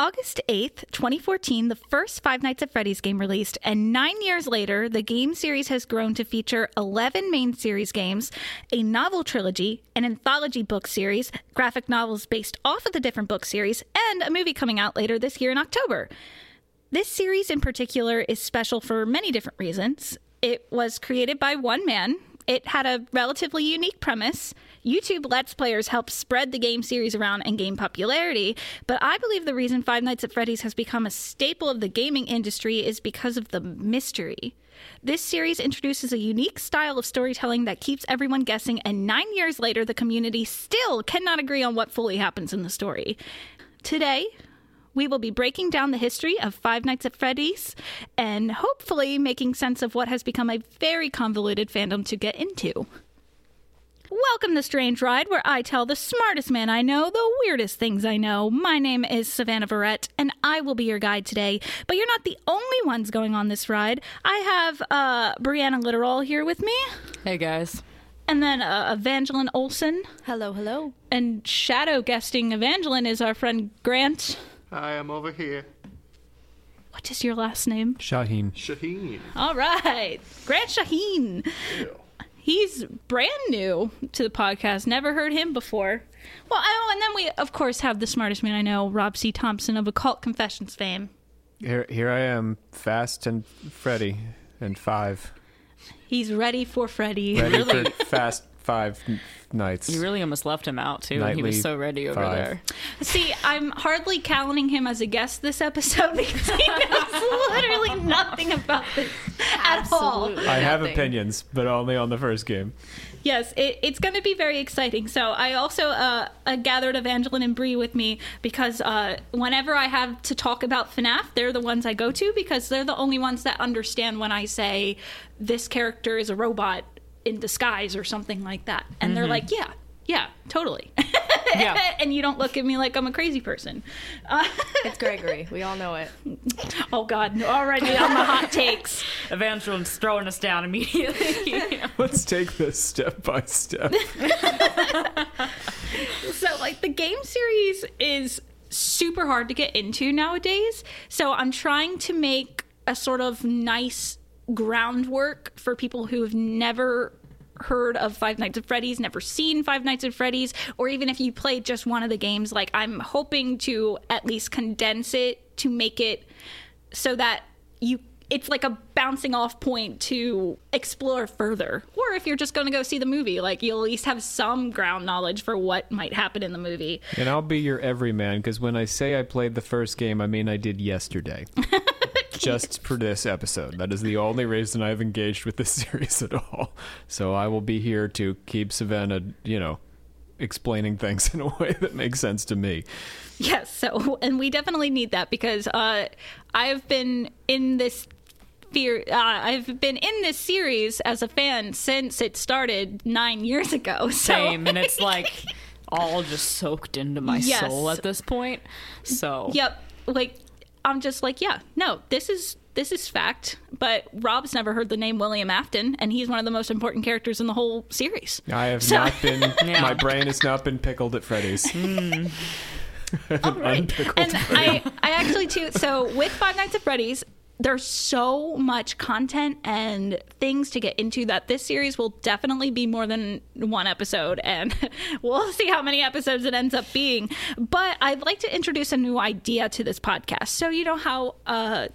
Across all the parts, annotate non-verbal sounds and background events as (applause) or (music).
August 8th, 2014, the first Five Nights at Freddy's game released, and nine years later, the game series has grown to feature 11 main series games, a novel trilogy, an anthology book series, graphic novels based off of the different book series, and a movie coming out later this year in October. This series in particular is special for many different reasons. It was created by one man. It had a relatively unique premise. YouTube Let's Players helped spread the game series around and gain popularity, but I believe the reason Five Nights at Freddy's has become a staple of the gaming industry is because of the mystery. This series introduces a unique style of storytelling that keeps everyone guessing, and nine years later, the community still cannot agree on what fully happens in the story. Today, we will be breaking down the history of Five Nights at Freddy's and hopefully making sense of what has become a very convoluted fandom to get into. Welcome to Strange Ride, where I tell the smartest man I know the weirdest things I know. My name is Savannah Verrett, and I will be your guide today. But you're not the only ones going on this ride. I have uh, Brianna Literal here with me, Hey guys. and then uh, Evangeline Olson. Hello, hello. And shadow guesting Evangeline is our friend Grant. Hi, I'm over here. What is your last name? Shaheen. Shaheen. All right, Grant Shaheen. He's brand new to the podcast. Never heard him before. Well, oh, and then we of course have the smartest man I know, Rob C. Thompson of Occult Confessions fame. Here, here I am, fast and Freddy, and five. He's ready for Freddy. Ready for fast five nights. You really almost left him out too. and he was so ready over five. there. See, I'm hardly counting him as a guest this episode (laughs) because he knows (laughs) literally nothing about this at all. Absolutely. I have nothing. opinions, but only on the first game. Yes, it, it's going to be very exciting. So I also uh, uh, gathered Evangeline and Bree with me because uh, whenever I have to talk about FNAF, they're the ones I go to because they're the only ones that understand when I say this character is a robot in disguise or something like that, and they're like, "Yeah, yeah, totally." (laughs) Yeah. (laughs) and you don't look at me like I'm a crazy person. Uh, (laughs) It's Gregory. We all know it. oh God, already on the hot takes. Evangeline's throwing us down immediately. Let's take this step by step. So, like, the game series is super hard to get into nowadays. So, I'm trying to make a sort of nice groundwork for people who have never heard of Five Nights at Freddy's, never seen Five Nights at Freddy's, or even if you played just one of the games, like, I'm hoping to at least condense it to make it so that you it's like a bouncing off point to explore further. Or if you're just going to go see the movie, like you'll at least have some ground knowledge for what might happen in the movie. and I'll be your everyman, because when I say I played the first game, I mean I did yesterday. (laughs) Just for this episode. That is the only reason I've engaged with this (laughs) series at all. So I will be here to keep Savannah, you know, explaining things (laughs) in a way that makes sense to me. Yes, so and we definitely need that because uh, I've been in this fear. Uh, I've been in this series as a fan since it started nine years ago. (laughs) So. Same, and it's like all just soaked into my Yes. soul at this point. So Yep. Like I'm just like, yeah, no, this is this is fact. But Rob's never heard the name William Afton, and he's one of the most important characters in the whole series. I have So- not been. (laughs) Yeah. My brain has not been pickled at Freddy's. Hmm. (laughs) All right. Unpickled And I, I actually too. So with Five Nights at Freddy's, there's so much content and things to get into that this series will definitely be more than one episode, and (laughs) we'll see how many episodes it ends up being. But I'd like to introduce a new idea to this podcast. So you know how uh,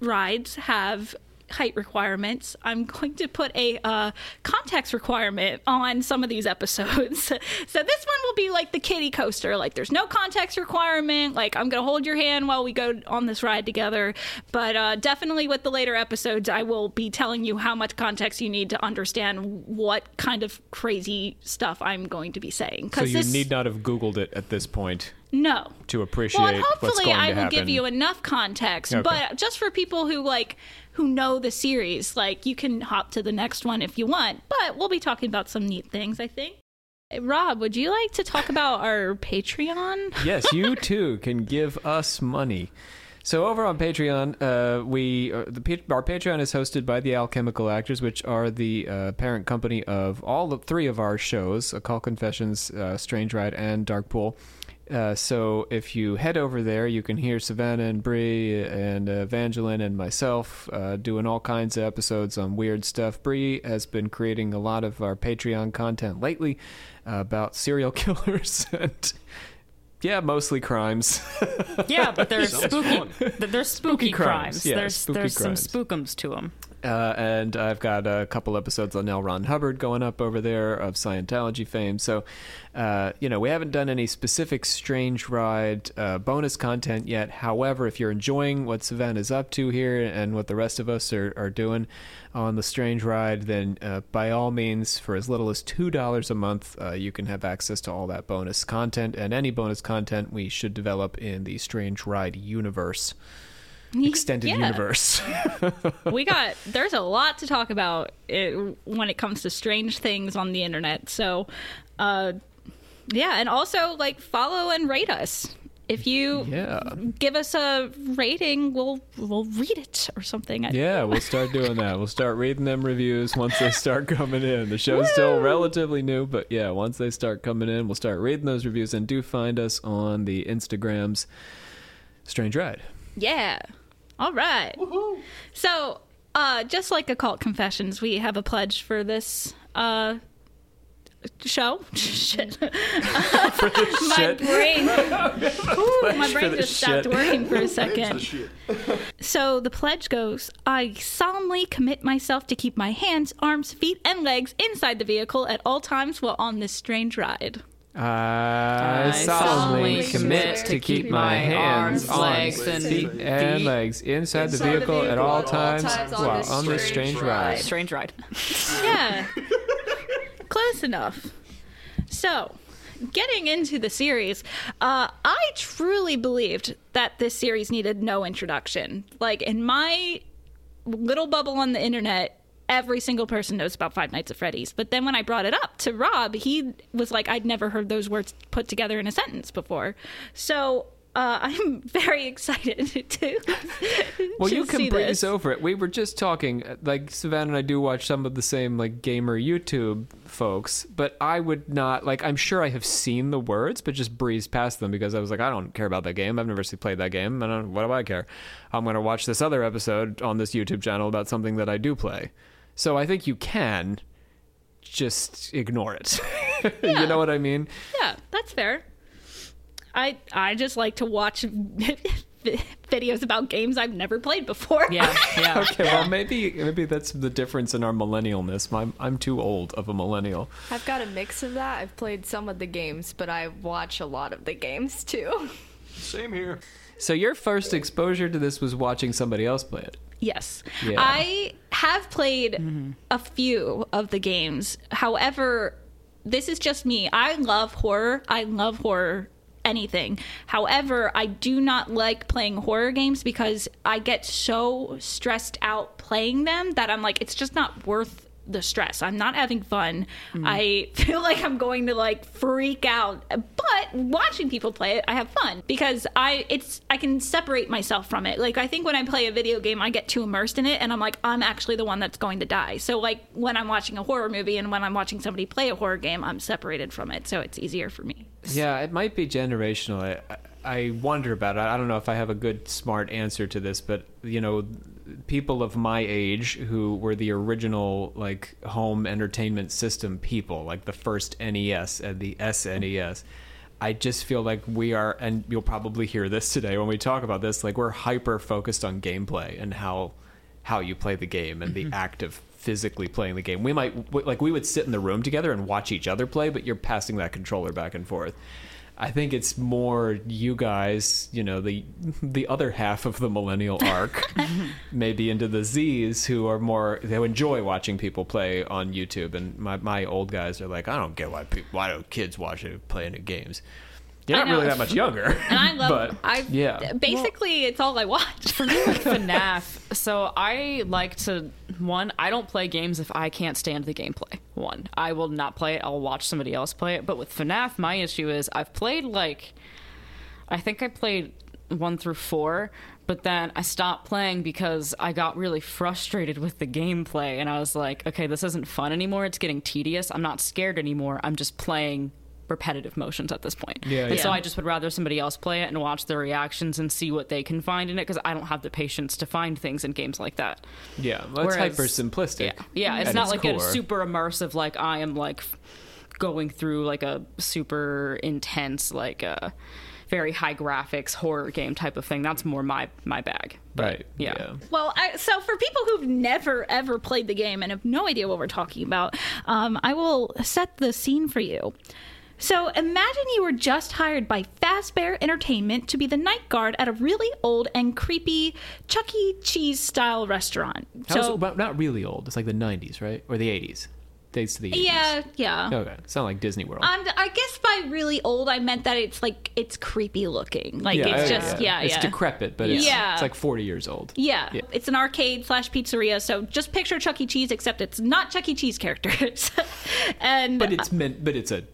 rides have height requirements. I'm going to put a uh, context requirement on some of these episodes. (laughs) so this one will be like the kiddie coaster. Like there's no context requirement. Like I'm going to hold your hand while we go on this ride together. But uh, definitely with the later episodes, I will be telling you how much context you need to understand what kind of crazy stuff I'm going to be saying. So you this, need not have Googled it at this point no to appreciate well, hopefully I will happen. give you enough context. Okay. But just for people who like who know the series, like you can hop to the next one if you want. But we'll be talking about some neat things, I think. Rob, would you like to talk about our Patreon? (laughs) yes, you too can give us money. So over on Patreon, uh, we uh, the our Patreon is hosted by the Alchemical Actors, which are the uh, parent company of all the three of our shows: Occult Confessions, uh, Strange Ride, and Dark Pool. Uh, so if you head over there, you can hear Savannah and Bree and uh, Evangeline and myself uh, doing all kinds of episodes on weird stuff. Bree has been creating a lot of our Patreon content lately uh, about serial (laughs) killers and. Yeah, mostly crimes. Yeah, but there's spooky. There's spooky, crimes. crimes. Yeah, there's spooky there's crimes. some spookums to them. Uh, and I've got a couple episodes on L. Ron Hubbard going up over there of Scientology fame. So, uh, you know, we haven't done any specific Strange Ride uh, bonus content yet. However, if you're enjoying what Savannah is up to here and what the rest of us are, are doing on the Strange Ride, then uh, by all means, for as little as $2 a month, uh, you can have access to all that bonus content and any bonus content we should develop in the Strange Ride universe, extended Yeah. universe. we (laughs) got there's a lot to talk about it, when it comes to strange things on the internet so uh yeah and also like follow and rate us if you yeah. give us a rating we'll we'll read it or something Yeah, we'll (laughs) start doing that. We'll start reading them reviews once they start coming in. The show's still relatively new, but yeah, once they start coming in, we'll start reading those reviews. And do find us on the Instagrams, Strange Ride. yeah all right. So uh just like occult confessions we have a pledge for this uh show? (laughs) Shit. (laughs) My shit. brain. (laughs) Ooh, my brain the just stopped shit. working for a second. so the pledge goes i solemnly commit myself to keep my hands arms feet and legs inside the vehicle at all times while on this strange ride I solemnly commit to keep my hands, arms, legs, and feet, and feet legs inside the inside the vehicle at vehicle all at all times times on while this on this strange strange ride. ride. Strange ride. (laughs) yeah close enough so getting into the series uh, i truly believed that this series needed no introduction like in my little bubble on the internet every single person knows about Five Nights at Freddy's. But then when I brought it up to Rob, he was like, I'd never heard those words put together in a sentence before. So uh, (laughs) I'm very excited (laughs) to. Well, to you can breeze this. over it. We were just talking, like Savannah and I do watch some of the same like gamer YouTube folks, but I would not like. I'm sure I have seen the words, but just breeze past them because I was like, I don't care about that game. I've never seen- played that game. I don't. What do I care? I'm going to watch this other episode on this YouTube channel about something that I do play. So I think you can just ignore it. (laughs) you know what I mean? Yeah, that's fair. I I just like to watch (laughs) videos about games I've never played before. Yeah, yeah. (laughs) Okay, well maybe maybe that's the difference in our millennialness. I'm I'm too old of a millennial. I've got a mix of that. I've played some of the games, but I watch a lot of the games too. Same here. So your first exposure to this was watching somebody else play it. Yes. Yeah. I have played mm-hmm. a few of the games. However, this is just me. I love horror. I love horror anything. However, I do not like playing horror games because I get so stressed out playing them that I'm like it's just not worth the stress. I'm not having fun. Mm. I (laughs) feel like I'm going to like freak out. But watching people play it, I have fun because I it's I can separate myself from it. Like I think when I play a video game, I get too immersed in it and I'm like I'm actually the one that's going to die. So like when I'm watching a horror movie and when I'm watching somebody play a horror game, I'm separated from it. So it's easier for me. Yeah, it might be generational. I, I I wonder about it. I don't know if I have a good, smart answer to this, but you know, people of my age who were the original like home entertainment system people, like the first NES and the SNES. I just feel like we are, and you'll probably hear this today when we talk about this. Like we're hyper focused on gameplay and how how you play the game and the mm-hmm. act of physically playing the game. We might like we would sit in the room together and watch each other play, but you're passing that controller back and forth. I think it's more you guys, you know, the the other half of the millennial arc, (laughs) maybe into the Z's who are more they enjoy watching people play on YouTube, and my my old guys are like, I don't get why people why do kids watch it playing at games. You're not really that much younger, (laughs) And I love but I yeah. basically it's all I watch. For me, like (laughs) FNAF, so I like to one. I don't play games if I can't stand the gameplay. One, I will not play it. I'll watch somebody else play it. But with FNAF, my issue is I've played like, I think I played one through four, but then I stopped playing because I got really frustrated with the gameplay, and I was like, okay, this isn't fun anymore. It's getting tedious. I'm not scared anymore. I'm just playing repetitive motions at this point. Yeah, and so. I just would rather somebody else play it and watch their reactions and see what they can find in it because I don't have the patience to find things in games like that. Yeah, well, it's Whereas- hyper simplistic. Yeah, yeah. It's not its like a super immersive. Like I am like going through like a super intense like uh very high graphics horror game type of thing. That's more my my bag. But, Right. Yeah. yeah. Well, I, so for people who've never ever played the game and have no idea what we're talking about, um, I will set the scene for you. So imagine you were just hired by Fazbear Entertainment to be the night guard at a really old and creepy Chuck E. Cheese style restaurant. How's So not really old. It's like the 90s, right? Or the 80s. Dates to the 80s. yeah, yeah. Okay. Not like Disney World. Um, I guess by really old, I meant that it's like it's creepy looking. Like it's yeah, just yeah, yeah. It's decrepit, but it's, Yeah. it's like 40 years old. Yeah. Yeah. it's an arcade slash pizzeria. So just picture Chuck E. Cheese, except it's not Chuck E. Cheese characters. (laughs) and But it's meant. But it's a.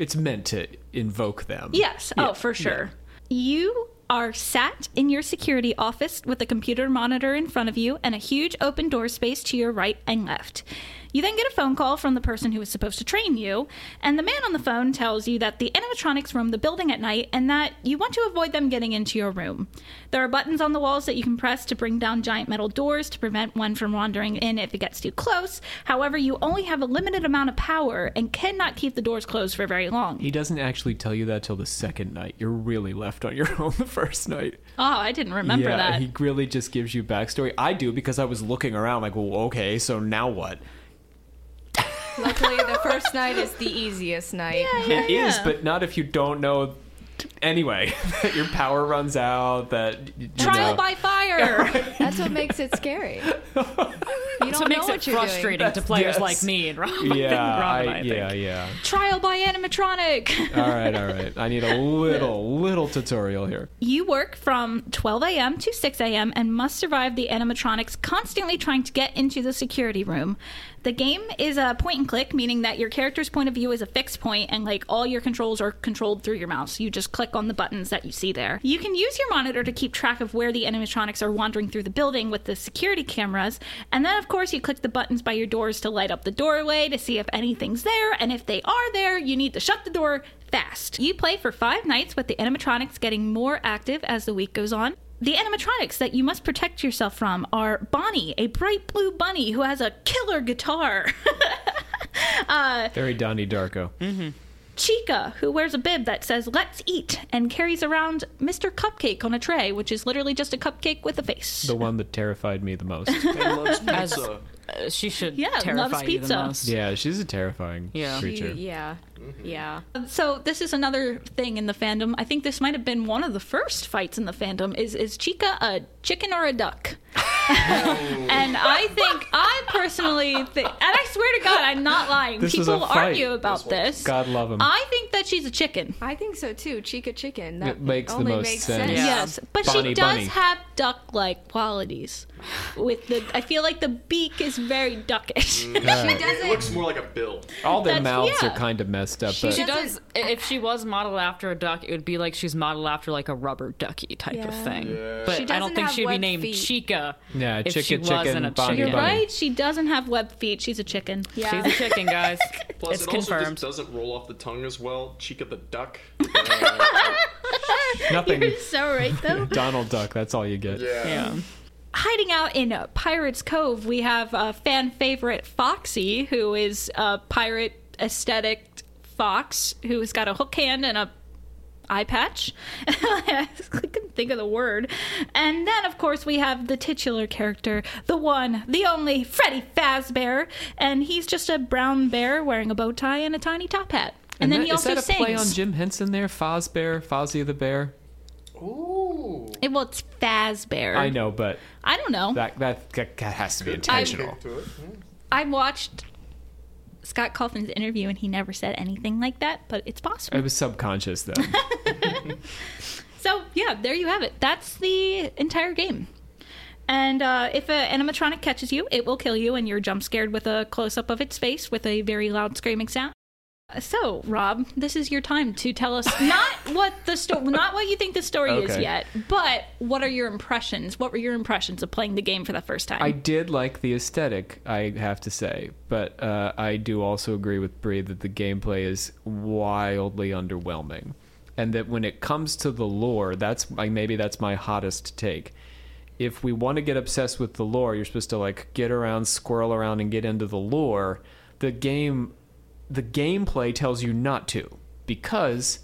It's meant to invoke them. yes, oh, Yeah, oh for sure. You are sat in your security office with a computer monitor in front of you and a huge open door space to your right and left. You then get a phone call from the person who is supposed to train you, and the man on the phone tells you that the animatronics roam the building at night and that you want to avoid them getting into your room. There are buttons on the walls that you can press to bring down giant metal doors to prevent one from wandering in if it gets too close. However, you only have a limited amount of power and cannot keep the doors closed for very long. He doesn't actually tell you that till the second night. You're really left on your (laughs) own the first night. Oh, I didn't remember yeah, that. he really just gives you backstory. I do because I was looking around like, well, okay, so now what? Luckily, the first night is the easiest night. Yeah, It is, yeah. but not if you don't know. Anyway, (laughs) that your power runs out. That you Trial know. by fire. That's what makes it scary. (laughs) You don't So it know makes what it you're frustrating to players yes. like me and Rob. Yeah, (laughs) Rob and I, I, yeah, yeah. Trial by animatronic. All right, all right. I need a little, little tutorial here. You work from 12 a.m. to 6 a.m. and must survive the animatronics constantly trying to get into the security room. The game is a point and click, meaning that your character's point of view is a fixed point and like all your controls are controlled through your mouse. You just click on the buttons that you see there. You can use your monitor to keep track of where the animatronics are wandering through the building with the security cameras. And then, of course, you click the buttons by your doors to light up the doorway to see if anything's there. And if they are there, you need to shut the door fast. You play for five nights with the animatronics getting more active as the week goes on. The animatronics that you must protect yourself from are Bonnie, a bright blue bunny who has a killer guitar. (laughs) Very Donnie Darko. Chica, who wears a bib that says "Let's eat" and carries around Mr. Cupcake on a tray, which is literally just a cupcake with a face. The one that terrified me the most. (laughs) And loves As- pizza. Uh, she should Yeah, loves terrify you the pizza. most. yeah, she's a terrifying Yeah. creature. Yeah. Mm-hmm. Yeah. So this is another thing in the fandom. I think this might have been one of the first fights in the fandom. Is is Chica a chicken or a duck? Oh. (laughs) and I think I personally think, and I swear to God, I'm not lying. This People argue about this. God love him. I think that she's a chicken. I think so too. Chica chicken. That It makes the only most makes sense. sense. Yeah. Yes, but Bonnie she does bunny. have duck-like qualities. With the, I feel like the beak is very duckish. Mm. (laughs) She It doesn't. looks more like a bill. All their That's- mouths yeah. are kind of messed up. She but She doesn't- If she was modeled after a duck, it would be like she's modeled after like a rubber ducky type of thing. Yeah. But I don't think she'd be named feet. Chica. Yeah, if Chica, she chicken, wasn't a chicken. You're right. She doesn't have web feet. She's a chicken. Yeah. She's a chicken, guys. (laughs) Plus, it's it also confirmed. just doesn't roll off the tongue as well. Chica the duck. (laughs) nothing. You're so right, though. (laughs) Donald Duck. That's all you get. yeah. yeah. Hiding out in uh, Pirates Cove, we have a fan favorite Foxy, who is a pirate aesthetic fox who's got a hook hand and a eye patch. (laughs) I couldn't think of the word. And then, of course, we have the titular character, the one, the only Freddy Fazbear, and he's just a brown bear wearing a bow tie and a tiny top hat. And, then that- he also is that a sings. play on Jim Henson there? Fozbear, Fozzie the Bear. Ooh. It- well, it's Fazbear. I know, but I don't know. that that, that has to be intentional. To it. I watched Scott Cawthon's interview and he never said anything like that, but it's possible. It was subconscious though. (laughs) (laughs) So, yeah, there you have it. That's the entire game. And uh, if an animatronic catches you, it will kill you, and you're jump scared with a close up of its face with a very loud screaming sound. So, Rob, this is your time to tell us (laughs) not what the story, not what you think the story is yet, but what are your impressions? What were your impressions of playing the game for the first time? I did like the aesthetic, I have to say, but uh, I do also agree with Bree that the gameplay is wildly underwhelming, and that when it comes to the lore, that's like maybe that's my hottest take. If we want to get obsessed with the lore, you're supposed to like get around, squirrel around, and get into the lore. The game, the gameplay tells you not to. Because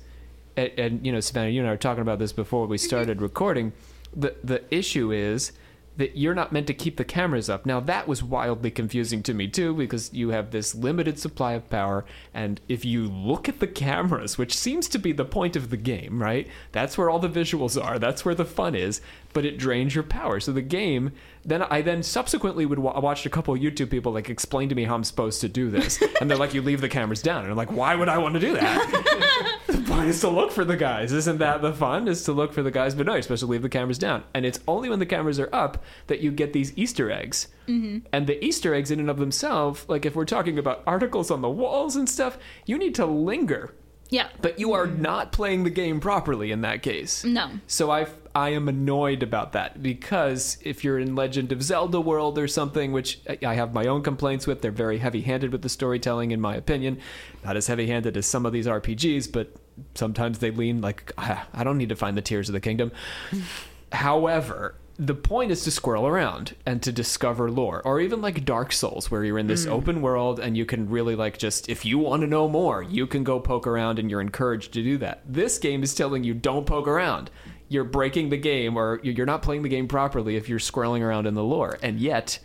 and, and you know savannah you and i were talking about this before we mm-hmm. started recording the the issue is that you're not meant to keep the cameras up. Now that was wildly confusing to me too because you have this limited supply of power and if you look at the cameras which seems to be the point of the game right? That's where all the visuals are. That's where the fun is but it drains your power so the game then i then subsequently would wa- I watched a couple of youtube people like explain to me how i'm supposed to do this and they're like you leave the cameras down and i'm like why would i want to do that (laughs) the point is to look for the guys. Isn't that the fun? Is to look for the guys, but no, you're supposed to leave the cameras down. And it's only when the cameras are up that you get these Easter eggs. Mm-hmm. And the Easter eggs, in and of themselves, like if we're talking about articles on the walls and stuff, you need to linger. Yeah. But you are not playing the game properly in that case. No. So I I am annoyed about that because if you're in Legend of Zelda world or something, which I- have my own complaints with, they're very heavy-handed with the storytelling, in my opinion. Not as heavy-handed as some of these RPGs, but sometimes they lean like "Ah, I don't need to find the tears of the kingdom. (laughs) However, the point is to squirrel around and to discover lore, or even like Dark Souls, where you're in this open world and you can really like just, if you want to know more, you can go poke around and you're encouraged to do that. This game is telling you don't poke around. You're breaking the game, or you're not playing the game properly if you're squirreling around in the lore. And yet,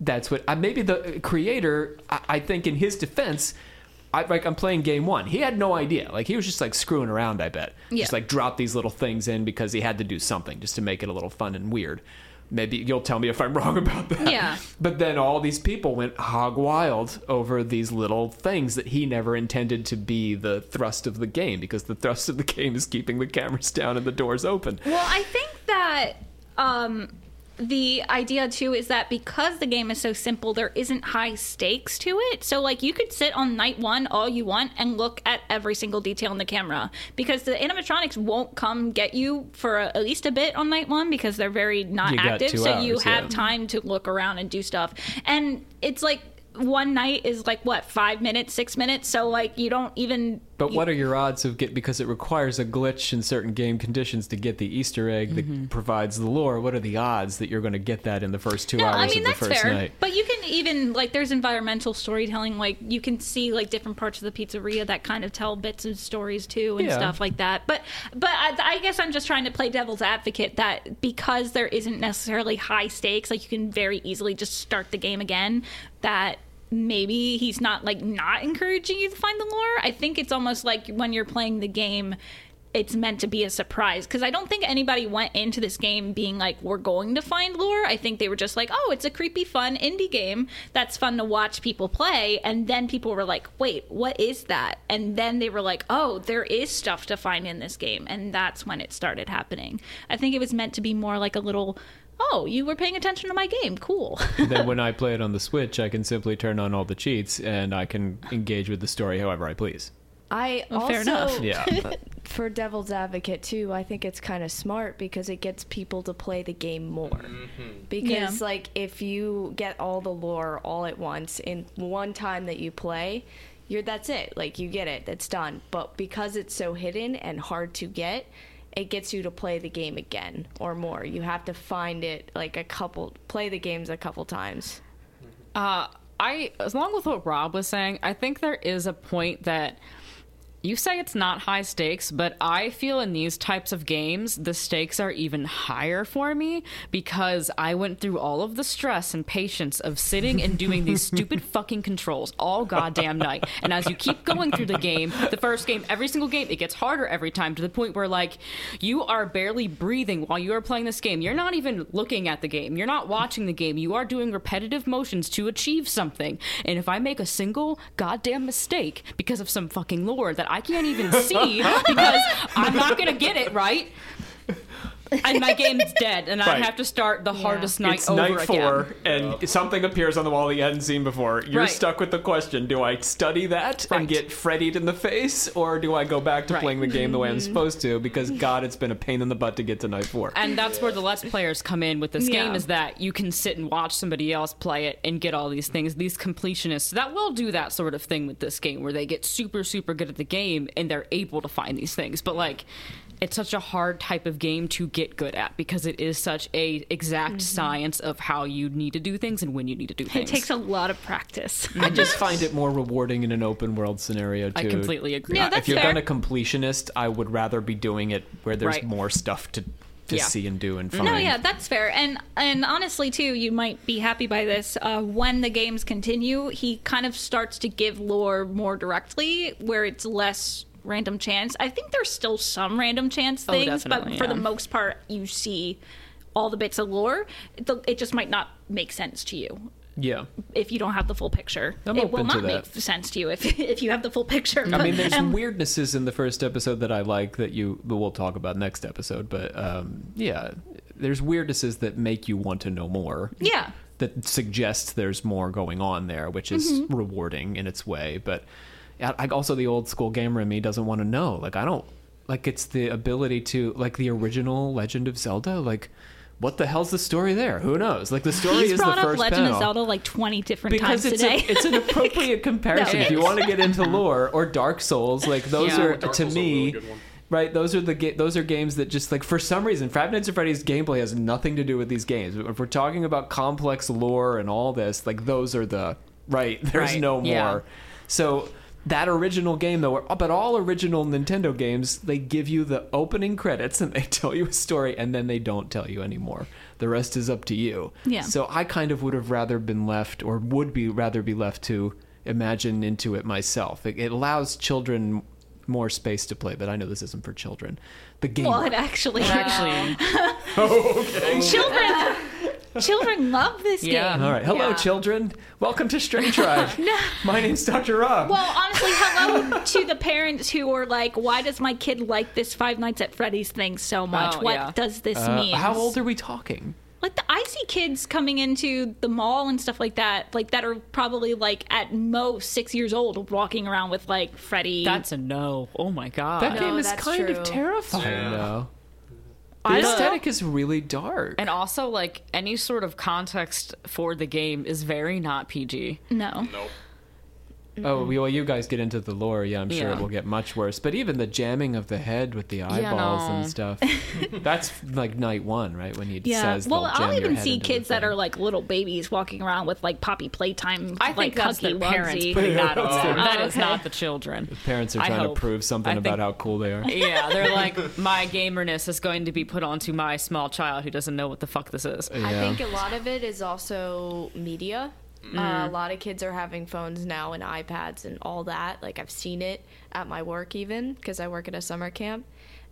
that's what uh, maybe the creator I, I think in his defense I, like i'm playing game one. He had no idea. Like he was just like screwing around i bet. Yeah. just like drop these little things in because he had to do something just to make it a little fun and weird. Maybe you'll tell me if i'm (laughs) wrong about that. Yeah. but then all these people went hog wild over these little things that he never intended to be the thrust of the game because the thrust of the (laughs) game is keeping the cameras down and the doors open. Well, I think that um, the idea too is that because the game is so simple, there isn't high stakes to it. So, like, you could sit on night one all you want and look at every single detail in the camera because the animatronics won't come get you for a, at least a bit on night one because they're very not You active. So, you have yeah. time to look around and do stuff. And it's like, one night is like what five minutes six minutes so like you don't even But you- what are your odds of get because it requires a glitch in certain game conditions to get the Easter egg that mm-hmm. provides the lore? What are the odds that you're going to get that in the first two No, hours I mean of the that's first fair. night? But you can even like there's environmental storytelling. Like you can see like different parts of the pizzeria that kind of tell bits of stories too and Yeah. stuff like that. But but I, I guess I'm just trying to play devil's advocate that because there isn't necessarily high stakes, like you can very easily just start the game again. That maybe he's not like not encouraging you to find the lore. I think it's almost like when you're playing the game it's meant to be a surprise because I don't think anybody went into this game being like, we're going to find lore. I think they were just like, oh, it's a creepy, fun indie game that's fun to watch people play. And then people were like, wait, what is that? And then they were like, oh, there is stuff to find in this game. And that's when it started happening. I think it was meant to be more like a little, oh, you were paying attention to my game. Cool. (laughs) then when I (laughs) play it on the Switch, I can simply turn on all the cheats and I can engage with the story however I please. I Well, also fair enough. (laughs) Yeah. for devil's advocate too i think it's kind of smart because it gets people to play the game more mm-hmm. because Yeah. like if you get all the lore all at once in one time that you play you're that's it like you get it that's done but because it's so hidden and hard to get it gets you to play the game again or more. You have to find it like a couple play the games a couple times. Uh, I, along with what Rob was saying, I think there is a point that you say it's not high stakes, but I feel in these types of games, the stakes are even higher for me because I went through all of the stress and patience of sitting and doing these (laughs) stupid fucking controls all goddamn night. And as you keep going through the game, the first game, every single game, it gets harder every time to the point where, like, you are barely breathing while you are playing this game. You're not even looking at the game, you're not watching the game. You are doing repetitive motions to achieve something. And if I make a single goddamn mistake because of some fucking lore that I can't even see because I'm not gonna get it right, and my game's dead, and I Right. have to start the hardest night over again. it's over night again. four, and something appears on the wall that you hadn't seen before. You're Right. stuck with the question: Do I study that and Right. get Freddied in the face, or do I go back to Right. playing the game the way I'm mm-hmm. supposed to? Because God, it's been a pain in the butt to get to night four. And that's where the Let's Players come in with this Yeah. game is that you can sit and watch somebody else play it and get all these things. These completionists that will do that sort of thing with this game where they get super, super good at the game and they're able to find these things. But like it's such a hard type of game to get good at because it is such a exact science of how you need to do things and when you need to do things. It takes a lot of practice. (laughs) I just find it more rewarding in an open world scenario too. I completely agree. Yeah, that's if you're fair. gonna completionist, I would rather be doing it where there's Right. more stuff to to Yeah. see and do and find. No, yeah, that's fair. And and honestly, too, you might be happy by this. Uh, when the games continue, he kind of starts to give lore more directly, where it's less random chance. I think there's still some random chance Oh, things, but definitely, for the most part, you see all the bits of lore. It, it just might not make sense to you Yeah. if you don't have the full picture. I'm it will not make sense to you if (laughs) if you have the full picture. I mean, there's And- weirdnesses in the first episode that I like that you that we'll talk about next episode. But um, yeah, there's weirdnesses that make you want to know more. Yeah. that suggests there's more going on there, which is rewarding in its way. But I, I also the old school gamer in me doesn't want to know. Like I don't like it's the ability to like the original Legend of Zelda. Like what the hell's the story there? Who knows? Like the story He's is the brought up first Legend panel of Zelda like 20 different because times it's today. a, it's an appropriate (laughs) comparison. No, if you want to get into (laughs) lore or Dark Souls, like those Yeah. are Dark to Souls me. really. Right, those are the ga- those are games that just like for some reason, Five Nights at Freddy's gameplay has nothing to do with these games. If we're talking about complex lore and all this, like those are the right. (laughs) There's Right, no more. yeah. So that original game though, but all original Nintendo games, they give you the opening credits and (laughs) they tell you a story, and then they don't tell you anymore. The rest is up to you. Yeah. So I kind of would have rather been left, or would be rather be left to imagine into it myself. It, it allows children more space to play, but I know this isn't for children. The game. well, it actually, Actually, (laughs) (laughs) oh, Okay. children, children love this Yeah. game. all right, hello, Yeah. children. Welcome to Stray (laughs) Tribe. My name's Dr. Rob. Well, honestly, hello to the parents who are like, "Why does my kid like this Five Nights at Freddy's thing so much? Oh, what yeah. does this Uh, mean?" how old are we talking? Like the I see kids coming into the mall and stuff like that, like that are probably like at most six years old, walking around with like Freddy. that's a no. Oh my god. That No, game is that's kind of true. terrifying, Yeah. though. The aesthetic is really dark. and also, like any sort of context for the game is very not PG. no. Nope. Oh, well, you guys get into the lore. Yeah, I'm sure Yeah. it will get much worse. But even the jamming of the head with the eyeballs no. and stuff, (laughs) that's like night one, right? When he Yeah. says, Well, jam I'll your even see kids that are like little babies walking around with like Poppy Playtime. I like, think that's Huggy their parents (laughs) Wuggy. (laughs) Oh. putting that on there. That Oh, is not the children. The Parents are trying to prove something I about how cool they are. Yeah, they're like, my gamerness is going to be put onto my small child who doesn't know what the fuck this is. I think a lot of it is also media. Uh, a lot of kids are having phones now and iPads and all that. Like I've seen it at my work even because I work at a summer camp,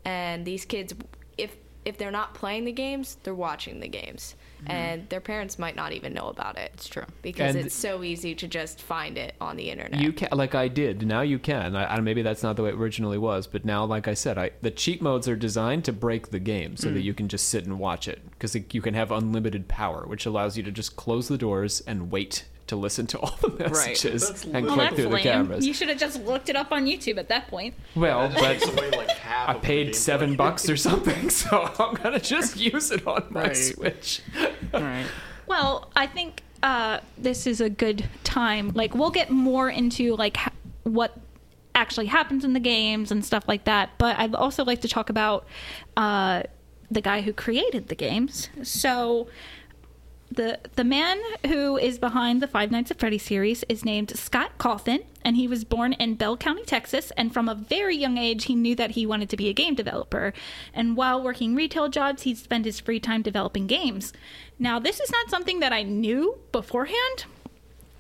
and these kids, if if they're not playing the games, they're watching the games, and their parents might not even know about it. It's true. because And- it's so easy to just find it on the internet. You can like I did. Now you can. I, I maybe that's not the way it originally was, but now, like I said, I the cheat modes are designed to break the game so Mm. that you can just sit and watch it because you can have unlimited power, which allows you to just close the doors and wait to listen to all the messages That's and literally- Well, click that's through the cameras. You should have just looked it up on YouTube at that point. well, That but away like. I paid seven bucks or something, (laughs) so I'm gonna just use it on my Right. Switch. Right. Well, I think uh, this is a good time. Like, we'll get more into like ha- what actually happens in the games and stuff like that. But I'd also like to talk about uh, the guy who created the games. So. The, the man who is behind the Five Nights at Freddy's series is named Scott Cawthon, and he was born in Bell County, Texas. And from a very young age, he knew that he wanted to be a game developer. And while working retail jobs, he'd spend his free time developing games. Now, this is not something that I knew beforehand,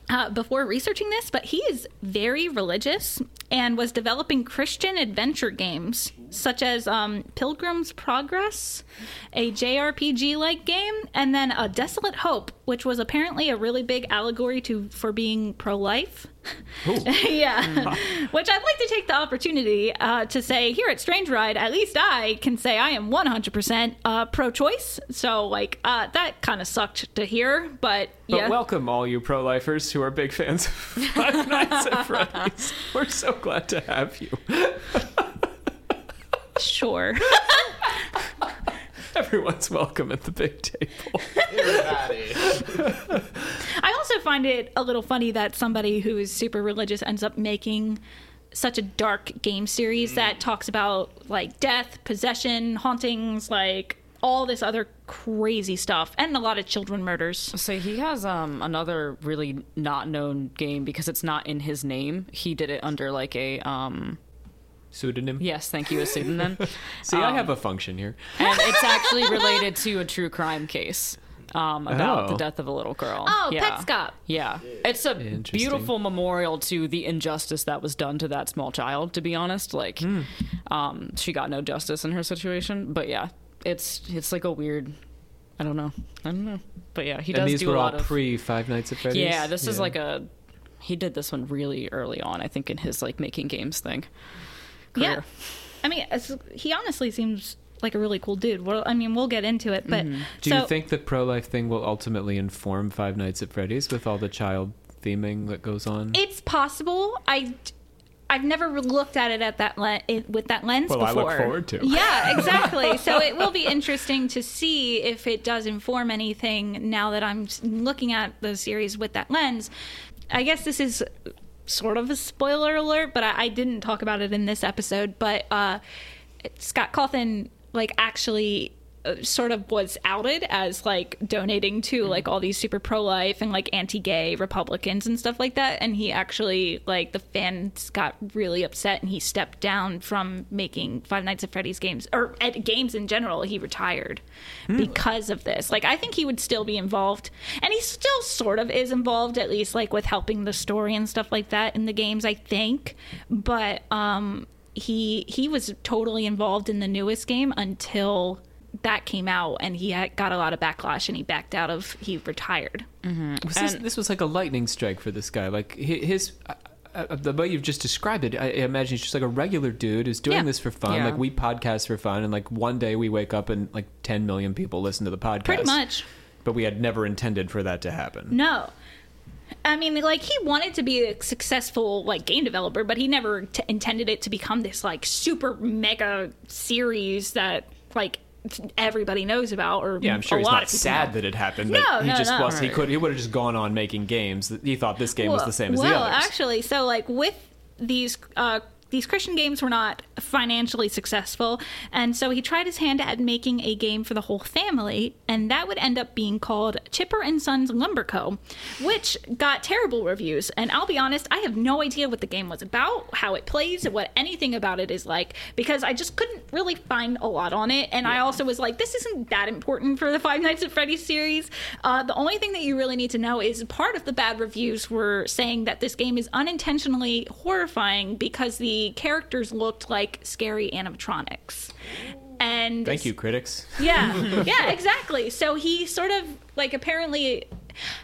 uh, before researching this, but he is very religious and was developing Christian adventure games such as um, Pilgrim's Progress, a JRPG like game, and then a Desolate Hope, which was apparently a really big allegory to for being pro-life. (laughs) yeah, (laughs) which I'd like to take the opportunity uh, to say here at Strange Ride, at least I can say I am 100% uh, pro-choice. So like uh, that kind of sucked to hear, but, But yeah. welcome all you pro-lifers who are big fans of (laughs) Five Nights at Freddy's. We're so glad to have you. Sure. (laughs) Everyone's welcome at the big table. Everybody. I also find it a little funny that somebody who is super religious ends up making such a dark game series that talks about like death, possession, hauntings, like all this other crazy stuff, and a lot of children murders. So he has um another really not known game because it's not in his name. He did it under like a um Pseudonym. yes, thank you, a pseudonym. (laughs) See, I have a function here. and it's actually related to a true crime case um, about Oh. the death of a little girl. Oh, yeah. Petscop. Yeah, it's a beautiful memorial to the injustice that was done to that small child. To be honest, like, Hmm. um, she got no justice in her situation. But yeah, it's it's like a weird. I don't know. I don't know. But yeah, he And does these do were a all lot of. pre Five Nights at Freddy's. yeah, this is like a. He did this one really early on, I think, in his like making games thing. Yeah. I mean, as- he honestly seems like a really cool dude. Well, I mean, we'll get into it, but mm-hmm. Do so you think the pro-life thing will ultimately inform Five Nights at Freddy's with all the child theming that goes on? it's possible. I. I've never looked at it at that le- with that lens Well, I look forward to. Yeah, (laughs) exactly. so it will be interesting to see if it does inform anything now that I'm looking at the series with that lens. I guess this is sort of a spoiler alert, but I, I didn't talk about it in this episode. But uh, Scott Cawthon, like, actually. Sort of was outed as like donating to like all these super pro-life and like anti-gay republicans and stuff like that. And he actually like the fans got really upset and he stepped down from making five nights at freddy's games or at games in general. He retired because of this. Like i think he would still be involved. And he still sort of is involved at least like with helping the story and stuff like that in the games i think. But um he he was totally involved in the newest game until that came out and he had, got a lot of backlash and he backed out of he retired Was this, And- this was like a lightning strike for this guy. Like his, uh, uh, the way you've just described it, I I imagine he's just like a regular dude who's doing Yeah. this for fun. Yeah. Like we podcast for fun, and like one day we wake up and like 10 million people listen to the podcast. pretty much But we had never intended for that to happen. No. I mean, like he wanted to be a successful like game developer, but he never t- intended it to become this like super mega series that like everybody knows about. Or Yeah, I'm sure a he's lot not sad know. that it happened. No, but he no, just no. was. He could. He would have just gone on making games. He thought this game was the same as well, the others. actually, so like with these uh, these Christian games were not financially successful, and so he tried his hand at making a game for the whole family, and that would end up being called Chipper and Sons Lumber Co., which got terrible reviews. And I'll be honest, I have no idea what the game was about, how it plays, what anything about it is like, because I just couldn't really find a lot on it. And I also was like, this isn't that important for the Five Nights at Freddy's series. Uh, the only thing that you really need to know is part of the bad reviews were saying that this game is unintentionally horrifying because the characters looked like scary animatronics. And Thank you, critics. (laughs) yeah, yeah, exactly. So he sort of like apparently,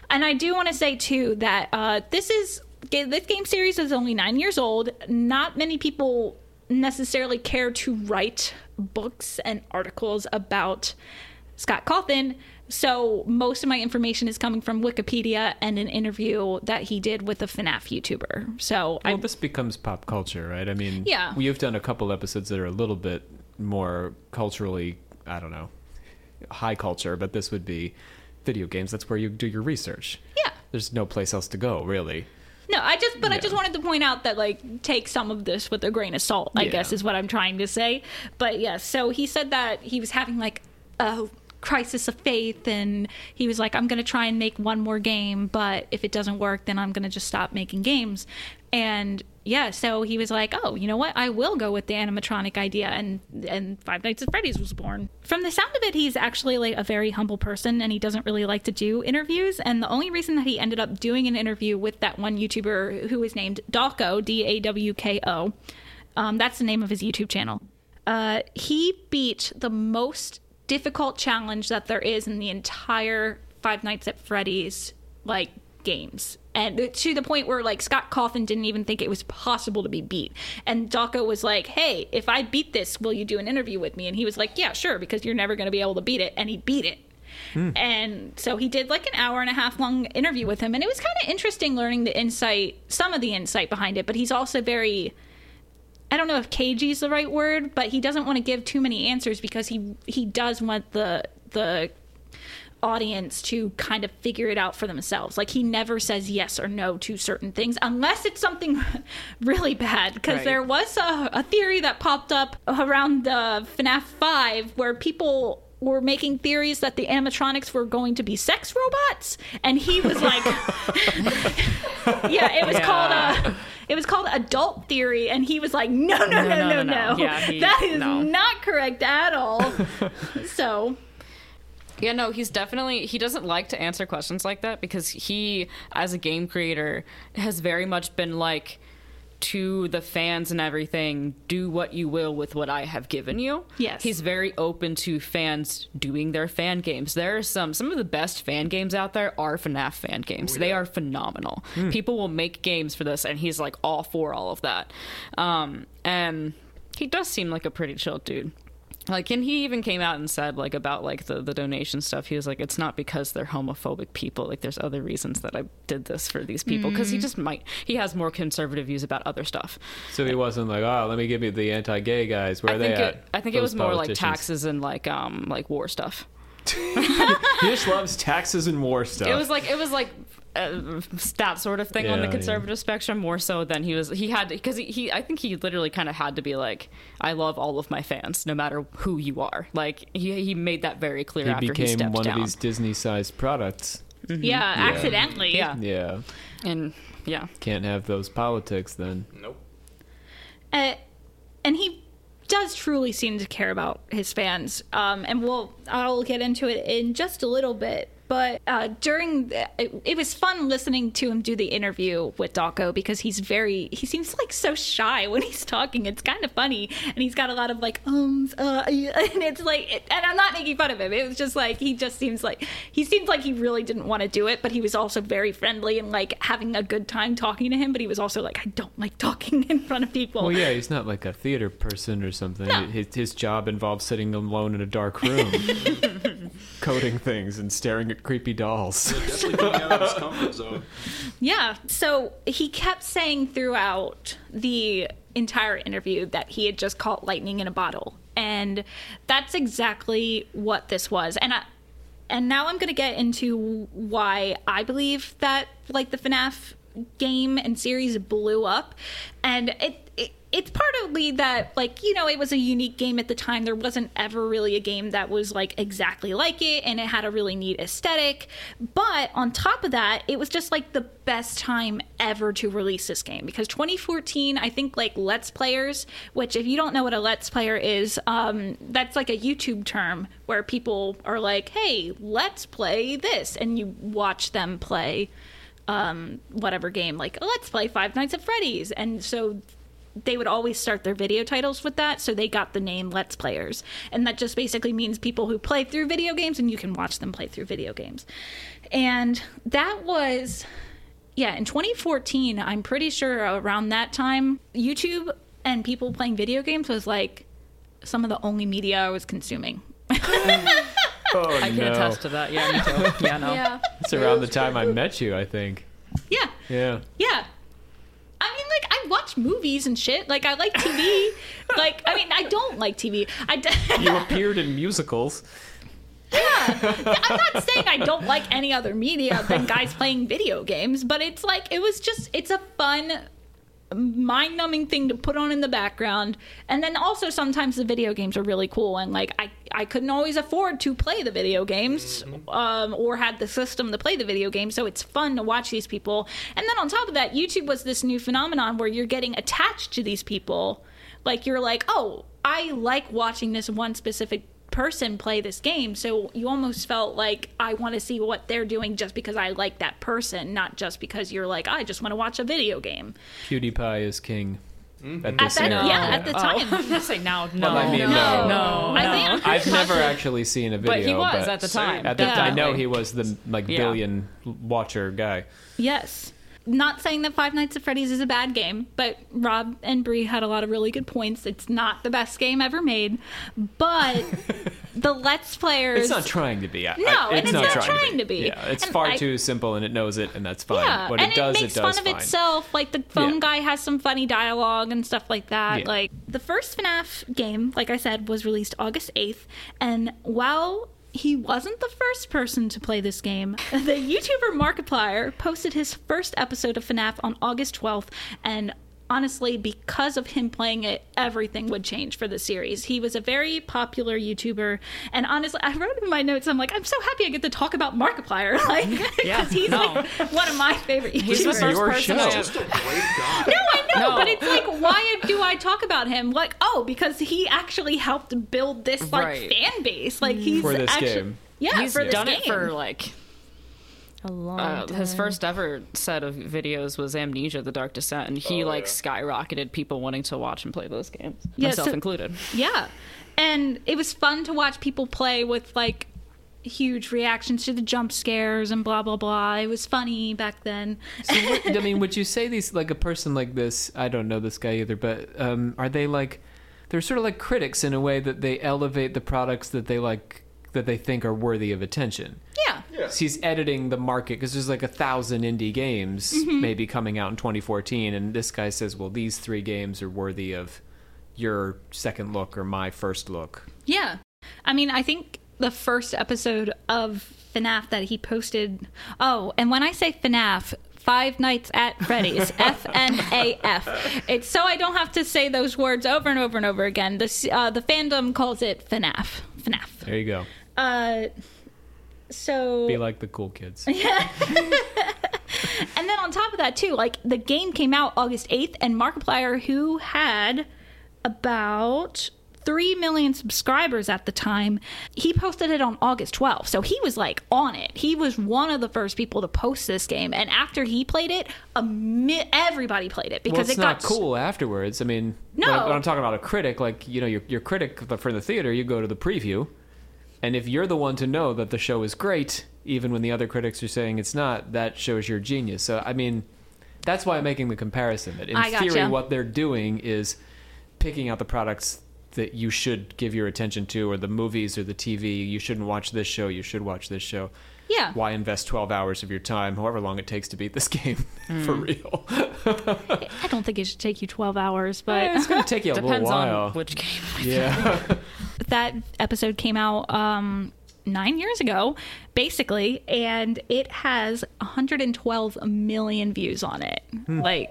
and I do want to say too that uh, this is this game series is only nine years old. Not many people necessarily care to write books and articles about Scott Cawthon. So most of my information is coming from Wikipedia and an interview that he did with a FNAF YouTuber. So I Well, this becomes pop culture, right? I mean, Yeah. You've done a couple episodes that are a little bit more culturally, I don't know, high culture, but this would be video games. That's where you do your research. yeah. There's no place else to go, really. No, I just, but I just wanted to point out that, like, take some of this with a grain of salt, I Yeah. guess is what I'm trying to say. But yes, so he said that he was having, like, a crisis of faith, and he was like, I'm going to try and make one more game, but if it doesn't work, then I'm going to just stop making games. And yeah, so he was like, "Oh, you know what? I will go with the animatronic idea," and and Five Nights at Freddy's was born. From the sound of it, he's actually like a very humble person, and he doesn't really like to do interviews. And the only reason that he ended up doing an interview with that one YouTuber who is named Dawko, D A W K O, um, that's the name of his YouTube channel. Uh, he beat the most difficult challenge that there is in the entire Five Nights at Freddy's like games. And to the point where like Scott Cawthon didn't even think it was possible to be beat. And Dawko was like, "Hey, if I beat this, will you do an interview with me?" And he was like, "Yeah, sure, because you're never going to be able to beat it." And he beat it. Hmm. And so he did like an hour and a half long interview with him, and it was kind of interesting learning the insight, some of the insight behind it. But he's also very, I don't know if cagey is the right word, but he doesn't want to give too many answers because he he does want the the audience to kind of figure it out for themselves. Like he never says yes or no to certain things unless it's something (laughs) really bad. Because Right. there was a, a theory that popped up around the FNAF 5 where people were making theories that the animatronics were going to be sex robots and he was like (laughs) (laughs) yeah it was Yeah. called uh it was called adult theory and he was like no no no no no, no, no, no. Yeah, he- that is no. not correct at all (laughs) so Yeah, no, he's definitely he doesn't like to answer questions like that because he as a game creator has very much been like to the fans and everything, do what you will with what I have given you. Yes. He's very open to fans doing their fan games. There are some some of the best fan games out there are FNAF fan games. They are phenomenal. People will make games for this and he's like all for all of that. Um and he does seem like a pretty chill dude. Like, and he even came out and said, like, about like the, the donation stuff. He was like, it's not because they're homophobic people. Like, there's other reasons that I did this for these people because he just might. He has more conservative views about other stuff. So he wasn't like, oh, let me give you the anti-gay guys. Where I are they think at? it. I think it was more like taxes and like um like war stuff. (laughs) He just loves taxes and war stuff. It was like it was like. Uh, that sort of thing on Yeah, the yeah. conservative spectrum more so than he was he had because he, he i think he literally kind of had to be like i love all of my fans no matter who you are like he, he made that very clear he after he became stepped one down of these Disney-sized products. yeah, accidentally yeah Yeah, and yeah can't have those politics then. Nope. uh, and he does truly seem to care about his fans. Um, and we'll I'll get into it in just a little bit. But uh, during the, it, it was fun listening to him do the interview with Dawko because he's very he seems like so shy when (laughs) he's talking. It's kind of funny, and he's got a lot of like ums, uh, (laughs) and it's like, and I'm not making fun of him. It was just like he just seems like he seems like he really didn't want to do it, but he was also very friendly and like having a good time talking to him. But he was also like, I don't like talking (laughs) in front of people. Well, yeah, he's not like a theater person or something. No. His, his job involves sitting alone in a dark room, coding things and staring at creepy dolls. Definitely getting out of his comfort zone. (laughs) Yeah. So he kept saying throughout the entire interview that he had just caught lightning in a bottle. And that's exactly what this was. And I and now I'm going to get into why I believe that like the FNAF game and series blew up. And it, it it's partly that like you know it was a unique game at the time. There wasn't ever really a game that was like exactly like it and it had a really neat aesthetic. But on top of that it was just like the best time ever to release this game. Because 2014 i think like let's players which if you don't know what a let's player is um, that's like a youtube term where people are like hey let's play this and you watch them play um, whatever game like let's play five nights at freddy's. And so they would always start their video titles with that, so they got the name Let's Players. And that just basically means people who play through video games and you can watch them play through video games. And that was, yeah, in 2014, I'm pretty sure around that time, YouTube and people playing video games was like some of the only media I was consuming. (laughs) oh i can no! attest to that yeah me too yeah no Yeah. It's around the time I met you, I think. yeah, Yeah. yeah. I mean, like, I watch movies and shit. Like, I like TV. (laughs) like, I mean, I don't like TV. I d- (laughs) You appeared in musicals. Yeah. (laughs) I'm not saying I don't like any other media than guys playing video games, but it's like it was just it's a fun mind-numbing thing to put on in the background. And then also sometimes the video games are really cool and like I I couldn't always afford to play the video games um, or had the system to play the video games, so it's fun to watch these people. And then on top of that, YouTube was this new phenomenon where you're getting attached to these people. Like you're like, "Oh, I like watching this one specific person play this game so you almost felt like i want to see what they're doing just because i like that person not just because you're like i just want to watch a video game PewDiePie is king. At At that, era. yeah, at the Oh, time. (laughs) I'm gonna say now. No, I mean, no. no, I no. think- I've never actually seen a video, But he was at the time. At the, I know he was the like Yeah. billion watcher guy. Yes. Not saying that Five Nights at Freddy's is a bad game, but Rob and Bree had a lot of really good points. It's not the best game ever made, but (laughs) the Let's Players. It's not trying to be. I- No, I- and it's not trying to be. Yeah, it's And far I- too simple, and it knows it, and that's fine. Yeah, what and it does, it makes it does fun fine. of itself. Like the phone Yeah. guy has some funny dialogue and stuff like that. Yeah. Like the first FNAF game, like I said, was released August eighth, and while he wasn't the first person to play this game, the YouTuber Markiplier posted his first episode of FNAF on August twelfth, and honestly, because of him playing it, everything would change for the series. He was a very popular YouTuber, and honestly, I wrote in my notes, I'm like, I'm so happy I get to talk about Markiplier, (laughs) like, because Yeah, he's no. like one of my favorite YouTubers. He's the first your person show. Just a great guy. no, I know, No. but it's like, why do I talk about him? Like, oh, because he actually helped build this like Right. fan base. Like he's For this actually, game. Yeah, He's for this done game. it for like A long uh, time. his first ever set of videos was Amnesia: The Dark Descent, and he Oh, like yeah. skyrocketed people wanting to watch and play those games, Yeah, myself so- included. Yeah, and it was fun to watch people play with like huge reactions to the jump scares and blah blah blah. It was funny back then. So what, I mean, would you say these like a person like this? I don't know this guy either, but um, are they like they're sort of like critics in a way that they elevate the products that they like that they think are worthy of attention. Yeah. Yeah. So he's editing the market because there's like a thousand indie games Mm-hmm. maybe coming out in 2014, and this guy says, "Well, these three games are worthy of your second look or my first look." Yeah. I mean, I think the first episode of FNAF that he posted. Oh, and when I say FNAF, Five Nights at Freddy's, (laughs) F N A F. It's so I don't have to say those words over and over and over again. The uh, the fandom calls it FNAF. FNAF. There you go. Uh, so Be like the cool kids. (laughs) and then on top of that too, like the game came out August 8th and Markiplier who had about 3 million subscribers at the time, he posted it on August 12th. So he was like on it. He was one of the first people to post this game and after he played it, mi- everybody played it well, because it's it not got cool afterwards. I mean, No. when, when I'm talking about a critic, like you know, your your critic for the theater, you go to the preview, and if you're the one to know that the show is great, even when the other critics are saying it's not, that shows your genius. So I mean, that's why I'm making the comparison. That in I gotcha. theory, what they're doing is picking out the products that you should give your attention to, or the movies or the TV. You shouldn't watch this show. You should watch this show. Yeah. Why invest 12 hours of your time, however long it takes to beat this (laughs) game, for Hmm. real? I don't think it should take you 12 hours, but it's going to take you a (laughs) little Depends while. on which game. yeah. (laughs) that episode came out um nine years ago basically and it has 112 million views on it Hmm. like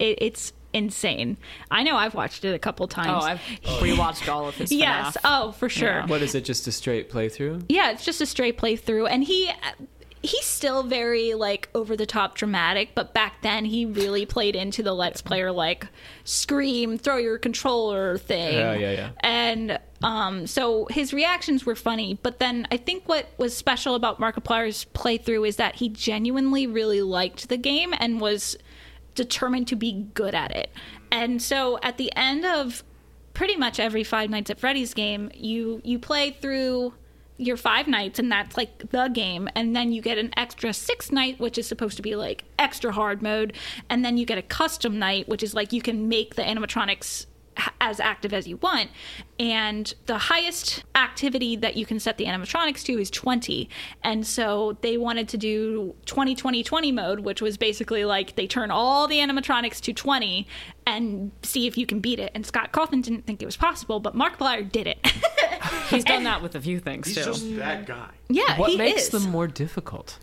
it, it's insane i know i've watched it a couple times. Oh, I've rewatched all of his. (laughs) yes oh for sure Yeah. what is it? Just a straight playthrough? yeah, it's just a straight playthrough, and he he's still very like over the top dramatic, but back then he really played into the let's player like scream, throw your controller thing. Yeah, yeah, yeah. And um, so his reactions were funny, but then I think what was special about Markiplier's playthrough is that he genuinely really liked the game and was determined to be good at it. And so at the end of pretty much every Five Nights at Freddy's game, you you play through your five nights and that's like the game and then you get an extra six night which is supposed to be like extra hard mode and then you get a custom night which is like you can make the animatronics as active as you want and the highest activity that you can set the animatronics to is 20 and so they wanted to do 20 20 20 mode which was basically like they turn all the animatronics to 20 and see if you can beat it and scott Cawthon didn't think it was possible but Mark markiplier did it He's done (laughs) that with a few things He's too. just that guy. yeah What he makes is. them more difficult?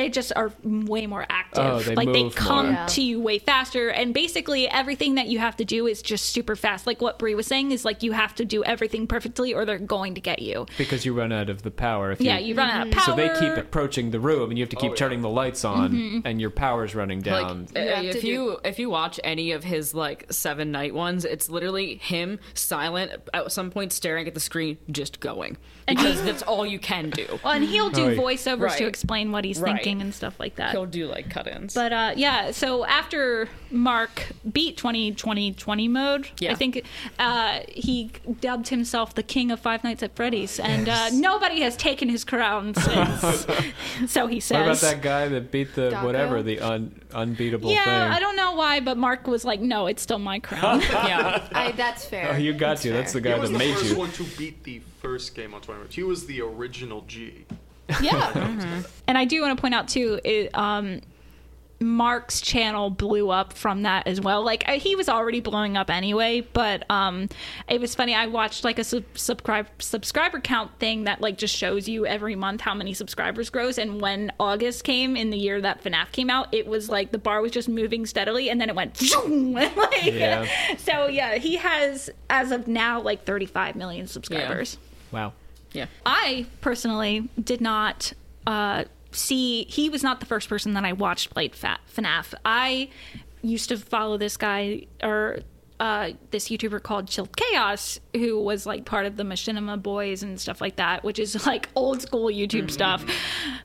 They just are way more active. Oh, they like they come more. To you way faster, and basically everything that you have to do is just super fast. Like what Brie was saying is like you have to do everything perfectly, or they're going to get you. Because you run out of the power. If Yeah, you, you run out of power. So they keep approaching the room, and you have to keep Oh, yeah. turning the lights on, Mm-hmm. and your power's running down. Like, You uh, have if do- you if you watch any of his like seven night ones, it's literally him silent at some point, staring at the screen, just going because that's all you can do. Well, and he'll do Right. voiceovers to explain what he's Right. thinking talking and stuff like that. He'll do like cut-ins. But uh, yeah, so after Mark beat 2020 20 mode, Yeah. I think uh, he dubbed himself the king of Five Nights at Freddy's, and uh, nobody has taken his crown (laughs) since. so he says. What about that guy that beat the Daco? whatever the un, unbeatable yeah, thing? I don't know why, but Mark was like, "No, it's still my crown." (laughs) (laughs) yeah. I, that's fair. Oh, you got to. That's the fair. guy He was that the made first you. one to beat the first game on tournament. He was the original G. (laughs) yeah, (laughs) and I do want to point out too, it, um, Mark's channel blew up from that as well. Like he was already blowing up anyway, but um, it was funny. I watched like a sub- subscribe subscriber count thing that like just shows you every month how many subscribers grows. And when August came in the year that FNAF came out, it was like the bar was just moving steadily, and then it went. (laughs) like, Yeah. So yeah, he has as of now like 35 million subscribers. Wow. Yeah. I personally did not uh, see. He was not the first person that I watched played Fa- FNAF. I used to follow this guy or uh, this YouTuber called Chilled Chaos, who was like part of the Machinima Boys and stuff like that, which is (laughs) like old school YouTube stuff.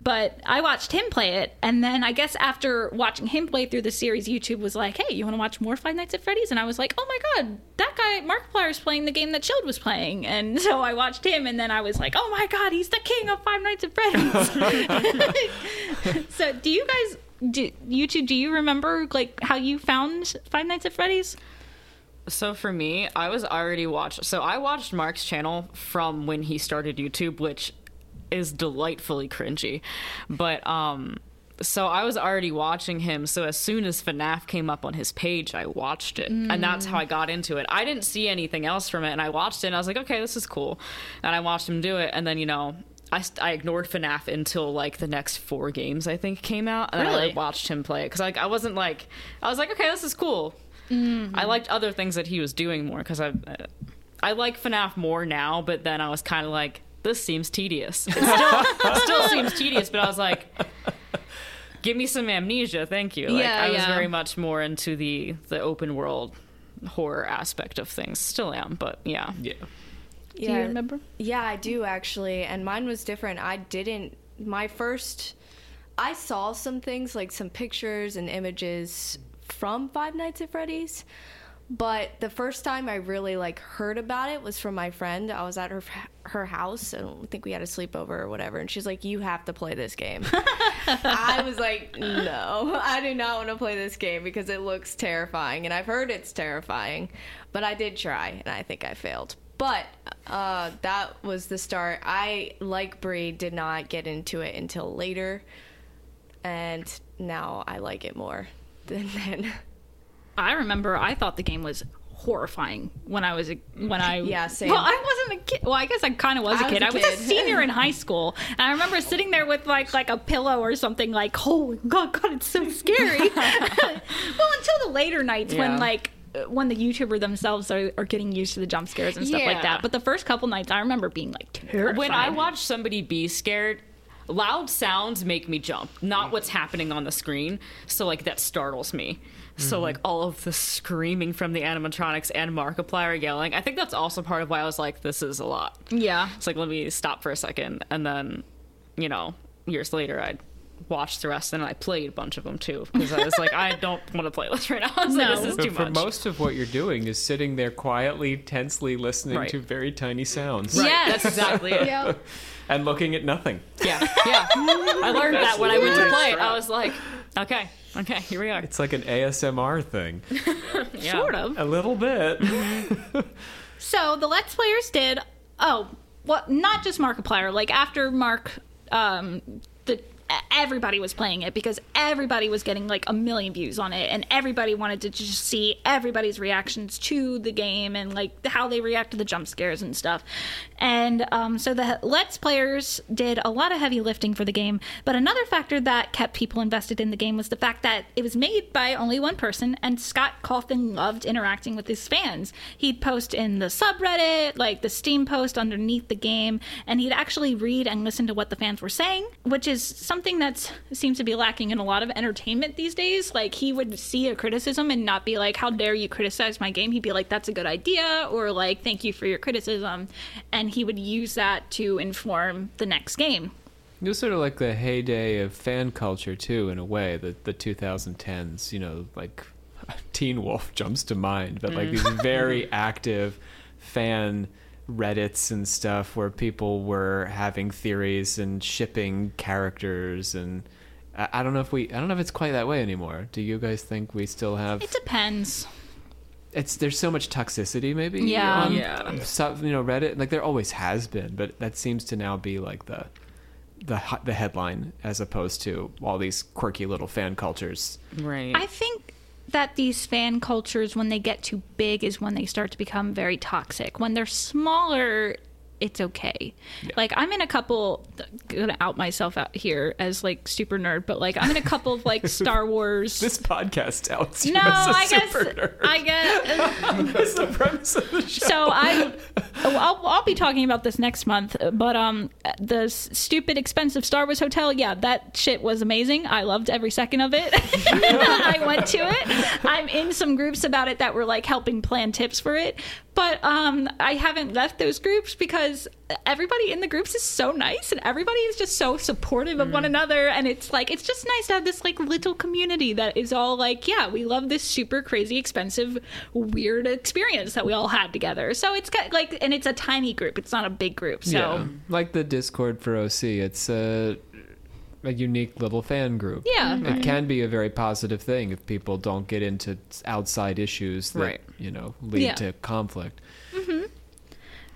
But I watched him play it, and then I guess after watching him play through the series, YouTube was like, "Hey, you want to watch more Five Nights at Freddy's?" And I was like, "Oh my god, that guy Markiplier is playing the game that Chilled was playing," and (laughs) so I watched him, and then I was like, "Oh my god, he's the king of Five Nights at Freddy's." (laughs) so, do you guys? Do, YouTube, do you remember like how you found Five Nights at Freddy's? So for me, I was already watched. So I watched Mark's channel from when he started YouTube, which is delightfully cringy. But um so I was already watching him. So as soon as FNAF came up on his page, I watched it. And that's how I got into it. I didn't see anything else from it and I watched it and I was like, "Okay, this is cool." And I watched him do it and then, you know, I, I ignored FNAF until like the next four games I think came out, and I Really? like, watched him play it because like I wasn't like I was like okay this is cool, Mm-hmm. I liked other things that he was doing more because I I like FNAF more now, but then I was kind of like this seems tedious. It (laughs) still, still seems tedious, but I was like, give me some amnesia, thank you. Like, Yeah, I was yeah. very much more into the the open world horror aspect of things. Still am, but yeah. Yeah. Do you remember? Yeah, I do actually, and mine was different. I didn't. My first, I saw some things like some pictures and images from Five Nights at Freddy's, but the first time I really like heard about it was from my friend. I was at her her house, and I think we had a sleepover or whatever, and she's like, "You have to play this game." (laughs) I was like, "No, I do not want to play this game because it looks terrifying, and I've heard it's terrifying." But I did try, and I think I failed. But uh, that was the start. I, like Brie, did not get into it until later, and now I like it more than then. I remember I thought the game was horrifying when I was a, when I Yeah, same. Well, I wasn't a kid. Well, I guess I kind of was, I a was kid. a I was a senior in (laughs) high school, and I remember sitting there with like like a pillow or something, like, "Oh God, God, it's so scary." (laughs) (laughs) well, until the later nights when like when the YouTuber themselves are, are getting used to the jump scares and stuff like that. But the first couple nights, I remember being like terrified. When I watched somebody be scared, loud sounds make me jump, not what's happening on the screen. So like that startles me. So like mm-hmm. all of the screaming from the animatronics and Markiplier yelling, I think that's also part of why I was like, this is a lot. yeah, It's like let me stop for a second, and then, you know, years later I watched the rest and I played a bunch of them too because I was like, I (laughs) don't want to play this right now. (laughs) I was No. like, this is But too for much. most of what you're doing is sitting there quietly, tensely listening Right. to very tiny sounds Right, Yes. that's exactly it. yeah. (laughs) and looking at nothing. Yeah, yeah. I learned that when I went to play it. I was like, okay, okay, here we are. It's like an ASMR thing. Yeah. sort of. A little bit. So the Let's Players did. Oh, well, not just Markiplier. Like after Mark, um, the everybody was playing it because everybody was getting like a million views on it, and everybody wanted to just see everybody's reactions to the game and like how they react to the jump scares and stuff. And um, so the Let's Players did a lot of heavy lifting for the game. But another factor that kept people invested in the game was the fact that it was made by only one person, and Scott Cawthon loved interacting with his fans. He'd post in the subreddit, like the Steam post underneath the game, and he'd actually read and listen to what the fans were saying, which is something that seems to be lacking in a lot of entertainment these days. Like he would see a criticism and not be like, "How dare you criticize my game?" He'd be like, "That's a good idea," or like, "Thank you for your criticism," and he would use that to inform the next game. It was sort of like the heyday of fan culture too, in a way. The the 2010s, you know, like (laughs) Teen Wolf jumps to mind, but like these mm. very active fan Reddits and stuff where people were having theories and shipping characters, and I, I don't know if we, I don't know if it's quite that way anymore. Do you guys think we still have? It depends. it's there's so much toxicity maybe Yeah. on Yeah. some, you know reddit like there always has been but that seems to now be like the the the headline as opposed to all these quirky little fan cultures Right. I think that these fan cultures, when they get too big, is when they start to become very toxic. When they're smaller, it's okay. Like I'm in a couple. Gonna out myself out here as like super nerd, but like I'm in a couple of like (laughs) Star Wars. this podcast outs you no, as a I guess super nerd. I (laughs) that's the premise of the show So I, I'll, I'll be talking about this next month. But um, the stupid expensive Star Wars hotel, yeah, that shit was amazing. I loved every second of it. (laughs) I went to it. I'm in some groups about it that were like helping plan tips for it. But um, I haven't left those groups because everybody in the groups is so nice and everybody is just so supportive of one another. And it's like it's just nice to have this like little community that is all like, yeah, we love this super crazy expensive weird experience that we all had together. So it's got like, and it's a tiny group. It's not a big group. So yeah like the discord for oc it's a a unique little fan group yeah, it can be a very positive thing if people don't get into outside issues that Right. you know lead Yeah. to conflict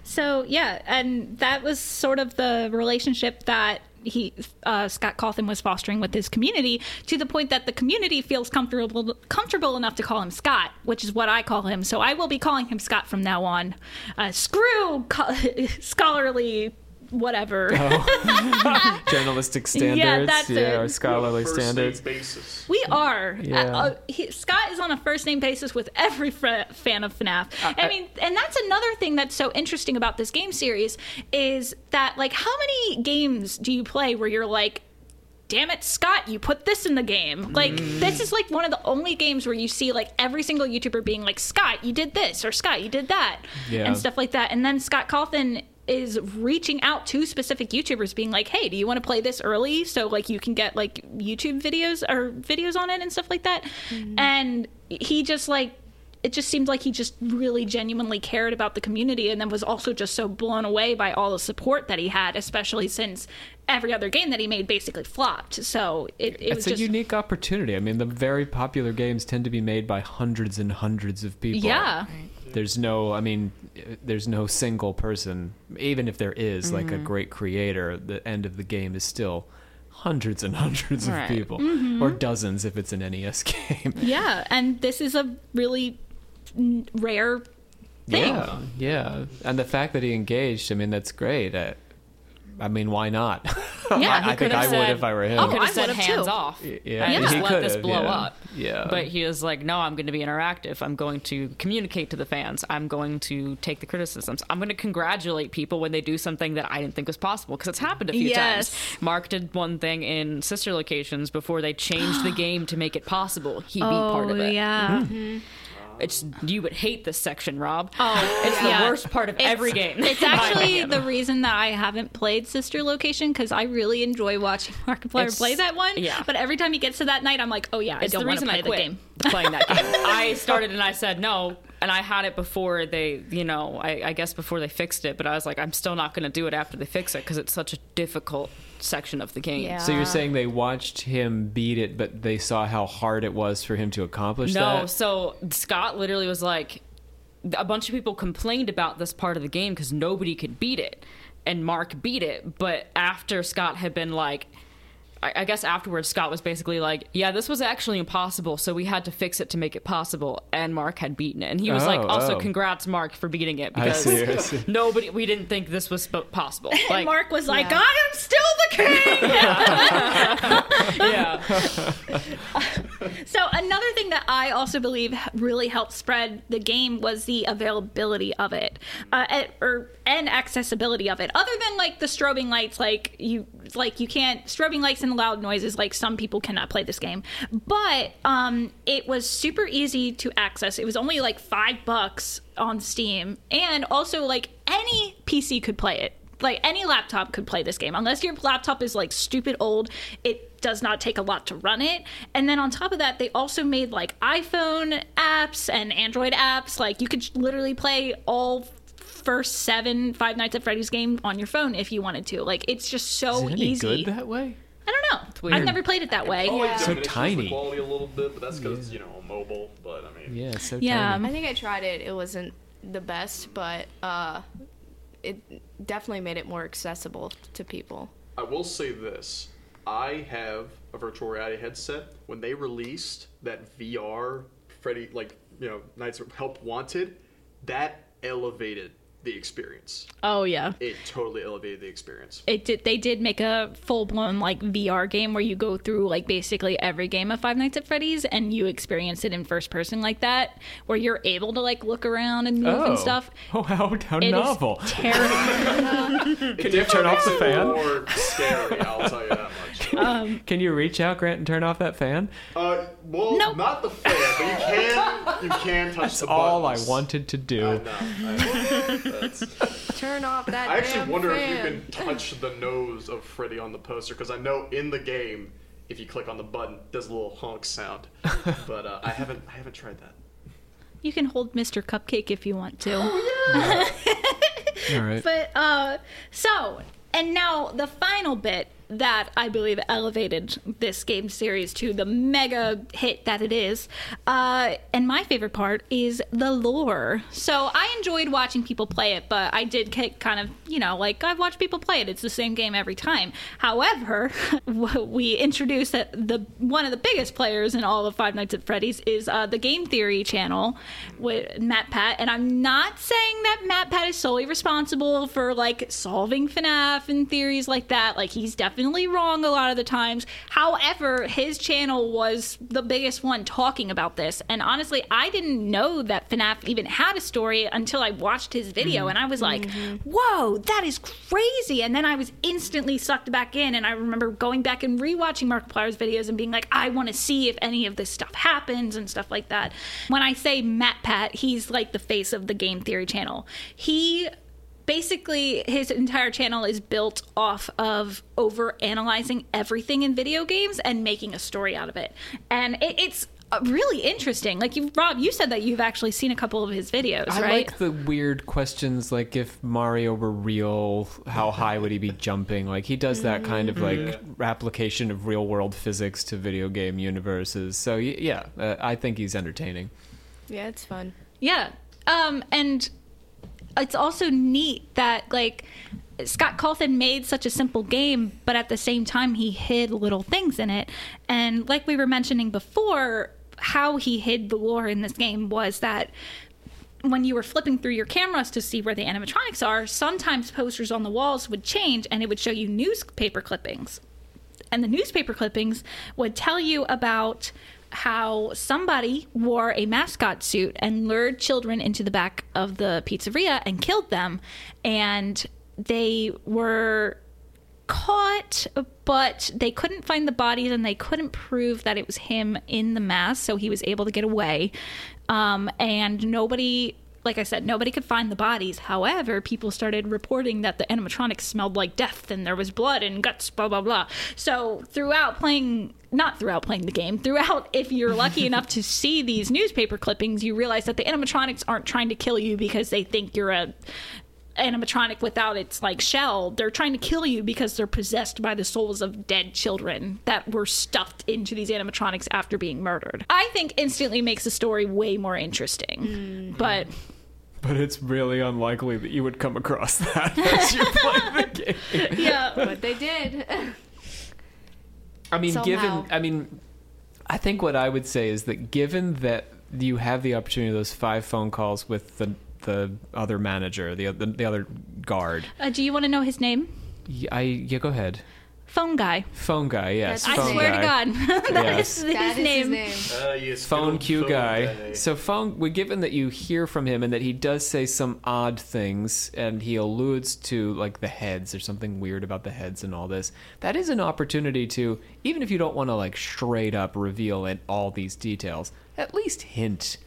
So yeah, and that was sort of the relationship that he uh, Scott Cawthon was fostering with his community to the point that the community feels comfortable comfortable enough to call him Scott, which is what I call him. So I will be calling him Scott from now on. Uh, screw co- (laughs) scholarly whatever. (laughs) journalistic standards that's yeah it. or scholarly First name standards basis. We are. Yeah. Uh, uh, he, Scott is on a first name basis with every fr- fan of FNAF. I mean, and that's another thing that's so interesting about this game series is that, like, how many games do you play where you're like, damn it, Scott, you put this in the game? Like, this is like one of the only games where you see, like, every single YouTuber being like, Scott, you did this, or Scott, you did that, Yeah. and stuff like that. And then Scott Cawthon is reaching out to specific YouTubers being like, "Hey, do you want to play this early so like you can get like YouTube videos or videos on it and stuff like that?" Mm-hmm. And he just like it just seemed like he just really genuinely cared about the community and then was also just so blown away by all the support that he had, especially since every other game that he made basically flopped. So it, it was it's a just unique opportunity. I mean, the very popular games tend to be made by hundreds and hundreds of people. yeah. There's no, I mean, there's no single person, even if there is, like a Mm-hmm. great creator, the end of the game is still hundreds and hundreds of people, Mm-hmm. or dozens if it's an NES (laughs) game. Yeah, and this is a really rare thing. Yeah, yeah. And the fact that he engaged, I mean, that's great. I, I mean, why not? (laughs) Yeah, I, he I think could've I would if I were him. He Oh, could I have said would've hands too. off yeah, and he just let this could've, blow yeah. up. Yeah. But he was like, no, I'm going to be interactive. I'm going to communicate to the fans. I'm going to take the criticisms. I'm going to congratulate people when they do something that I didn't think was possible because it's happened a few Yes. times. Mark did one thing in Sister Locations before they changed the (gasps) game to make it possible. He beat Oh, part of oh, it. yeah. Mm-hmm. Mm-hmm. It's you would hate this section, Rob. Oh, it's the worst part of It's- every game. It's (laughs) actually the reason that I haven't played Sister Location because I really enjoy watching (laughs) Markiplier It's- play that one. yeah. But every time he gets to that night, I'm like, oh yeah, It's I the don't want to reason play I the quit game. playing that game. (laughs) I started and I said no, and I had it before they, you know, I, I guess before they fixed it. But I was like, I'm still not going to do it after they fix it because it's such a difficult section of the game. Yeah. So you're saying they watched him beat it, but they saw how hard it was for him to accomplish No, that? No, so Scott literally was like, a bunch of people complained about this part of the game because nobody could beat it, and Mark beat it. But after Scott had been like, I, I guess afterwards, Scott was basically like, "Yeah, this was actually impossible, so we had to fix it to make it possible." And Mark had beaten it, and he was like, Oh, "Also, oh. congrats, Mark, for beating it I because see, I see. (laughs) nobody, we didn't think this was sp- possible." And Like, Mark was like, Yeah. I am still the king. (laughs) yeah, (laughs) so another thing that I also believe really helped spread the game was the availability of it, uh, and- or and accessibility of it. Other than like the strobing lights, like you like you can't strobing lights and loud noises. Like some people cannot play this game, but um, it was super easy to access. It was only like five bucks on Steam, and also like any PC could play it. like any laptop could play this game unless your laptop is like stupid old it does not take a lot to run it and then on top of that they also made like iphone apps and android apps like you could literally play all first seven five nights at freddy's game on your phone if you wanted to like it's just so Is it any easy good that way? i don't know weird. i've never played it that way Probably Yeah. So diminishes tiny. The quality a little bit, but that's because you know mobile. But I mean, Yeah, so Yeah. tiny. I think I tried it. It wasn't the best, but uh, it definitely made it more accessible to people. I will say this: I have a virtual reality headset. When they released that VR Freddy, like you know, Knights of Help Wanted, that elevated the experience. oh yeah It totally elevated the experience. it did they did make a full blown like VR game where you go through like basically every game of Five Nights at Freddy's and you experience it in first person like that where you're able to like look around and move Oh. and stuff. (laughs) Oh, how, how It is novel. terrible. (laughs) Can you turn off the fan? More scary, I'll tell you that much. (laughs) Can you reach out, Grant, and turn off that fan? Uh, well, Nope. not the fan, but you can. You can touch That's the all I wanted to I do. know. I, (laughs) Turn off that fan. I actually damn wonder fan. if you can touch the nose of Freddy on the poster because I know in the game, if you click on the button, it does a little honk sound. (laughs) but uh, I haven't. I haven't tried that. you can hold Mr. Cupcake if you want to. Oh, yeah. All right. But uh so and now the final bit that I believe elevated this game series to the mega hit that it is. Uh, and my favorite part is the lore. So I enjoyed watching people play it, but I did kind of, you know, like I've watched people play it. It's the same game every time. However, (laughs) we introduced that the one of the biggest players in all of Five Nights at Freddy's is uh, the Game Theory channel with MatPat. And I'm not saying that MatPat is solely responsible for like solving FNAF and theories like that. Like he's definitely wrong a lot of the times. However, his channel was the biggest one talking about this. And honestly, I didn't know that FNAF even had a story until I watched his video mm-hmm. and I was like, mm-hmm. whoa, that is crazy. And then I was instantly sucked back in. And I remember going back and rewatching Markiplier's videos and being like, I want to see if any of this stuff happens and stuff like that. When I say MatPat, he's like the face of the Game Theory channel. He basically his entire channel is built off of over analyzing everything in video games and making a story out of it and it, it's uh, really interesting like you rob you said that you've actually seen a couple of his videos right? I right like the weird questions, like if Mario were real, how high would he be jumping? Like he does that kind of like application of real world physics to video game universes. So yeah, uh, I think he's entertaining. Yeah, it's fun. Yeah. Um, and it's also neat that like Scott Cawthon made such a simple game, but at the same time he hid little things in it. And like we were mentioning before, how he hid the lore in this game was that when you were flipping through your cameras to see where the animatronics are, sometimes posters on the walls would change and it would show you newspaper clippings and the newspaper clippings would tell you about how somebody wore a mascot suit and lured children into the back of the pizzeria and killed them. And they were caught but they couldn't find the bodies and they couldn't prove that it was him in the mask so he was able to get away. Um, and nobody like I said, nobody could find the bodies. However, people started reporting that the animatronics smelled like death and there was blood and guts, blah, blah, blah. So, throughout playing, not throughout playing the game, throughout, if you're lucky enough to (laughs) see these newspaper clippings, you realize that the animatronics aren't trying to kill you because they think you're a animatronic without its like shell they're trying to kill you because they're possessed by the souls of dead children that were stuffed into these animatronics after being murdered i think instantly makes the story way more interesting mm-hmm. but But it's really unlikely that you would come across (laughs) that as you play the game. (laughs) yeah But they did. I mean, Somehow. given, I mean, I think what I would say is that given that you have the opportunity of those five phone calls with the the other manager, the the, the other guard, uh, do you want to know his name y- I yeah, go ahead. Phone guy Phone guy, yes. That's i swear guy. to god (laughs) that Yes. is his That is name. his name. Uh, yes, Phone good Q phone guy. So phone. We given that you hear from him and that he does say some odd things, and he alludes to like the heads or something weird about the heads and all this. That is an opportunity to, even if you don't want to like straight up reveal it all these details, at least hint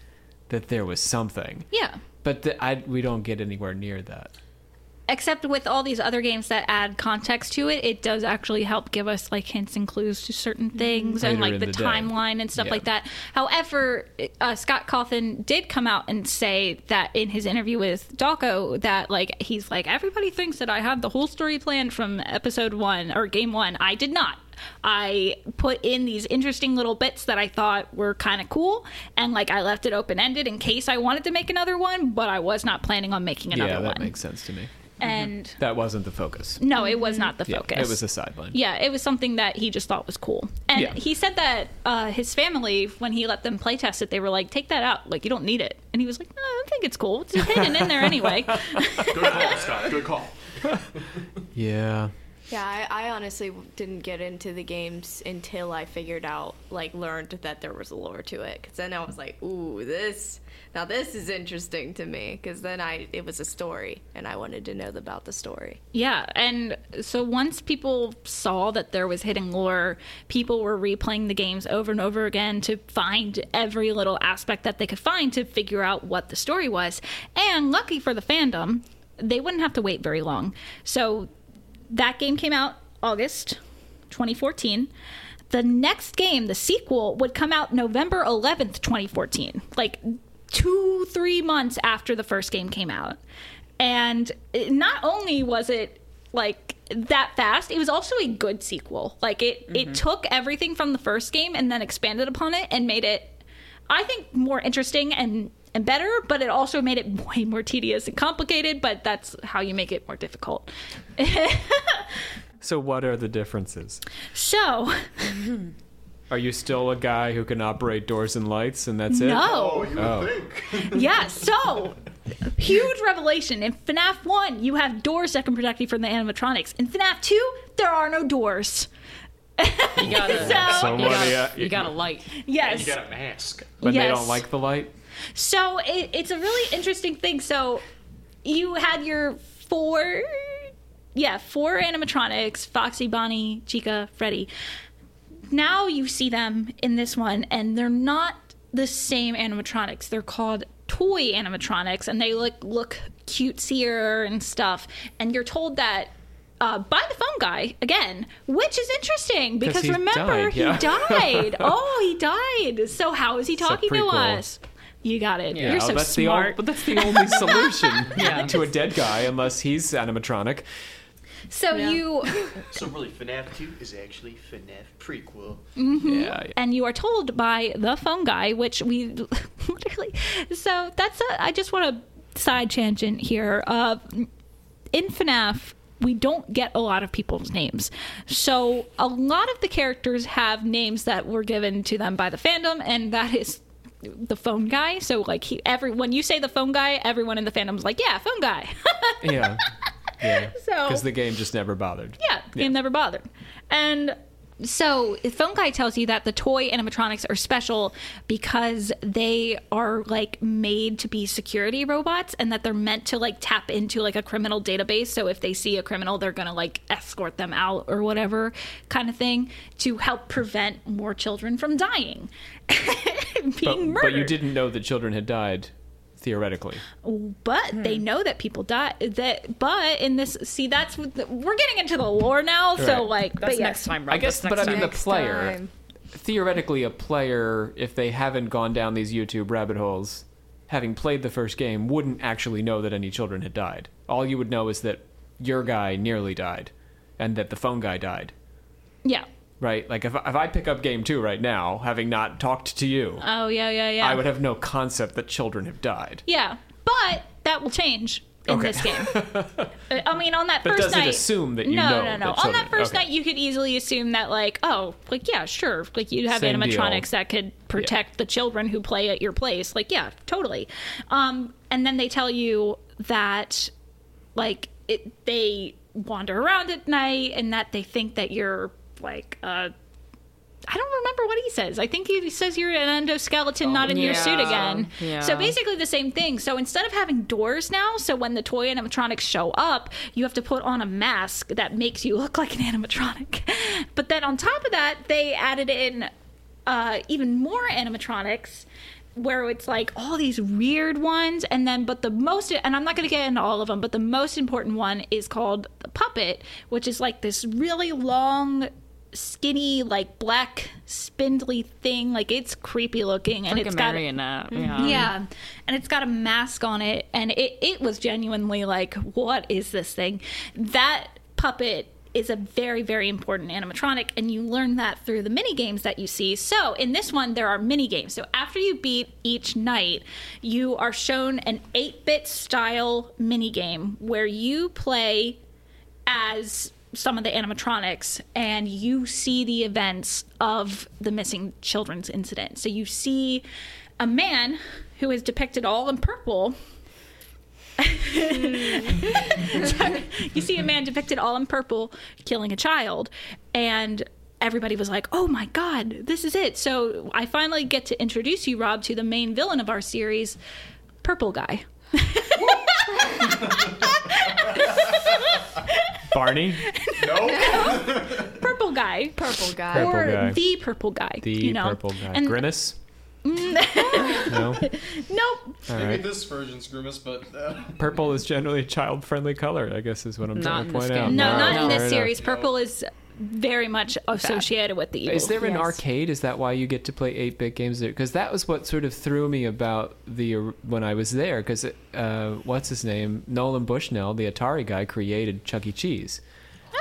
that there was something. yeah But the, I, we don't get anywhere near that. Except with all these other games that add context to it, it does actually help give us like hints and clues to certain things and like the, the timeline and stuff Yeah. like that. However, uh, Scott Cawthon did come out and say that in his interview with Dawko that like he's like everybody thinks that I had the whole story planned from episode one or game one. I did not. I put in these interesting little bits that I thought were kind of cool, and like I left it open ended in case I wanted to make another one, but I was not planning on making another one. yeah, that one. makes sense to me. and That wasn't the focus. no, it was not the Yeah, focus. it was a sideline. Yeah, it was something that he just thought was cool. And Yeah. he said that uh, his family, when he let them play test it, they were like, take that out. Like, you don't need it. And he was like, no, I think it's cool. It's hidden in there anyway. (laughs) Good call, Scott. Good call. (laughs) Yeah. Yeah, I, I honestly didn't get into the games until I figured out, like, learned that there was a lore to it. Because then I was like, ooh, this, now this is interesting to me. Because then I, it was a story, and I wanted to know about the story. yeah. And so once people saw that there was hidden lore, people were replaying the games over and over again to find every little aspect that they could find to figure out what the story was. And lucky for the fandom, they wouldn't have to wait very long. So that game came out August 2014. The next game, the sequel, would come out November 11th, 2014. Like two, three months after the first game came out. And it, not only was it like that fast, it was also a good sequel. Like it, it mm-hmm. took everything from the first game and then expanded upon it and made it, I think, more interesting and and better, but it also made it (laughs) way more tedious and complicated, but that's how you make it more difficult. So what are the differences? So, Are you still a guy who can operate doors and lights and that's it? no. Oh, you Oh. think. (laughs) Yeah, so huge revelation. In FNAF 1, you have doors that can protect you from the animatronics. In FNAF 2, there are no doors. You got a, (laughs) So- So you gotta, do you gotta light. Yes. You got a mask. But they don't like the light? So it, it's a really interesting thing. So you had your four, yeah, four animatronics: Foxy, Bonnie, Chica, Freddy. Now you see them in this one, and they're not the same animatronics. They're called toy animatronics, and they look look cutesier and stuff. And you're told that. Uh, by the phone guy again, which is interesting because remember died, yeah. he (laughs) died. oh, he died. So how is he talking to us? You got it. Yeah, You're so that's smart. The ol- but that's the only (laughs) solution (laughs) Yeah. to a dead guy, unless he's animatronic. so you (laughs) So really, FNAF 2 is actually FNAF prequel. Yeah. and you are told by the phone guy, which we literally. So that's a. I just want a side tangent here. Uh, in FNAF, we don't get a lot of people's names. So a lot of the characters have names that were given to them by the fandom, and that is the phone guy. So like he, every when you say the phone guy, everyone in the fandom's like, yeah, phone guy. (laughs) Yeah. Yeah. So- Because the game just never bothered. Yeah, game never bothered. And so the phone guy tells you that the toy animatronics are special because they are like made to be security robots and that they're meant to like tap into like a criminal database. So if they see a criminal, they're gonna like escort them out or whatever kind of thing to help prevent more children from dying. (laughs) Being But, murdered. but you didn't know that children had died, theoretically. but hmm. they know that people die that but in this see that's what the, we're getting into the lore now so like That's but next yes. time, Rob. I guess, That's but I mean, the player, time. theoretically, a player, if they haven't gone down these YouTube rabbit holes, having played the first game, wouldn't actually know that any children had died. All you would know is that your guy nearly died, and that the phone guy died. yeah Right? Like if if I pick up game two right now, having not talked to you, oh yeah yeah yeah I would have no concept that children have died. yeah but that will change in Okay. this game Uh, (laughs) i mean on that But first does it night assume that you no know no no that on children- that first okay. night you could easily assume that like oh like yeah sure like you have Same deal. animatronics that could protect the children who play at your place like yeah totally um and then they tell you that like it they wander around at night and that they think that you're like uh I don't remember what he says. I think he says you're an endoskeleton, not in your suit again. Yeah. So basically the same thing. So instead of having doors now, so when the toy animatronics show up, you have to put on a mask that makes you look like an animatronic. (laughs) But then on top of that, they added in uh, even more animatronics where it's like all these weird ones and then but the most and i'm not going to get into all of them but the most important one is called the puppet which is like this really long skinny like black spindly thing. Like it's creepy looking and like it's a got marionette. Mm-hmm. Yeah. yeah. And it's got a mask on it and it, it was genuinely like what is this thing? That puppet is a very very important animatronic and you learn that through the mini games that you see. So in this one there are mini games. So after you beat each night you are shown an 8-bit style mini game where you play as some of the animatronics and you see the events of the missing children's incident. So you see a man who is depicted all in purple. (laughs) You see a man depicted all in purple killing a child and everybody was like, "Oh my god, this is it." So I finally get to introduce you Rob to the main villain of our series, Purple Guy. (laughs) (laughs) Barney, No. Purple Guy. Purple guy. Purple or guy. the purple guy. the you know? purple guy, And Grimace. (laughs) no, nope. all Maybe right. this version's Grimace, but uh, Purple is generally a child-friendly color. I guess is what I'm Not trying to point out. No, No, not no. in Fair this enough. series. Purple is very much associated with the evil. Is there an Yes. arcade? Is that why you get to play 8-bit games there? Because that was what sort of threw me about the when I was there. Because uh, what's his name? Nolan Bushnell, the Atari guy, created Chuck E. Cheese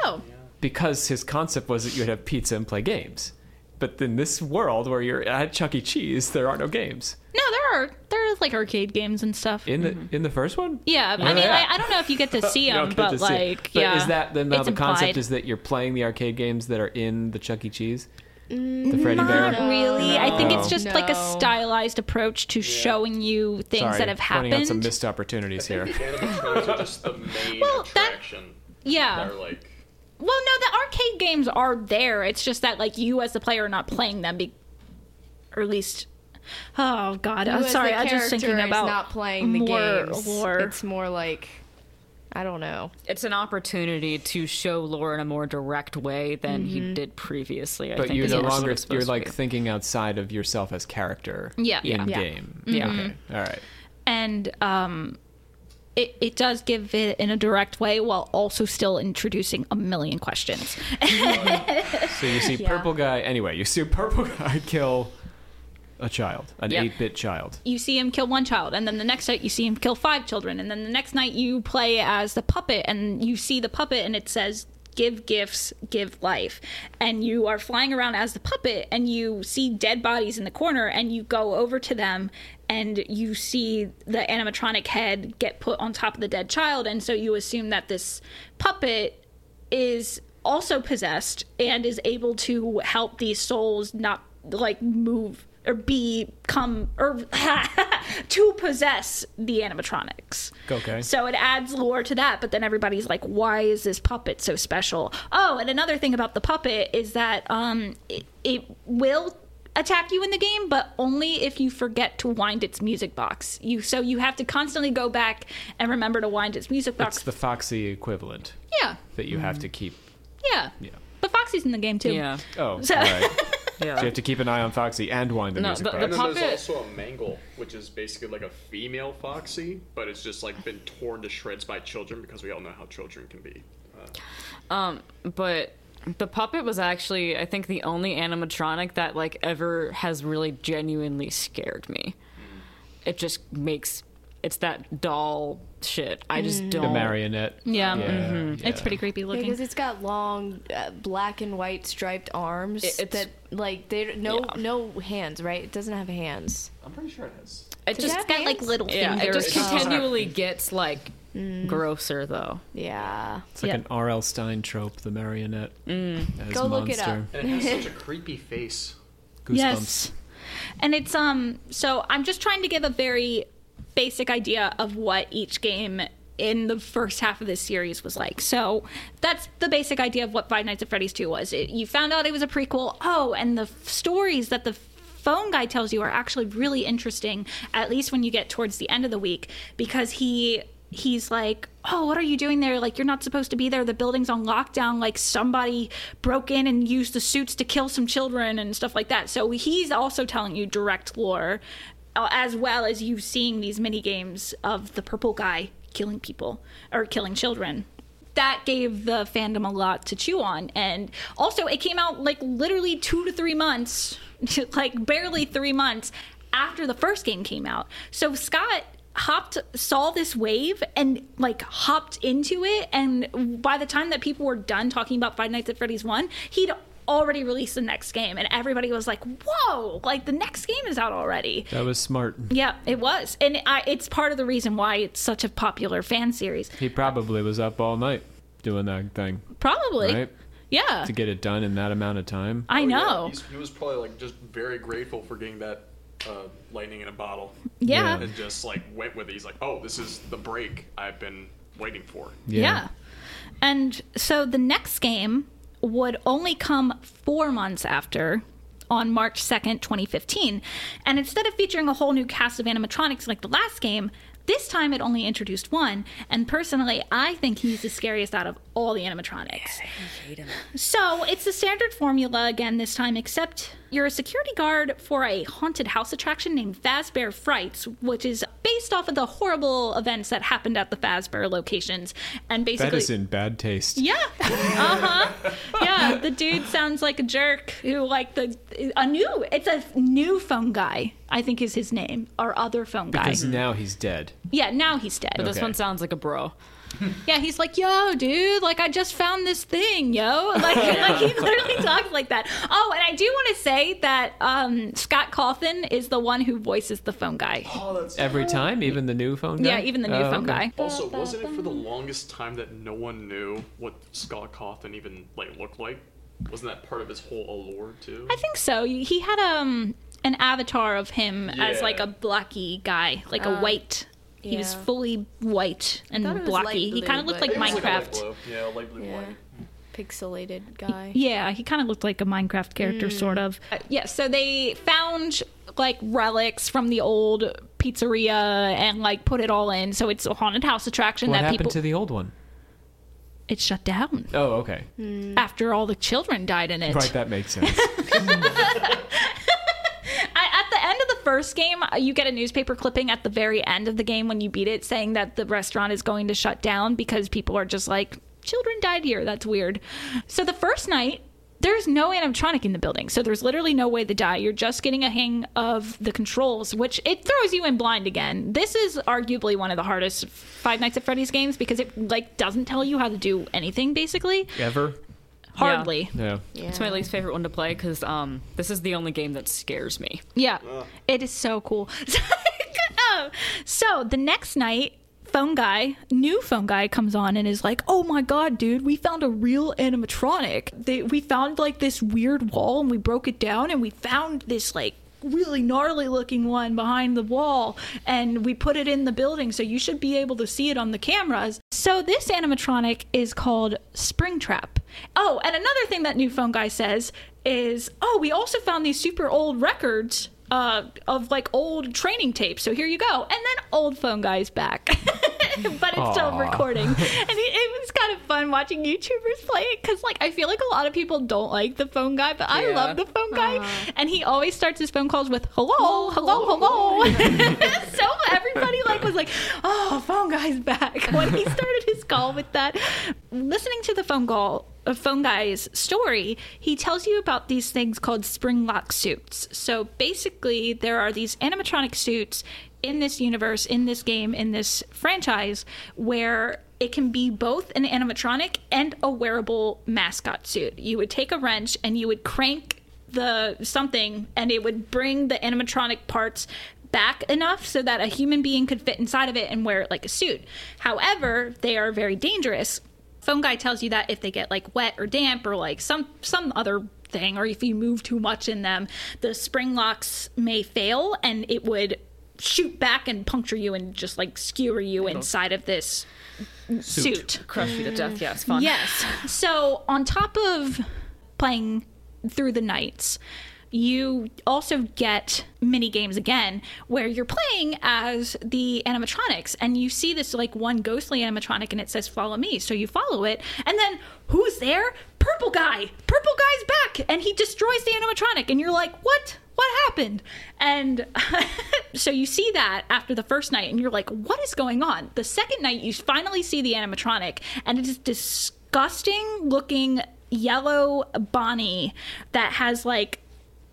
Oh, because his concept was that you'd have pizza and play games. But in this world where you're at Chuck E. Cheese, there are no games. no, there are there are like arcade games and stuff. In the mm-hmm. in the first one, yeah, I mean, I. I don't know if you get to (laughs) see them, but to see like, But yeah, is that then now it's the concept is that you're playing the arcade games that are in the Chuck E. Cheese, the mm, Freddy Not Bear? really. I think it's No. just like a stylized approach to showing you things Sorry, that have pointing out some missed opportunities here. The animatronics are just the main Well, that- yeah. They're like Well, no, the arcade games are there. It's just that like you as the player are not playing them, be- or at least. Oh God, You I'm sorry. I'm just thinking about not playing the more games. lore. It's more like I don't know. It's an opportunity to show lore in a more direct way than Mm-hmm. he did previously. I But think you is no what longer it's supposed you're like thinking outside of yourself as character. Yeah. In Yeah. game. Yeah. Okay. All right. and um, it, it does give it in a direct way while also still introducing a million questions. (laughs) So you see Yeah. purple guy. Anyway, you see purple (laughs) guy kill a child, an Yep. eight-bit child. you see him kill one child, and then the next night you see him kill five children, and then the next night you play as the puppet, and you see the puppet, and it says give gifts give life and you are flying around as the puppet and you see dead bodies in the corner and you go over to them and you see the animatronic head get put on top of the dead child and so you assume that this puppet is also possessed and is able to help these souls not like move or become or (laughs) to possess the animatronics. Okay. So it adds lore to that, but then everybody's like, why is this puppet so special? Oh, and another thing about the puppet is that um it, it will attack you in the game, but only if you forget to wind its music box. You so you have to constantly go back and remember to wind its music box. It's the Foxy equivalent yeah. that you have to keep. Yeah. Yeah. But Foxy's in the game too. Yeah. Oh, So- all right. (laughs) Yeah. So you have to keep an eye on Foxy and wind the No, music the- box. the And then puppet- there's also a mangle, which is basically like a female foxy, but it's just like been torn to shreds by children because we all know how children can be. Uh, Um, but the puppet was actually, I think, the only animatronic that like ever has really genuinely scared me. It just makes it's that doll shit. I just don't. the marionette. Yeah. Yeah, Mhm. yeah. It's pretty creepy looking. Because it's got long uh, black and white striped arms It- it's- that like they no Yeah. no hands, right? It doesn't have hands. I'm pretty sure it has. It Does it just have It's got like hands? little yeah, it fingers. just Oh. continually gets like grosser though. Yeah. It's like Yeah. an R.L. Stine trope, the marionette. As Go look it up. And it has such a (laughs) creepy face. Goosebumps. Yes. And it's um so I'm just trying to give a very basic idea of what each game in the first half of this series was like. So that's the basic idea of what Five Nights at Freddy's 2 was. It, you found out it was a prequel. Oh, and the f- stories that the phone guy tells you are actually really interesting at least when you get towards the end of the week because he he's like, "Oh, what are you doing there? Like you're not supposed to be there. The building's on lockdown. Like somebody broke in and used the suits to kill some children and stuff like that." So he's also telling you direct lore uh, as well as you seeing these mini games of the purple guy killing people or killing children. That gave the fandom a lot to chew on. And also, it came out like literally two to three months, (laughs) like barely three months after the first game came out. So Scott hopped saw this wave and like hopped into it. And by the time that people were done talking about Five Nights at Freddy's 1 he'd already released the next game. And everybody was like whoa like the next game is out already. That was smart. yeah it was. And I, it's part of the reason why it's such a popular fan series. He probably was up all night doing that thing. Probably. Right. yeah. To get it done in that amount of time. I Oh, know. He's- he was probably like just very grateful for getting that uh, lightning in a bottle, yeah Yeah. and just like went with it. He's like, "Oh, this is the break I've been waiting for." Yeah. And so the next game would only come four months after on March 2nd, 2015. And instead of featuring a whole new cast of animatronics like the last game, this time it only introduced one. And personally, I think he's the scariest out of all the animatronics. So it's the standard formula again this time, except you're a security guard for a haunted house attraction named Fazbear Frights, which is based off of the horrible events that happened at the Fazbear locations. And basically, is in bad taste. yeah, uh huh, yeah. The dude sounds like a jerk who like the a new. It's a new phone guy. I think is his name, our other phone guy. Because now he's dead. yeah, now he's dead. But this Okay. one sounds like a bro. (laughs) Yeah, he's like, yo, dude, like I just found this thing, yo. (laughs) Like, like he literally (laughs) talks like that. Oh, and I do want to say that um, Scott Cawthon is the one who voices the phone guy. Oh, that's Every time, even the new phone guy? Yeah, even the new Oh, phone okay. guy. Also, wasn't it for the longest time that no one knew what Scott Cawthon even like looked like? Wasn't that part of his whole allure too? I think so. He had um an avatar of him as like a blocky guy, like a uh, white. He was fully white and thought it blocky. light he kind of looked like It was like light Minecraft. blue. Yeah, light blue Yeah. white. Pixelated guy. Yeah, he kind of looked like a Minecraft character, mm. sort of. Uh, yeah, so they found like relics from the old pizzeria and like put it all in. So it's a haunted house attraction What that happened people. to the old one? it shut down Oh, okay. Hmm. after all the children died in it. Right, that makes (laughs) sense. (laughs) I, at the end of the first game, uh, you get a newspaper clipping at the very end of the game when you beat it saying that the restaurant is going to shut down because people are just like, children died here. That's weird. So the first night, there's no animatronic in the building. So there's literally no way to die. You're just getting a hang of the controls, which it throws you in blind again. This is arguably one of the hardest Five Nights at Freddy's games because it like doesn't tell you how to do anything basically. Ever? Hardly. Yeah. Yeah. It's my least favorite one to play because um, this is the only game that scares me. Yeah, it is so cool. (laughs) Oh, so the next night, phone guy, new phone guy, comes on and is like, "Oh my god, dude, we found a real animatronic. They, we found like this weird wall and we broke it down and we found this like." Really gnarly looking one behind the wall and we put it in the building so you should be able to see it on the cameras so this animatronic is called springtrap oh and another thing that new phone guy says is oh we also found these super old records uh, of like old training tapes. So here you go. And then old phone guy's back, (laughs) (laughs) but it's still recording. (laughs) And it, it was kind of fun watching YouTubers play it because like I feel like a lot of people don't like the phone guy, but I love the phone guy. And he always starts his phone calls with hello, hello, hello. (laughs) so everybody like was like, oh, phone guy's back when he started his call with that. Listening to the phone call a phone guy's story, he tells you about these things called spring lock suits. So basically, there are these animatronic suits in this universe, in this game, in this franchise, where it can be both an animatronic and a wearable mascot suit. You would take a wrench and you would crank the something, and it would bring the animatronic parts back enough so that a human being could fit inside of it and wear it like a suit. However, they are very dangerous. Phone guy tells you that if they get like wet or damp or like some some other thing or if you move too much in them, the spring locks may fail and it would shoot back and puncture you and just like skewer you inside of this suit. Crush you to death. Yeah, it's fun. Yes. So on top of playing through the nights, you also get mini games again where you're playing as the animatronics and you see this like one ghostly animatronic and it says follow me so you follow it and then who's there purple guy purple guy's back and he destroys the animatronic and you're like what what happened and (laughs) so you see that after the first night, and you're like, "What is going on?" The second night, you finally see the animatronic, and it is disgusting looking yellow Bonnie that has like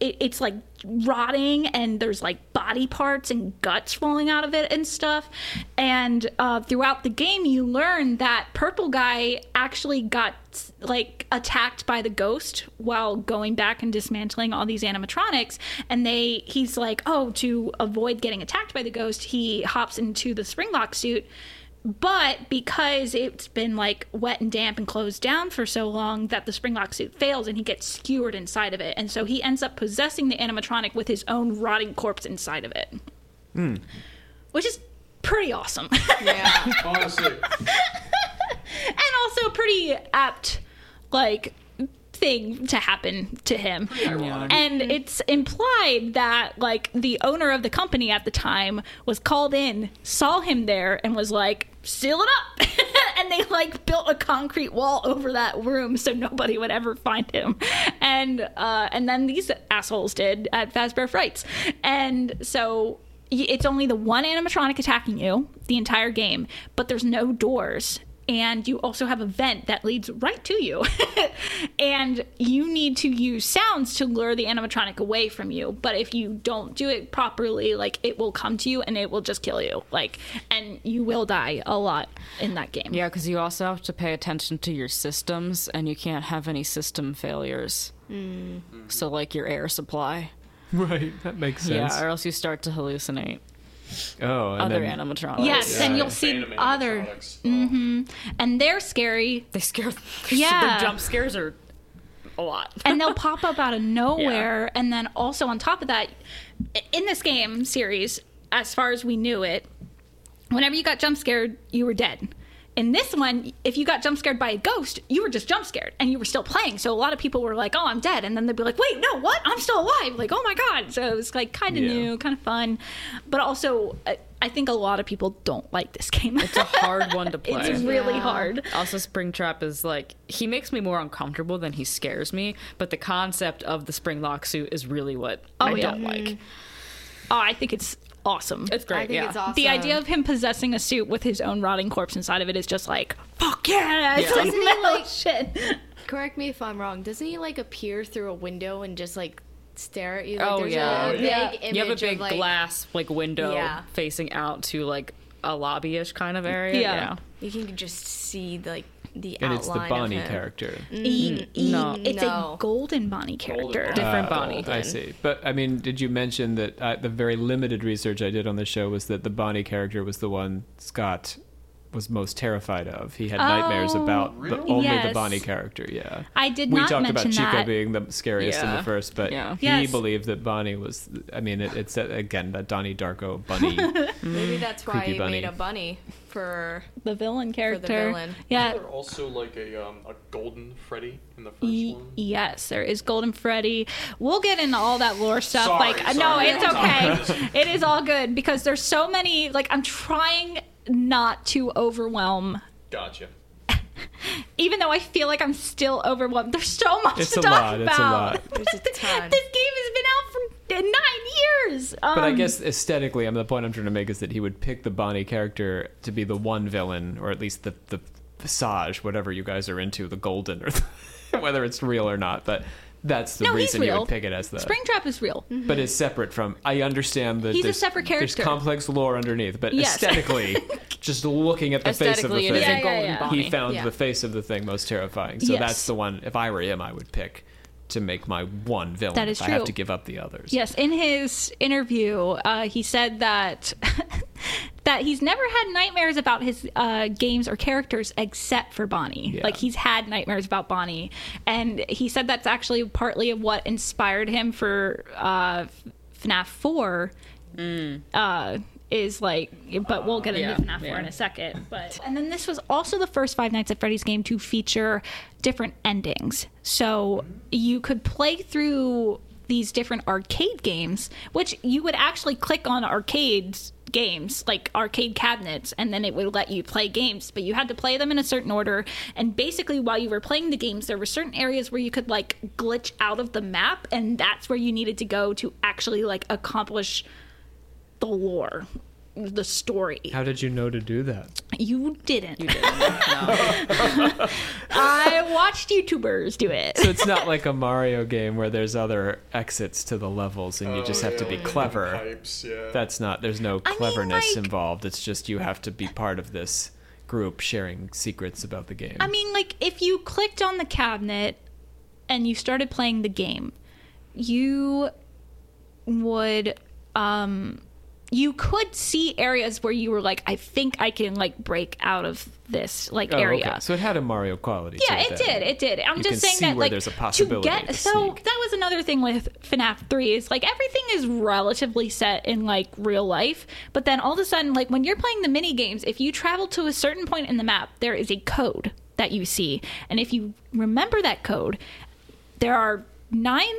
it, it's like rotting and there's like body parts and guts falling out of it and stuff. And uh, throughout the game you learn that purple guy actually got like attacked by the ghost while going back and dismantling all these animatronics. And they he's like oh to avoid getting attacked by the ghost he hops into the springlock suit but because it's been like wet and damp and closed down for so long that the springlock suit fails and he gets skewered inside of it. And so he ends up possessing the animatronic with his own rotting corpse inside of it. Hmm. Which is pretty awesome. Yeah. (laughs) Honestly, and also pretty apt like thing to happen to him. And it's implied that like the owner of the company at the time was called in saw him there and was like seal it up. (laughs) And they like built a concrete wall over that room so nobody would ever find him. And uh and then these assholes did at fazbear frights. And so it's only the one animatronic attacking you the entire game but there's no doors and you also have a vent that leads right to you. (laughs) and you need to use sounds to lure the animatronic away from you. But if you don't do it properly, like it will come to you and it will just kill you. Like, and you will die a lot in that game. Yeah, because you also have to pay attention to your systems, and you can't have any system failures. Mm. So, like your air supply. (laughs) Right, that makes sense. Yeah, or else you start to hallucinate oh, and other then, animatronics. Yes, Yeah, and you'll see Phantom other, animatronics. Mm-hmm. and they're scary. They scare. (laughs) Yeah. the jump scares are a lot. and they'll (laughs) pop up out of nowhere. And then also on top of that, in this game series, as far as we knew it, whenever you got jump scared, you were dead. In this one, if you got jump scared by a ghost, you were just jump scared and you were still playing. So a lot of people were like, "Oh, I'm dead," and then they'd be like, "Wait, no, what? I'm still alive!" Like, "Oh my god!" So it was like kind of Yeah. new, kind of fun, but also I, I think a lot of people don't like this game. It's a hard one to (laughs) play. it's really Yeah. hard. Also, Springtrap is like he makes me more uncomfortable than he scares me. But the concept of the spring lock suit is really what oh, I yeah. don't like. Oh, I think it's awesome. It's great. I think yeah. it's awesome. the idea of him possessing a suit with his own rotting corpse inside of it is just like fuck yeah, it's Yeah. like Doesn't metal like- shit. Correct me if I'm wrong. Doesn't he like appear through a window and just like stare at you? Like, Oh, there's yeah. a, Oh, big yeah. image you have a of, big like, glass like window Yeah. facing out to like a lobbyish kind of area. Yeah. You can just see like the and it's the Bonnie character. E- e- no. it's No. a golden Bonnie character. Bonnie. Different Uh, Bonnie. I see. But I mean, did you mention that uh, the very limited research I did on the show was that the Bonnie character was the one Scott was most terrified of. He had nightmares Oh, about the, really? only the Bonnie character. Yeah. I did not. we not talked about mention Chica that. being the scariest in the first, but Yeah. he Yes. believed that Bonnie was. I mean, it, it's again that Donnie Darko bunny. (laughs) Maybe that's why Creepy he bunny. made a bunny for. the villain character. The villain. Yeah. Is there also like a um, a golden Freddy in the first Y- one? yes, there is Golden Freddy. We'll get into all that lore stuff. Sorry, like, uh, no, sorry. it's okay. it is all good because there's so many. Like, I'm trying not to overwhelm. Gotcha. (laughs) Even though I feel like I'm still overwhelmed, there's so much It's to a talk lot, about. it's a lot. (laughs) There's a ton. this game has been out for nine years. Um, But I guess aesthetically, I mean, the point I'm trying to make is that he would pick the Bonnie character to be the one villain, or at least the the visage, whatever you guys are into, the golden, or (laughs) whether it's real or not. But that's the No, he's reason you real. would pick it as the. Springtrap is real. But mm-hmm. it's separate from. I understand that He's a there's, separate There's complex lore underneath, but Yes. aesthetically, (laughs) just looking at the face of the Aesthetically, it thing, is Yeah, yeah, golden yeah. Bonnie. he found Yeah. the face of the thing most terrifying. So Yes. that's the one. If I were him, I would pick to make my one villain. That is if I have to give up the others. Yes, in his interview, uh, he said that that he's never had nightmares about his uh, games or characters except for Bonnie. Yeah. Like he's had nightmares about Bonnie, and he said that's actually partly of what inspired him for uh, FNAF Four. Uh, is like, but we'll get into Yeah, FNAF 4 yeah. in a second. But and then this was also the first Five Nights at Freddy's game to feature different endings. So you could play through these different arcade games, which you would actually click on arcades games like arcade cabinets and then it would let you play games but you had to play them in a certain order and basically while you were playing the games there were certain areas where you could like glitch out of the map and that's where you needed to go to actually like accomplish the lore, the story. How did you know to do that? You didn't. You didn't. No. (laughs) I watched YouTubers do it. So it's not like a Mario game where there's other exits to the levels and you just Oh, have to be clever. Pipes, yeah. That's not. There's no I mean, cleverness like- involved. It's just you have to be part of this group sharing secrets about the game. I mean, like if you clicked on the cabinet and you started playing the game, you would um you could see areas where you were like, I think I can like break out of this like Oh, area. okay. So it had a Mario quality. Yeah, to it it, did. It did. I'm You just saying that like there's a to get to so that was another thing with FNAF 3 is like everything is relatively set in like real life, but then all of a sudden like when you're playing the mini games, if you travel to a certain point in the map, there is a code that you see. And if you remember that code, there are nine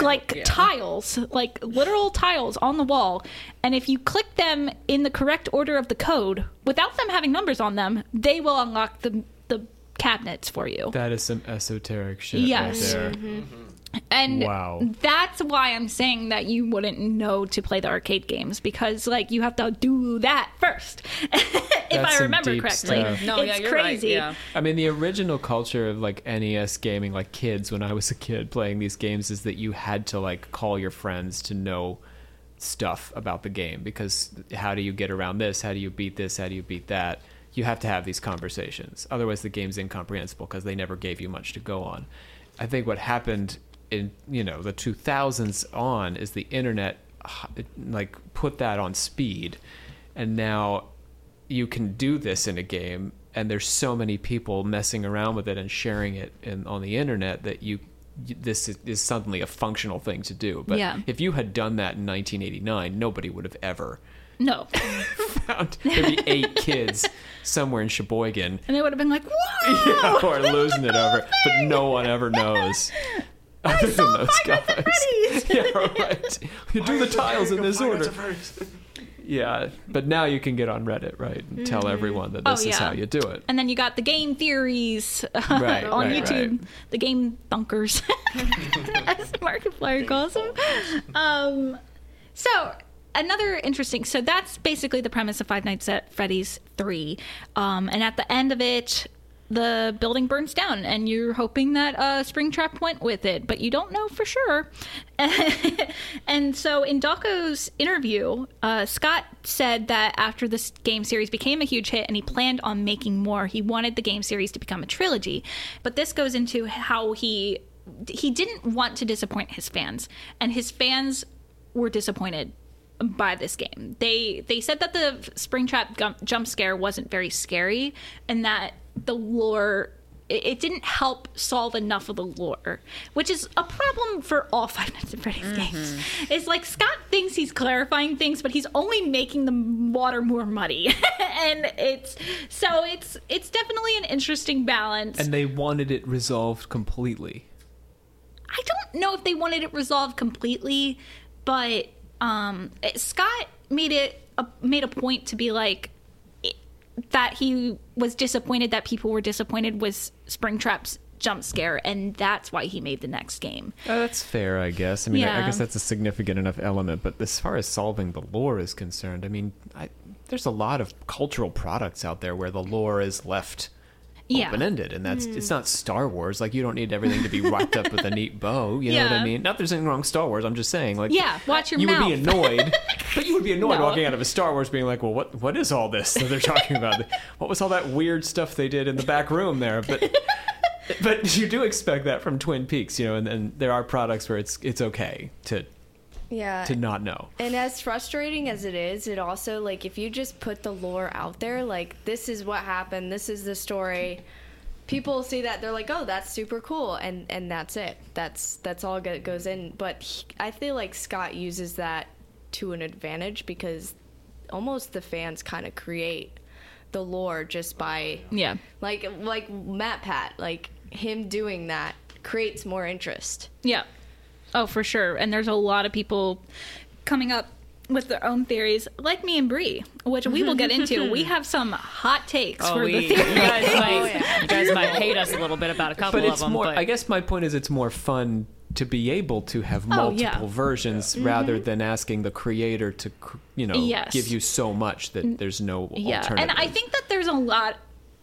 like Yeah. tiles, like literal tiles on the wall, and if you click them in the correct order of the code without them having numbers on them, they will unlock the the cabinets for you. That is some esoteric shit Yes. right there. Mm-hmm. And Wow. that's why I'm saying that you wouldn't know to play the arcade games because like you have to do that first. (laughs) if That's I remember correctly. stuff. No, it's yeah, you're right. crazy. Yeah. I mean, the original culture of like NES gaming, like kids when I was a kid playing these games, is that you had to like call your friends to know stuff about the game because how do you get around this? How do you beat this? How do you beat that? You have to have these conversations. Otherwise, the game's incomprehensible because they never gave you much to go on. I think what happened in you know the 2000s on is the internet like put that on speed, and now you can do this in a game and there's so many people messing around with it and sharing it in, on the internet that you this is, is suddenly a functional thing to do but Yeah. if you had done that in 1989 nobody would have ever No. (laughs) found there'd be eight kids somewhere in Sheboygan And they would have been like, Whoa! (laughs) yeah, or losing it over it, but no one ever knows (laughs) other than those guys (laughs) yeah right you do the tiles in this order yeah but now you can get on reddit right and tell everyone that Oh, this is yeah. how you do it And then you got the game theories (laughs) Right, on right, YouTube, right. the game bunkers, (laughs) as Markiplier calls them. Um, so another interesting. So that's basically the premise of Five Nights at Freddy's Three. Um, and at the end of it. The building burns down, and you're hoping that uh, Springtrap went with it, but you don't know for sure. (laughs) and so, in Dawko's interview, uh, Scott said that after this game series became a huge hit and he planned on making more, he wanted the game series to become a trilogy. But this goes into how he he didn't want to disappoint his fans, and his fans were disappointed by this game. They they said that the Springtrap jump scare wasn't very scary, and that the lore it, it didn't help solve enough of the lore, which is a problem for all (laughs) Five Nights at Freddy's games. It's like Scott thinks he's clarifying things, but he's only making the water more muddy, (laughs) and it's so it's it's definitely an interesting balance. and they wanted it resolved completely I don't know if they wanted it resolved completely, but um, Scott made it a, made a point to be like it- that he was disappointed that people were disappointed was Springtrap's jump scare, and that's why he made the next game. Uh, that's fair, I guess. I mean, I, I guess that's a significant enough element. But as far as solving the lore is concerned, I mean, I, there's a lot of cultural products out there where the lore is left Yeah. open ended, and that's it's hmm. not Star Wars. Like you don't need everything to be wrapped up with a neat (laughs) bow. You know what I mean? Not there's anything wrong with Star Wars. I'm just saying, like, Yeah, watch your you mouth. would be annoyed, (laughs) but you would be annoyed No. walking out of a Star Wars being like, well, what what is all this that they're talking about? what was all that weird stuff they did in the back room there? But but you do expect that from Twin Peaks, you know, and, and there are products where it's it's okay to Yeah. to not know. And as frustrating as it is, it also like if you just put the lore out there, like this is what happened, this is the story. People see that they're like, "Oh, that's super cool," and and that's it. That's that's all that goes in. But he, I feel like Scott uses that to an advantage because almost the fans kind of create the lore just by Yeah. like like MatPat, like him doing that creates more interest. Yeah. Oh, for sure. And there's a lot of people coming up with their own theories, like me and Bree, which we will get into. (laughs) we have some hot takes Oh, for we, the you guys might, you guys (laughs) might hate us a little bit about a couple But of them. more. but I guess my point is, it's more fun to be able to have Oh, multiple yeah. Mm-hmm. versions rather than asking the creator to you know Yes. give you so much that there's no Yeah, alternative. and I think that there's a lot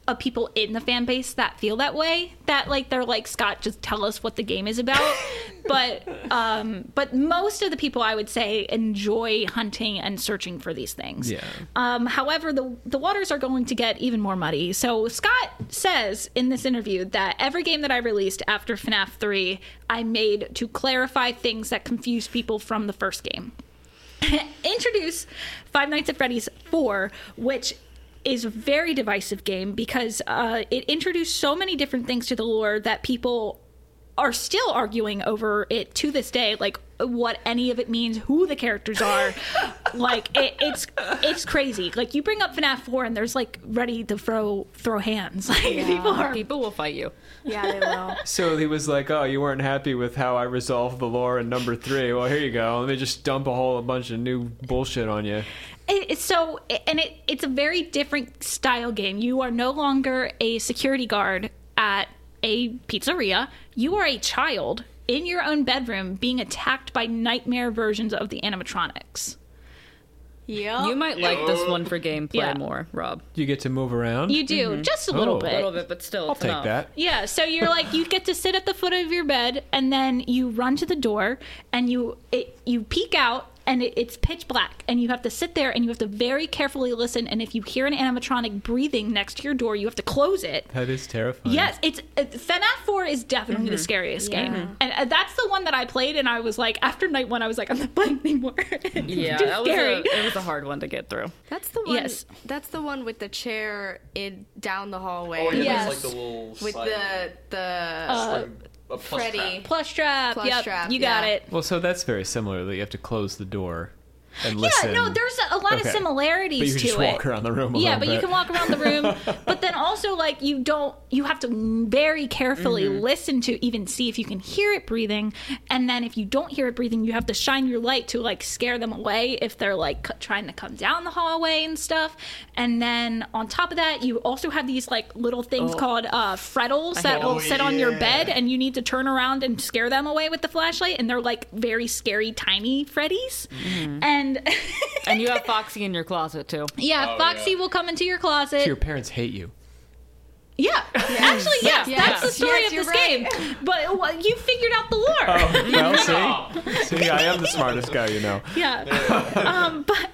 of people in the fan base that feel that way. That like they're like Scott, just tell us what the game is about. (laughs) but um, but most of the people I would say enjoy hunting and searching for these things. Yeah. Um, however, the the waters are going to get even more muddy. So Scott says in this interview that every game that I released after FNAF three, I made to clarify things that confuse people from the first game (laughs) introduce Five Nights at Freddy's 4, which is a very divisive game because uh, it introduced so many different things to the lore that people are still arguing over it to this day like what any of it means who the characters are (laughs) like it, it's it's crazy like you bring up FNAF 4 and there's like ready to throw throw hands (laughs) like people are People will fight you. Yeah, they will. (laughs) So he was like, "Oh, you weren't happy with how I resolved the lore in number three. Well, here you go. Let me just dump a whole bunch of new bullshit on you." It- it's so and it it's a very different style game you are no longer a security guard at a pizzeria you are a child in your own bedroom being attacked by nightmare versions of the animatronics Yeah. You might like this one for gameplay Yeah. more, Rob. You get to move around. you do mm-hmm. just a little Oh. bit A little bit, but still, I'll take enough. that. Yeah, so you're like you get to sit at the foot of your bed and then you run to the door and you it, you peek out and it, it's pitch black and you have to sit there and you have to very carefully listen and if you hear an animatronic breathing next to your door you have to close it. That is terrifying. Yes, it's uh, FNAF 4 is definitely the scariest game. And uh, that's the one that I played and I was like after night 1 I was like I'm not playing anymore. (laughs) Yeah, too that was scary. a, it was a hard one to get through. That's the one. Yes. That's the one with the chair in down the hallway. Oh, yeah, Yes. like the little With the the Uh, spring- a plus Freddy. trap. Plushtrap. Plus yep, trap, you got yeah. it. Well, so that's very similar. That you have to close the door and listen. Yeah, no, there's a lot Okay. of similarities But you can to just it. walk around the room. A yeah, but you can walk around the room. (laughs) but then also, like, you don't, you have to very carefully Mm-hmm. listen to even see if you can hear it breathing. And then if you don't hear it breathing, you have to shine your light to, like, scare them away if they're, like, c- trying to come down the hallway and stuff. And then on top of that, you also have these, like, little things called uh, Freddles that will them. sit on your bed and you need to turn around and scare them away with the flashlight. And they're, like, very scary, tiny Freddies. And. (laughs) And you have Foxy in your closet too. Yeah, Oh, Foxy yeah. will come into your closet. Your parents hate you. yeah, actually, yes, Yes. that's the story Yes, of this right. game. But well, you figured out the lore. Oh, (laughs) well, see, see, I am the smartest guy you know. Yeah, (laughs) um, but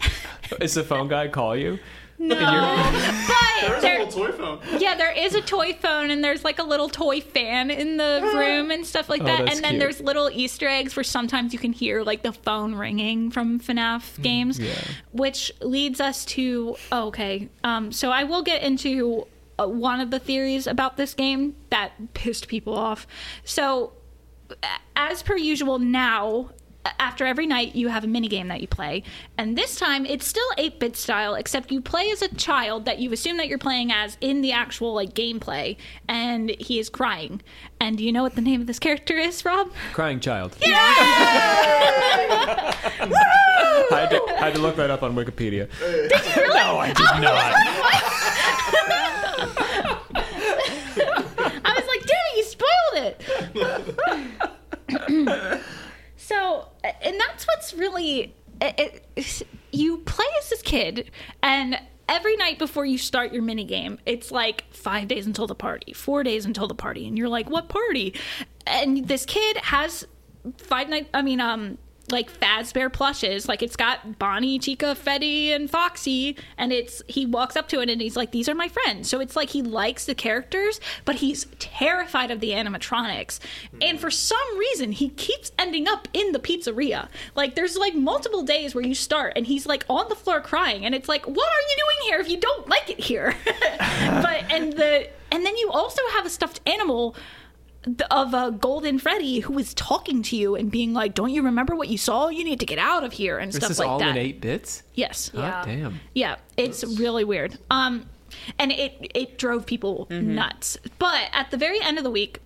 Is the phone guy call you? No, (laughs) There but is a little toy phone. yeah, there is a toy phone, and there's like a little toy fan in the (gasps) room and stuff like Oh, that. that's And then cute. there's little Easter eggs where sometimes you can hear like the phone ringing from FNAF games, yeah. which leads us to oh, okay. Um, so I will get into uh, one of the theories about this game that pissed people off. So as per usual now after every night you have a mini game that you play and this time it's still 8-bit style except you play as a child that you assume that you're playing as in the actual like gameplay and he is crying and do you know what the name of this character is rob Crying child. (laughs) I, had to, I had to look that up on Wikipedia. (laughs) No, I did not. (laughs) I was like, damn it, you spoiled it. So, and that's what's really. It, it, you play as this kid, and every night before you start your mini game, it's like five days until the party, four days until the party, and you're like, what party? And this kid has five night. I mean, um. Like Fazbear plushes, like it's got Bonnie, Chica, Freddy, and Foxy, and it's he walks up to it and he's like, "These are my friends." So it's like he likes the characters, but he's terrified of the animatronics. And for some reason, he keeps ending up in the pizzeria. Like there's like multiple days where you start and he's like on the floor crying, and it's like, "What are you doing here if you don't like it here?" (laughs) but and the and then you also have a stuffed animal th- of a golden Freddy who was talking to you and being like, "Don't you remember what you saw? You need to get out of here" and This stuff is like all that. in eight bits. Yes. God damn. Yeah, it's really weird. Um, and it it drove people nuts. But at the very end of the week,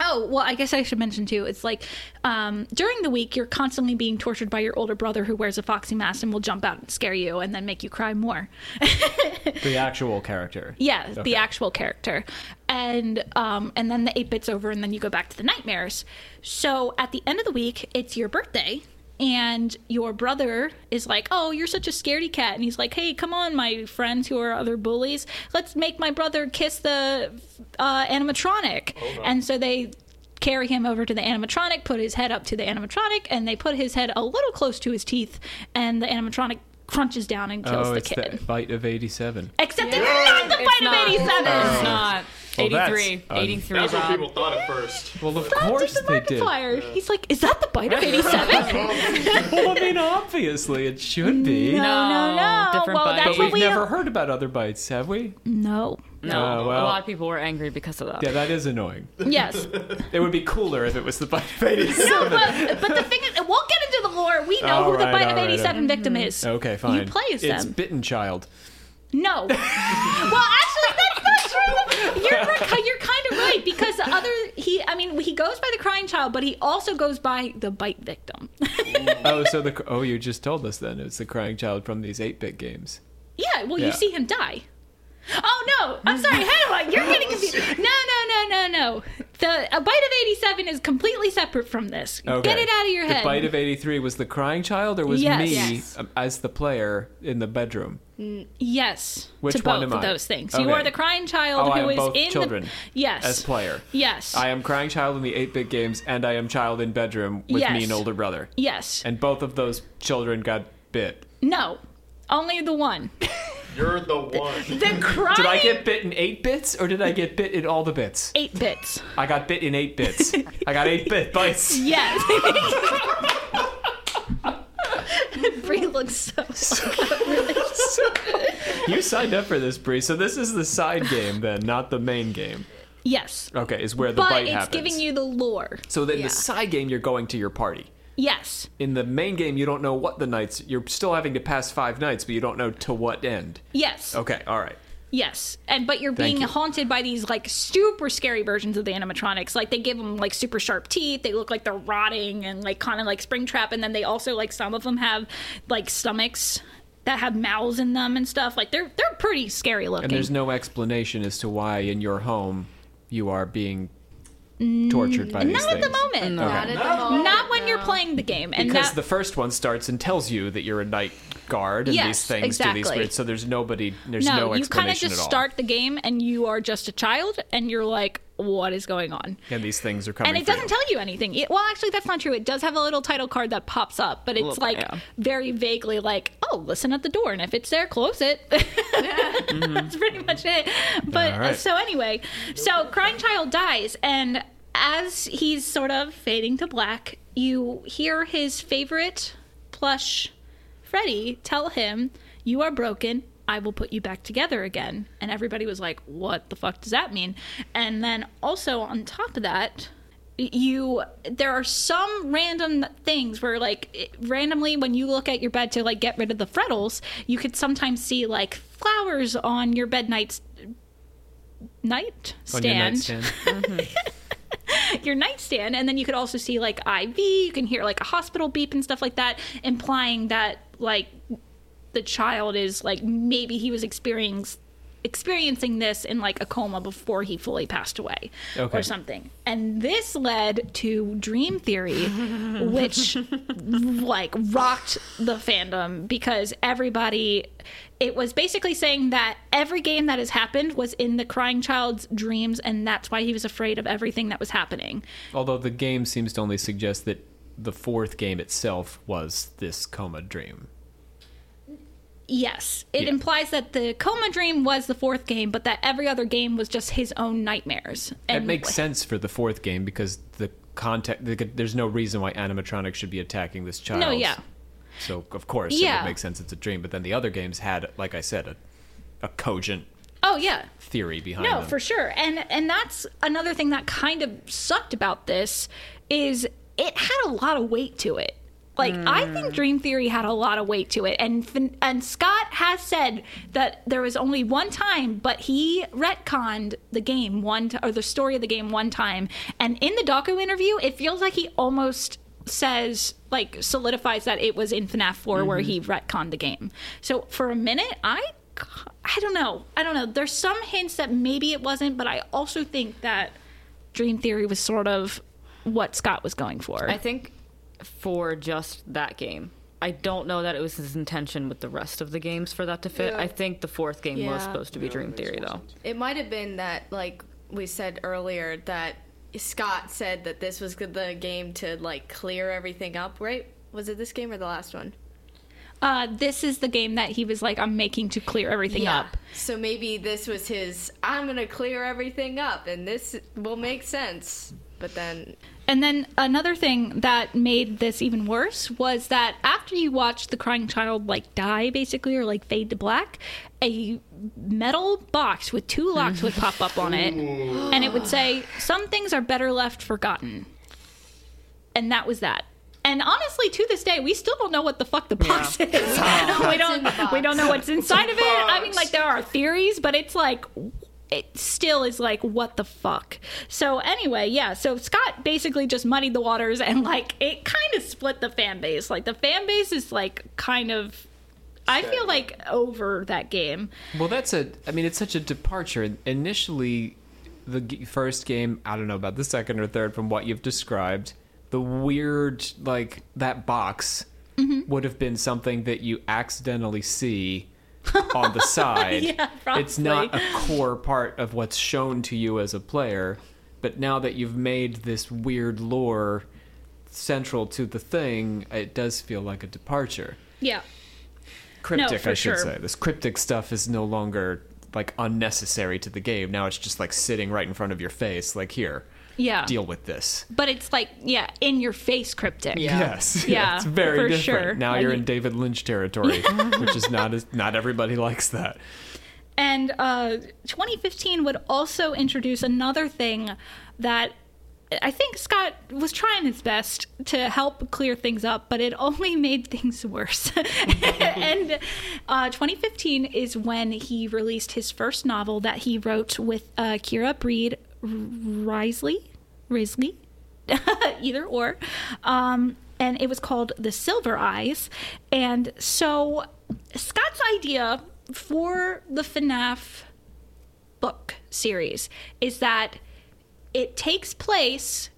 Oh, well, I guess I should mention too. It's like um, during the week, you're constantly being tortured by your older brother who wears a foxy mask and will jump out and scare you and then make you cry more. The (laughs) actual character. Yeah, Okay. the actual character, and um, and then the eight bits over, and then you go back to the nightmares. So at the end of the week, it's your birthday, and your brother is like, "Oh, you're such a scaredy cat," and he's like, "Hey, come on, my friends who are other bullies, let's make my brother kiss the uh, animatronic," and so they. Carry him over to the animatronic, put his head up to the animatronic, and they put his head a little close to his teeth, and the animatronic crunches down and kills Oh, the it's kid. the bite of 87. Except it's not the It's bite not. of 87. It's not. Well, that's 83. un- 83, That's what Rob. people thought at first. Well, of That's course just a they did. Markiplier. He's like, is that the bite of 87? (laughs) Well, I mean, obviously it should be. no, no, no. different well, bite. that's But what we've we never heard about other bites, have we? No. No, Oh, well. a lot of people were angry because of that. Yeah, that is annoying. Yes. It would be cooler if it was the bite of (laughs) 87. no, but, but the thing is, we'll get into the lore. We know All who the bite all of right, 87 victim is. Okay, fine. You play as It's them. Bitten Child. No. (laughs) well, actually, that's not true. You're, right- you're kind of right because the other, he, I mean, he goes by the crying child, but he also goes by the bite victim. (laughs) Oh, so the oh, you just told us then it's the crying child from these 8-bit games. Yeah, well, Yeah. you see him die. Oh no! I'm sorry, (laughs) Hannah. You're getting confused. No, no, no, no, no. The a bite of 87 is completely separate from this. Okay. Get it out of your head. The bite of 83 was the crying child, or was Yes. me Yes. um, as the player in the bedroom? yes, Which to one both am of I? those things. You Okay. are the crying child Oh, I who am is both in children the yes As player. Yes, I am crying child in the 8-bit games, and I am child in bedroom with me and older brother. yes. And both of those children got bit. no, only the one. (laughs) You're the one. The crying Did I get bit in 8 bits, or did I get bit in all the bits? eight bits. I got bit in 8 bits. I got 8 bit bites. (laughs) Yes. (laughs) Bree looks so. (laughs) So you signed up for this, Bree, so this is the side game then, not the main game. Yes, Okay, is where the but bite it's happens. giving you the lore. so then Yeah. the side game, you're going to your party. Yes. In the main game, you don't know what the nights. You're still having to pass five nights, but you don't know to what end. Yes. Okay, all right. Yes, and but you're Thank being you. haunted by these like super scary versions of the animatronics. Like they give them like super sharp teeth. They look like they're rotting and like kind of like Springtrap. And then they also like some of them have like stomachs that have mouths in them and stuff. Like they're they're pretty scary looking. And there's no explanation as to why in your home you are being tortured by mm, these not at the moment. Not at the moment. Not when you're playing the game. And Because that, the first one starts and tells you that you're a night guard and Yes, these things do these exactly. weird. So there's nobody. There's no, no, you kind of explanation just at all. start the game and you are just a child and you're like, what is going on? and these things are coming. and it doesn't you. tell you anything. It- well, actually, that's not true. It does have a little title card that pops up, but it's Little- like yeah. very vaguely like, oh, listen at the door, and if it's there, close it. (laughs) that's pretty much it. But All right. uh, so anyway, so crying child dies, and as he's sort of fading to black, you hear his favorite plush, Freddy, tell him, "You are broken." I will put you back together again. And everybody was like, what the fuck does that mean? And then also on top of that, you there are some random things where like it- randomly when you look at your bed to like get rid of the Freddles you could sometimes see like flowers on your bed night night On your stand nightstand. (laughs) Mm-hmm. your nightstand and then you could also see like iv you can hear like a hospital beep and stuff like that implying that like the child is like maybe he was experiencing experiencing this in like a coma before he fully passed away Okay. or something and this led to dream theory (laughs) which like rocked the fandom because everybody it was basically saying that every game that has happened was in the crying child's dreams and that's why he was afraid of everything that was happening Although the game seems to only suggest that the fourth game itself was this coma dream. Yes, it Yeah. implies that the coma dream was the fourth game, but that every other game was just his own nightmares. It makes sense for the fourth game because the context. the- There's no reason why animatronics should be attacking this child. No, yeah, So of course it Yeah. would make sense it's a dream. But then the other games had, like I said, a, a cogent oh yeah, theory behind it. no, them. for sure. And and that's another thing that kind of sucked about this is it had a lot of weight to it. Like I think hmm. Dream Theory had a lot of weight to it, and and Scott has said that there was only one time, but he retconned the game one t- or the story of the game one time. And in the docu interview, it feels like he almost says like solidifies that it was in FNAF 4 where mm-hmm. he retconned the game. So for a minute, I I don't know. I don't know. There's some hints that maybe it wasn't, but I also think that Dream Theory was sort of what Scott was going for. I think for just that game. I don't know that it was his intention with the rest of the games for that to fit. Yeah. I think the fourth game was supposed to be Yeah, Dream Theory, though. It might have been that, like we said earlier, that Scott said that this was the game to like clear everything up, right? Was it this game or the last one? uh, this is the game that he was like, I'm making to clear everything up. So maybe this was his. I'm gonna clear everything up, and this will make sense. But then, And then another thing that made this even worse was that after you watch the crying child like die basically or like fade to black, a metal box with two locks would pop up on it (laughs) and it would say some things are better left forgotten. And that was that. And honestly, to this day, we still don't know what the fuck the box is. we don't. (laughs) We don't know what's inside of it. I mean, like there are theories, but it's like it still is like what the fuck. So anyway, yeah. So Scott basically just muddied the waters and like it kind of split the fan base. Like the fan base is like kind of. I feel like over that game. Well, that's a. I mean, it's such a departure. Initially, the g- first game. I don't know about the second or third from what you've described. The weird, like that box, Mm-hmm. would have been something that you accidentally see (laughs) on the side. Yeah, it's not a core part of what's shown to you as a player. But now that you've made this weird lore central to the thing, it does feel like a departure Yeah. cryptic for i should sure. say this cryptic stuff is no longer like unnecessary to the game now it's just like sitting right in front of your face like here Yeah. deal with this But it's like yeah, in your face cryptic. Yeah. yes Yeah, (laughs) it's very for different sure. now Like you're in david lynch territory (laughs) which is not as not everybody likes that And uh, 2015 would also introduce another thing that I think Scott was trying his best to help clear things up, but it only (laughs) made things worse. and uh, 2015 is when he released his first novel that he wrote with uh, Kira Breed Wrisley. Wrisley? (laughs) Either or. Um, and it was called The Silver Eyes. And so Scott's idea for the FNAF book series is that it takes place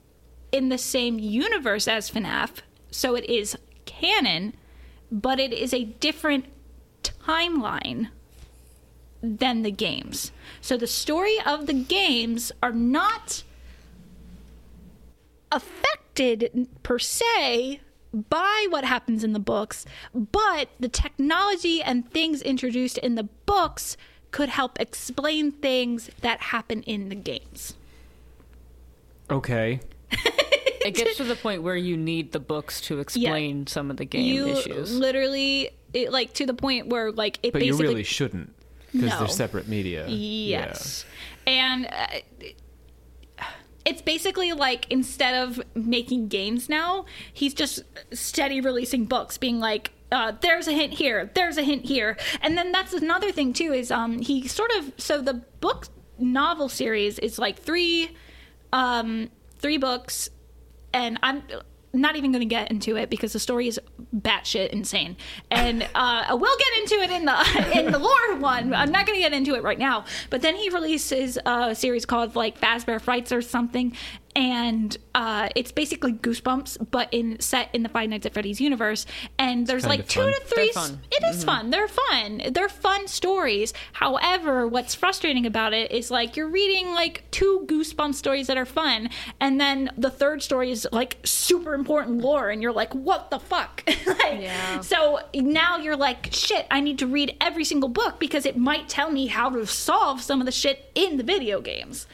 in the same universe as FNAF, so it is canon, but it is a different timeline than the games. So the story of the games are not affected per se by what happens in the books, but the technology and things introduced in the books could help explain things that happen in the games. okay It gets to the point where you need the books to explain some of the game you issues. literally it, like to the point where like it but you really shouldn't because No. they're separate media Yes. And uh, it's basically like instead of making games now, he's just steady releasing books, being like, uh, there's a hint here, there's a hint here. And then that's another thing too is um, he sort of so the book novel series is like three um, three books and I'm not even going to get into it because the story is batshit insane, and uh, we'll get into it in the (laughs) in the lore one. I'm not going to get into it right now. But then he releases a series called like Fazbear Frights or something, and uh, it's basically Goosebumps, but in set in the Five Nights at Freddy's universe. And there's like two fun. to three. They're fun. It is fun. They're fun. They're fun stories. However, what's frustrating about it is like you're reading like two Goosebumps stories that are fun, and then the third story is like super important lore, and you're like, what the fuck? (laughs) like, Yeah. So now you're like, shit, I need to read every single book because it might tell me how to solve some of the shit in the video games.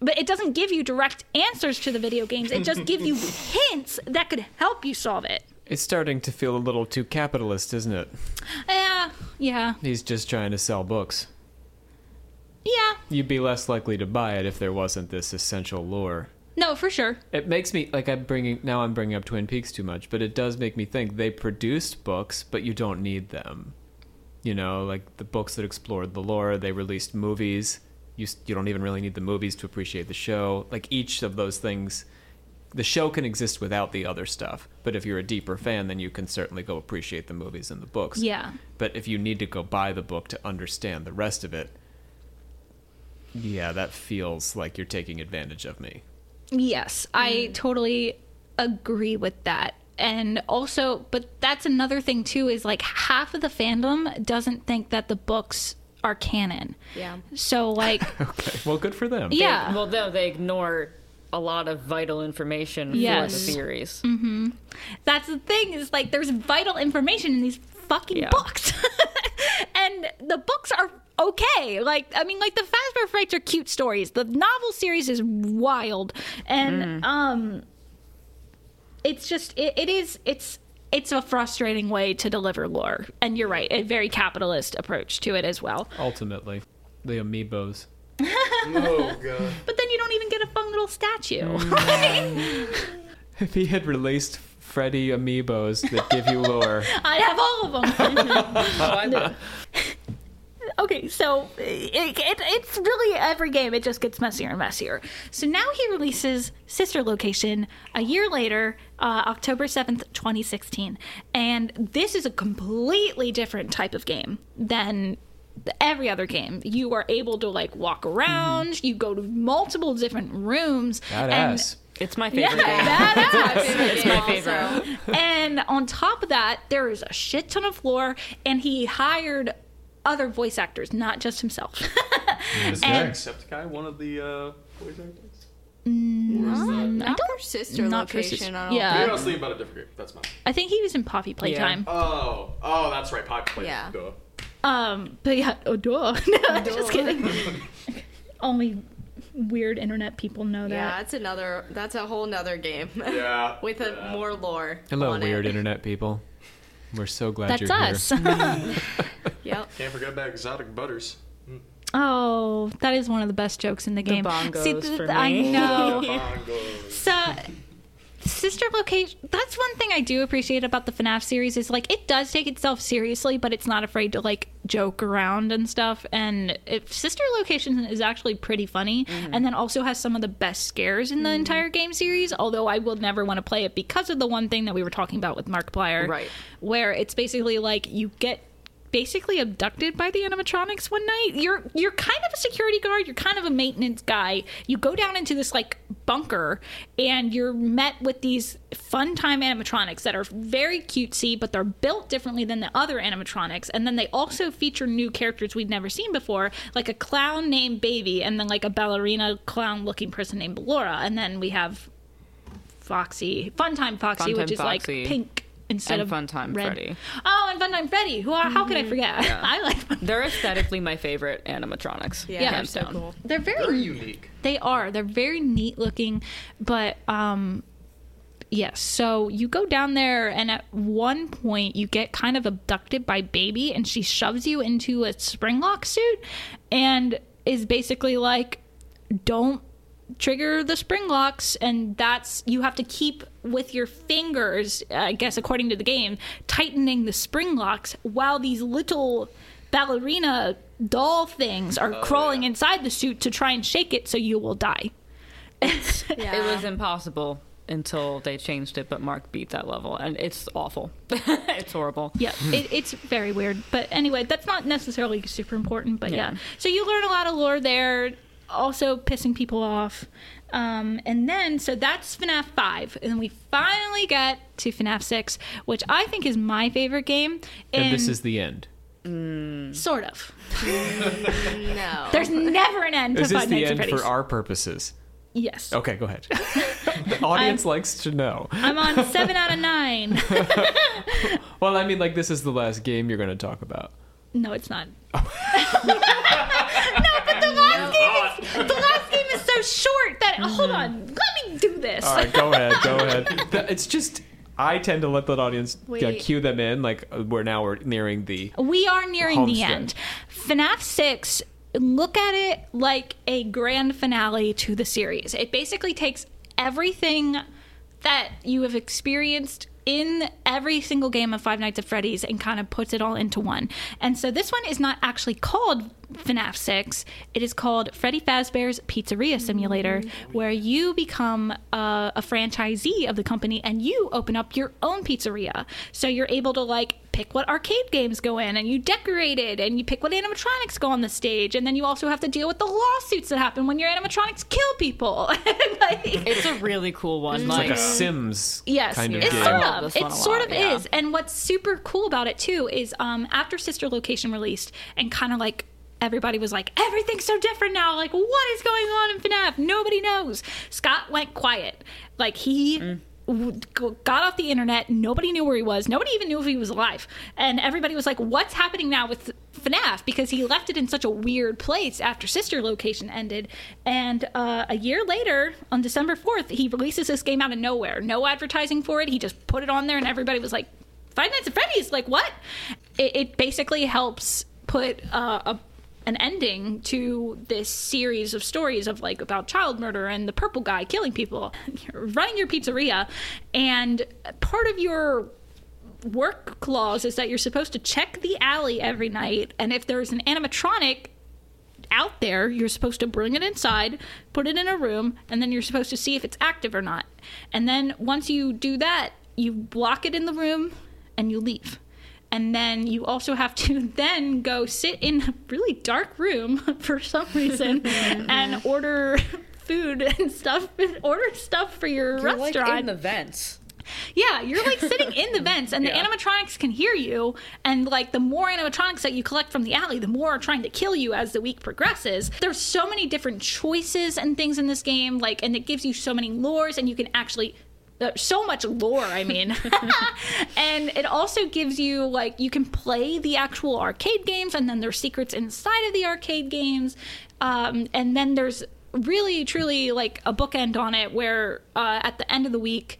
But it doesn't give you direct answers to the video games. It just gives you (laughs) hints that could help you solve it. it's starting to feel a little too capitalist isn't it Yeah, yeah, he's just trying to sell books yeah. you'd be less likely to buy it if there wasn't this essential lore No, for sure. It makes me like I'm bringing now I'm bringing up Twin Peaks too much, but it does make me think they produced books, but you don't need them. You know, like the books that explored the lore. They released movies. You you don't even really need the movies to appreciate the show. Like each of those things, the show can exist without the other stuff. But if you're a deeper fan, then you can certainly go appreciate the movies and the books. Yeah. But if you need to go buy the book to understand the rest of it, yeah, that feels like you're taking advantage of me. Yes, I hmm. totally agree with that. And also, but that's another thing too is like half of the fandom doesn't think that the books are canon. Yeah. So like (laughs) Okay, well, good for them. yeah. Well, no, they ignore a lot of vital information for the series. That's the thing is like there's vital information in these fucking Yeah. books. (laughs) and the books are okay. Like I mean like the Fazbear Frights are cute stories. The novel series is wild. And um it's just it, it is it's it's a frustrating way to deliver lore. And you're right, a very capitalist approach to it as well. Ultimately, the amiibos. (laughs) Oh god. But then you don't even get a fun little statue. Mm. (laughs) (laughs) If he had released Freddy amiibos that give you lore, I'd have all of them. Okay, so it, it, it's really every game. It just gets messier and messier. So now he releases Sister Location a year later, uh, October seventh, twenty sixteen, and this is a completely different type of game than every other game. You are able to like walk around. You go to multiple different rooms. and- badass. It's my Yeah, favorite game. badass. (laughs) It's my favorite. and on top of that, there is a shit ton of lore, and he hired other voice actors, not just himself. (laughs) Is (laughs) And- Jacksepticeye one of the uh, voice actors? Not for sister Not for location. sis- I don't yeah. Maybe think. I was thinking about a different game. That's mine. I think he was in Poppy Playtime. Oh, oh, that's right. Poppy Playtime. Yeah. Duh. Um, but yeah, oh duh. (laughs) no, just kidding. Only weird internet people know that. Yeah, that's another. That's a whole nother game. Yeah. With a more lore. Hello, on weird it. internet people. We're so glad That's you're us. (laughs) (laughs) Yep. Can't forget about exotic butters. Mm. oh, that is one of the best jokes in the game. The bongos for I me. know. (laughs) Bongos. So, sister location. That's one thing I do appreciate about the FNAF series is like it does take itself seriously, but it's not afraid to like joke around and stuff. And if sister location is actually pretty funny, Mm-hmm. and then also has some of the best scares in the entire game series. Although I will never want to play it because of the one thing that we were talking about with Markiplier, Right. Where it's basically like you get basically abducted by the animatronics one night. You're you're kind of a security guard, you're kind of a maintenance guy. You go down into this like bunker and you're met with these fun time animatronics that are very cutesy, but they're built differently than the other animatronics. And then they also feature new characters we'd never seen before, like a clown named Baby and then like a ballerina clown looking person named Laura. And then we have Foxy, Funtime Foxy, Funtime which is Foxy. like pink instead And of Funtime red. Freddy. Oh, and Funtime Freddy. Who? are? How could I forget? (laughs) I like. Fun- They're aesthetically my favorite animatronics. Yeah, Yeah, they're so down. cool. They're very. Very unique. They are. They're very neat looking, but um, yes. So you go down there, and at one point you get kind of abducted by Baby, and she shoves you into a springlock suit, and is basically like, "Don't." Trigger the spring locks and that's you have to keep with your fingers i guess according to the game tightening the spring locks while these little ballerina doll things are oh, crawling yeah. inside the suit to try and shake it so you will die Yeah. (laughs) It was impossible until they changed it, but Mark beat that level, and it's awful. (laughs) it's horrible. yeah it, it's very weird but anyway that's not necessarily super important but yeah. Yeah. so you learn a lot of lore there also pissing people off um, and then so that's FNAF 5 and then we finally get to FNAF 6 which I think is my favorite game And this is the end. sort of (laughs) no. there's never an end to Is this Five the Nights at end for our purposes? yes Okay, go ahead. (laughs) the audience likes to know. I'm on 7 out of 9 (laughs) Well, I mean, like, this is the last game you're going to talk about. no it's not no but the last game is, the last game is so short that hold on let me do this All right, go ahead, go (laughs) ahead. Th- It's just I tend to let the audience uh, Wait. cue them in. Like uh, we're now we're nearing the We are nearing the Homestead. end. FNAF 6, look at it like a grand finale to the series. It basically takes everything that you have experienced in every single game of Five Nights at Freddy's and kind of puts it all into one. And so this one is not actually called FNAF 6. It is called Freddy Fazbear's Pizzeria Simulator, where you become uh, a franchisee of the company and you open up your own pizzeria. So you're able to like pick what arcade games go in and you decorate it and you pick what animatronics go on the stage and then you also have to deal with the lawsuits that happen when your animatronics kill people. (laughs) like, It's a really cool one. It's like a Sims Yes, kind of it's game. sort of. It sort lot, of yeah. is. And what's super cool about it too is um, after Sister Location released, and kind of like everybody was like, everything's so different now. Like, what is going on in FNAF? Nobody knows. Scott went quiet. Like he. Mm. w- Got off the internet. Nobody knew where he was. Nobody even knew if he was alive. And everybody was like, "What's happening now with FNAF?" Because he left it in such a weird place after Sister Location ended. And uh, a year later, on December fourth, he releases this game out of nowhere. No advertising for it. He just put it on there, and everybody was like, Five Nights at Freddy's. Like what? It, it basically helps put uh, a an ending to this series of stories of like about child murder and the purple guy killing people. You're (laughs) running your pizzeria, and part of your work clause is that you're supposed to check the alley every night, and if there's an animatronic out there, you're supposed to bring it inside, put it in a room, and then you're supposed to see if it's active or not. And then once you do that, you lock it in the room and you leave. And then you also have to (laughs) then go sit in a really dark room (laughs) for some reason (laughs) and order food and stuff, order stuff for your You're like restaurant. in the vents. Yeah, you're like sitting in the vents, and the animatronics can hear you. And like the more animatronics that you collect from the alley, the more are trying to kill you as the week progresses. There's so many different choices and things in this game, like, and it gives you so many lures, and you can actually. Uh, so much lore, I mean. (laughs) (laughs) and it also gives you, like, you can play the actual arcade games, and then there's secrets inside of the arcade games. Um, and then there's really, truly, like, a bookend on it where uh, at the end of the week,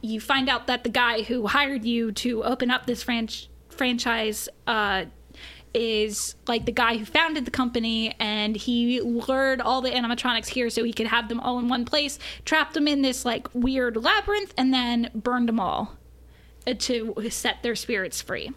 you find out that the guy who hired you to open up this franch- franchise uh, is like the guy who founded the company and he lured all the animatronics here so he could have them all in one place trapped them in this like weird labyrinth and then burned them all uh, to set their spirits free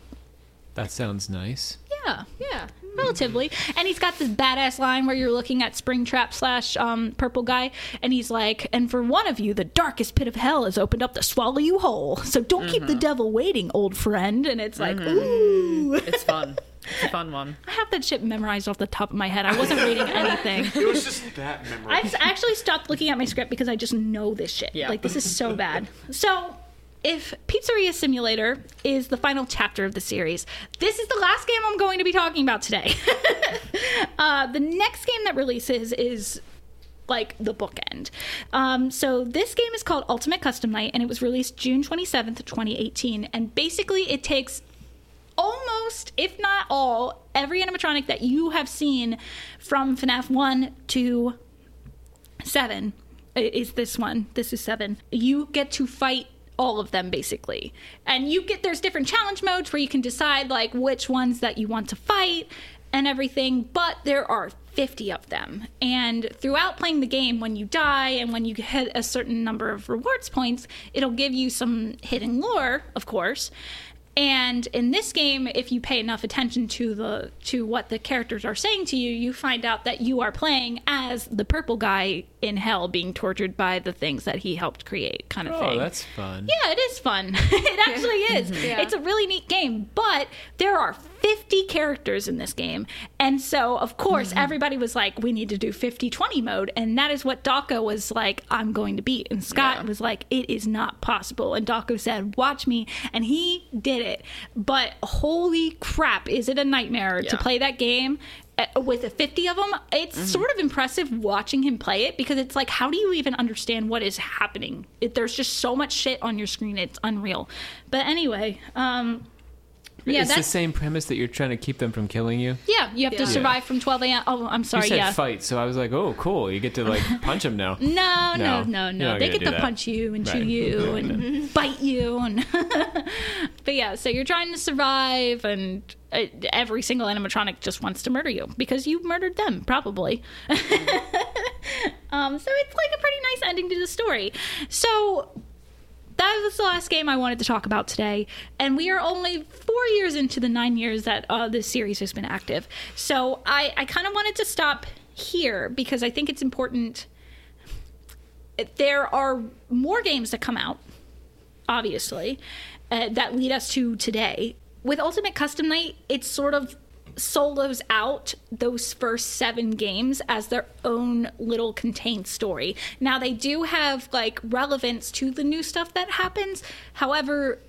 That sounds nice. yeah Yeah. relatively. And he's got this badass line where you're looking at Springtrap slash um, Purple Guy, and he's like, "And for one of you, the darkest pit of hell has opened up to swallow you whole. So don't keep the devil waiting, old friend." And it's like, ooh, It's fun. (laughs) It's a fun one. I have that shit memorized off the top of my head. I wasn't reading (laughs) anything. It was just that memorized. I memorable. s- actually stopped looking at my script because I just know this shit. Yeah. Like this is so bad. So, if Pizzeria Simulator is the final chapter of the series, this is the last game I'm going to be talking about today. (laughs) uh, the next game that releases is like the bookend. Um, so this game is called Ultimate Custom Night, and it was released June 27th, 2018. And basically, it takes almost, if not all, every animatronic that you have seen from FNAF 1 to 7 is this one. This is 7. You get to fight all of them basically. And you get there's different challenge modes where you can decide like which ones that you want to fight and everything, but there are 50 of them. And throughout playing the game when you die and when you hit a certain number of rewards points, it'll give you some hidden lore, of course. And in this game, if you pay enough attention to the to what the characters are saying to you, you find out that you are playing as the purple guy in hell being tortured by the things that he helped create, kind of Oh, thing. that's fun. Yeah, it is fun. (laughs) it actually (laughs) is. Yeah. It's a really neat game, but there are 50 characters in this game. And so, of course, everybody was like, we need to do 50 20 mode. And that is what Dawko was like, I'm going to beat. And Scott Yeah. was like, it is not possible. And Dawko said, watch me. And he did it. But holy crap, is it a nightmare to play that game? uh, With a 50 of them, it's sort of impressive watching him play it because it's like, how do you even understand what is happening? It, there's just so much shit on your screen, it's unreal. But anyway, um, yeah, it's the same premise that you're trying to keep them from killing you. yeah. You have to Yeah. survive from 12 a.m. Oh, I'm sorry. You said Yeah. fight, so I was like, oh, cool. You get to like (laughs) punch him now. No, no, No. no, You're no. not They gonna get do to that. punch you and chew Right. you (laughs) and bite you and. (laughs) but yeah, so you're trying to survive, and uh, every single animatronic just wants to murder you because you murdered them, probably. um, so it's like a pretty nice ending to the story. So that was the last game I wanted to talk about today. And we are only four years into the nine years that uh, this series has been active. So I, I kind of wanted to stop here because I think it's important. There are more games that come out, obviously, uh, that lead us to today. With Ultimate Custom Night, it's sort of solos out those first seven games as their own little contained story. Now they do have like relevance to the new stuff that happens. However,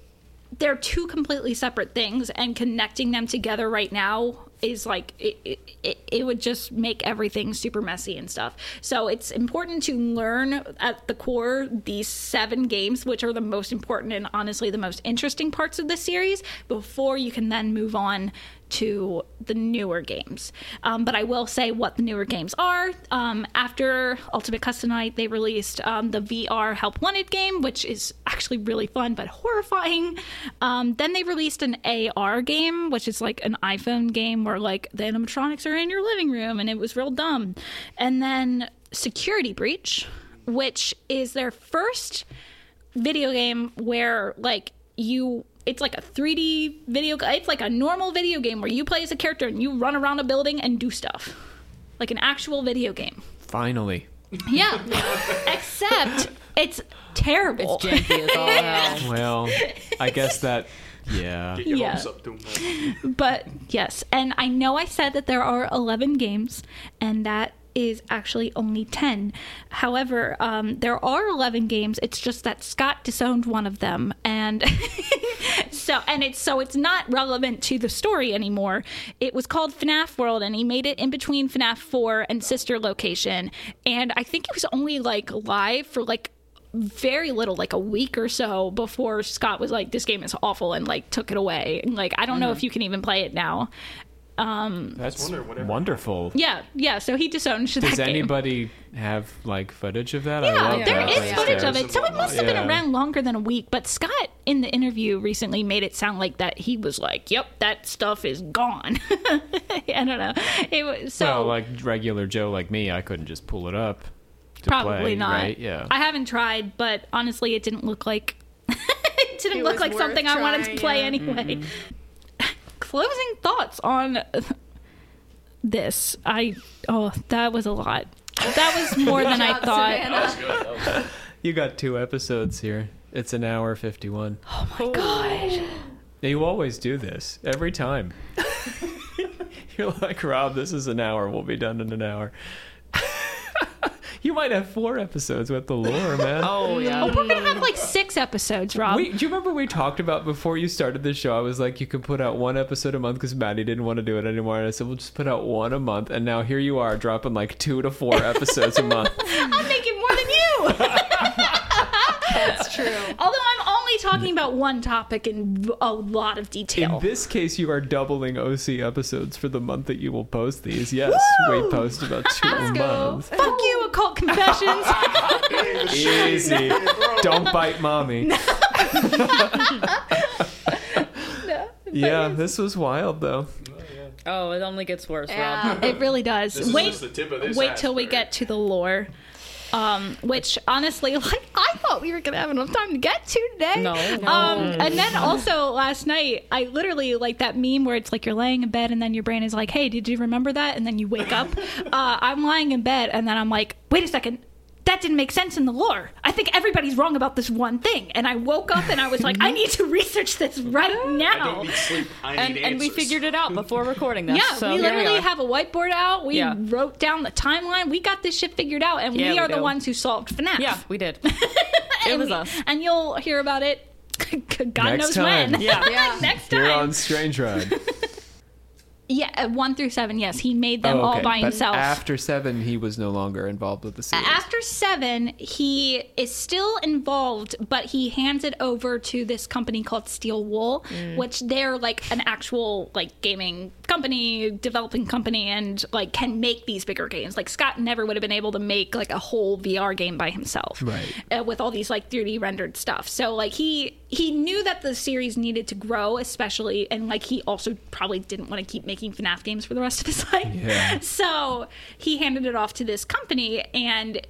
they're two completely separate things and connecting them together right now is like it, it, it would just make everything super messy and stuff so it's important to learn at the core these seven games which are the most important and honestly the most interesting parts of the series before you can then move on to the newer games. Um, but I will say what the newer games are. Um, after Ultimate Custom Night, they released um, the VR Help Wanted game, which is actually really fun but horrifying. Um, then they released an AR game, which is like an iPhone game where like the animatronics are in your living room, and it was real dumb. And then Security Breach, which is their first video game where like you it's like a 3D video. It's like a normal video game where you play as a character and you run around a building and do stuff, like an actual video game. Finally. Yeah, (laughs) except it's terrible. It's janky as all (laughs) hell. Well, I guess that. Yeah. Yeah. hopes up, Doom. but yes, and I know I said that there are 11 games, and that is actually only 10. However, um, there are 11 games. It's just that Scott disowned one of them, and (laughs) so and it's so it's not relevant to the story anymore. It was called FNAF World, and he made it in between FNAF 4 and Sister Location, and I think it was only like live for like very little like a week or so before Scott was like this game is awful and like took it away and like I don't know if you can even play it now Um, That's wonder wonderful. yeah yeah so he disowned that Does game anybody have like footage of that? I yeah, love there that. is That's footage of it. So it must have been Yeah. around longer than a week. But Scott, in the interview recently, made it sound like that he was like, "Yep, that stuff is gone." (laughs) I don't know. It was so Well, like regular Joe like me, I couldn't just pull it up. Probably play, not. Right? Yeah. I haven't tried, but honestly, it didn't look like (laughs) it didn't It look like worth something I wanted to play yeah. anyway. Mm-hmm. Closing thoughts on this. I oh, that was a lot. That was more than I job, thought. Savannah. You got two episodes here. It's an hour fifty-one. Oh my God. You always do this every time. (laughs) You're like Rob. This is an hour. We'll be done in an hour. You might have four episodes with the lore, man. (laughs) Oh yeah. Oh, we're gonna have like six episodes, Rob. We, do you remember we talked about before you started the show? I was like, you can put out one episode a month because Maddie didn't want to do it anymore, and I said we'll just put out one a month. And now here you are, dropping like two to four (laughs) episodes a month. I'm making more than you. (laughs) That's true. Although I'm only talking about one topic in a lot of detail. In this case, you are doubling OC episodes for the month that you will post these. Yes, we post about two a month. Fuck you, occult confessions. (laughs) Easy. Don't bite mommy. (laughs) Yeah, this was wild though. Oh, it only gets worse, Rob. Yeah. it really does. This is wait, just the tip of this wait till we iceberg. get to the lore. Um, which honestly, (laughs) like I thought we were gonna have enough time to get to today. No. Um, and then also last night, I literally like that meme where it's like you're laying in bed and then your brain is like, "Hey, did you remember that?" And then you wake up. (laughs) Uh, I'm lying in bed and then I'm like, "Wait a second, that didn't make sense in the lore. I think everybody's wrong about this one thing." And I woke up and I was like, "I (laughs) need to research this right I now." don't need sleep. I And, need and we figured it out before recording this. Yeah, so we literally are. have a whiteboard out. We Yeah. wrote down the timeline. We got this shit figured out, and Yeah, we we are the ones who solved FNAF. Yeah, we did. (laughs) and it was we- us. And you'll hear about it. (laughs) God Next knows time. when. Yeah. Yeah. Next time. You're on Strange Ride. Yeah, uh, one through seven. Yes, he made them Oh, all okay. by But himself. After seven, he was no longer involved with the series. After seven, he is still involved, but he hands it over to this company called Steel Wool, which they're like an actual like gaming company, developing company, and like can make these bigger games. Like Scott never would have been able to make like a whole VR game by himself, Right. Uh, with all these like 3D rendered stuff. So like he he knew that the series needed to grow, especially, and like he also probably didn't want to keep making FNAF games for the rest of his (laughs) life. Yeah. So he handed it off to this company, and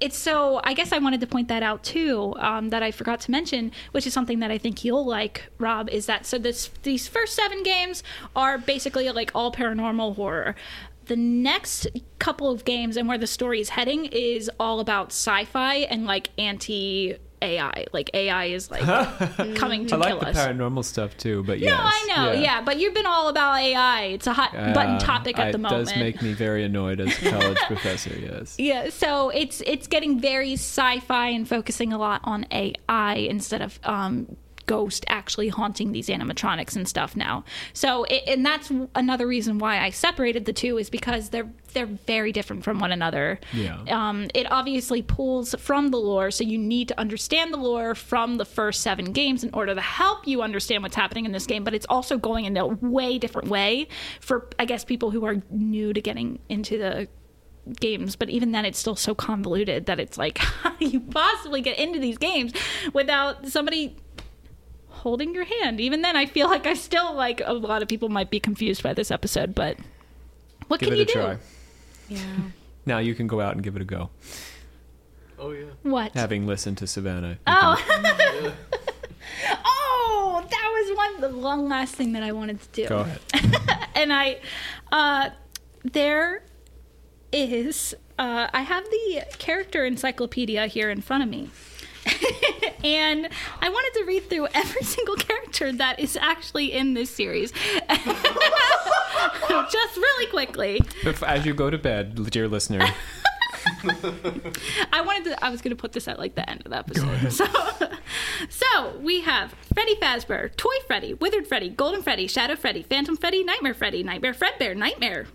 it's so I guess I wanted to point that out too um, that I forgot to mention, which is something that I think you'll like, Rob. Is that so? This these first seven games are basically like all paranormal horror. The next couple of games and where the story is heading is all about sci-fi and like anti AI. Like AI is like (laughs) coming to I like kill the us. paranormal stuff too, but yes. No, I know, yeah. but you've been all about AI. It's a hot button Uh, topic at the moment. It does make me very annoyed as a (laughs) college professor. Yes. Yeah, so it's it's getting very sci-fi and focusing a lot on AI instead of um, ghost actually haunting these animatronics and stuff now. So it, and that's another reason why I separated the two is because they're they're very different from one another. Yeah. Um, it obviously pulls from the lore, so you need to understand the lore from the first seven games in order to help you understand what's happening in this game. But it's also going in a way different way for I guess people who are new to getting into the games, but even then, it's still so convoluted that it's like, (laughs) how do you possibly get into these games without somebody holding your hand? Even then, I feel like I still like a lot of people might be confused by this episode, but what Give can it you a do? try. Yeah. Now you can go out and give it a go. Oh yeah. What? Having listened to Savannah. Oh. can- (laughs) oh, that was one the long last thing that I wanted to do. Go ahead. (laughs) and I, uh, there is, uh, I have the character encyclopedia here in front of me. (laughs) and I wanted to read through every (laughs) single character that is actually in this series. (laughs) Just really quickly. If, as you go to bed, dear listener, I wanted to. I was going to put this at like the end of the episode. So, so we have Freddy Fazbear, Toy Freddy, Withered Freddy, Golden Freddy, Shadow Freddy, Phantom Freddy, Nightmare Freddy, Nightmare Fredbear, Nightmare,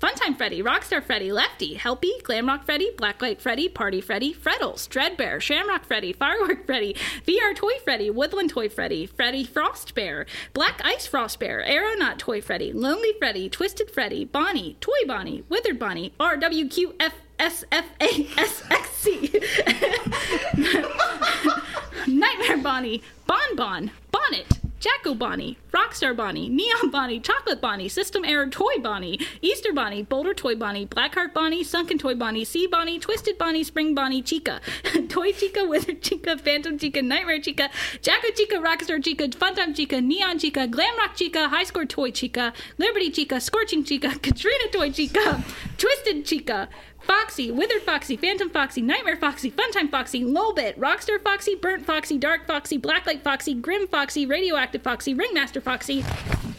Funtime Freddy, Rockstar Freddy, Lefty, Helpy, Glamrock Freddy, Blacklight Freddy, Party Freddy, Freddles, Dreadbear, Shamrock Freddy, Firework Freddy, VR Toy Freddy, Woodland Toy Freddy, Freddy Frost Bear, Black Ice Frost Bear, Aeronaut Toy Freddy, Lonely Freddy, Twisted Freddy, Bonnie, Toy Bonnie, Withered Bonnie, RWQF. S-F-A-S-X-C. (laughs) Nightmare Bonnie, Bon Bon, Bonnet, Jacko Bonnie, Rockstar Bonnie, Neon Bonnie, Chocolate Bonnie, System Error Toy Bonnie, Easter Bonnie, Boulder Toy Bonnie, Blackheart Bonnie, Sunken Toy Bonnie, Sea Bonnie, Twisted Bonnie, Spring Bonnie, Chica, (laughs) Toy Chica, Withered Chica, Phantom Chica, Nightmare Chica, Jacko Chica, Rockstar Chica, Funtime Chica, Neon Chica, Glamrock Chica, High Score Toy Chica, Liberty Chica, Scorching Chica, (laughs) Katrina Toy Chica, Twisted Chica, Foxy, Withered Foxy, Phantom Foxy, Nightmare Foxy, Funtime Foxy, Lolbit, Rockstar Foxy, Burnt Foxy, Dark Foxy, Blacklight Foxy, Grim Foxy, Radioactive Foxy, Ringmaster Foxy.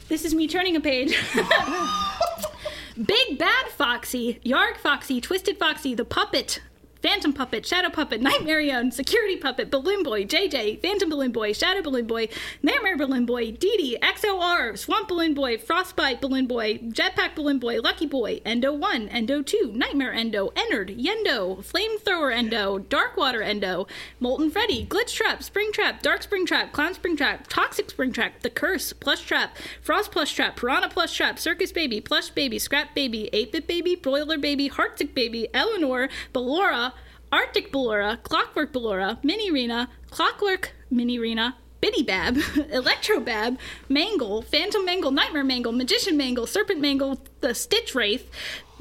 This is me turning a page. (laughs) Big Bad Foxy, Yarg Foxy, Twisted Foxy, The Puppet, Phantom Puppet, Shadow Puppet, Nightmarionne, Security Puppet, Balloon Boy, JJ, Phantom Balloon Boy, Shadow Balloon Boy, Nightmare Balloon Boy, Dee, XOR, Swamp Balloon Boy, Frostbite Balloon Boy, Jetpack Balloon Boy, Lucky Boy, Endo 1, Endo 2, Nightmare Endo, Ennard, Yenndo, Flamethrower Endo, Darkwater Endo, Molten Freddy, Glitch Trap, Spring Trap, Dark Spring Trap, Clown Spring Trap, Toxic Spring Trap, The Curse, Plush Trap, Frost Plush Trap, Piranha Plush Trap, Circus Baby, Plush Baby, Scrap Baby, 8-Bit Baby, Broiler Baby, Heartsick Baby, Eleanor, Ballora, Arctic Ballora, Clockwork Ballora, Mini Rena, Clockwork Mini Rena, Biddy Bab, (laughs) Electro Bab, Mangle, Phantom Mangle, Nightmare Mangle, Magician Mangle, Serpent Mangle, the Stitch Wraith,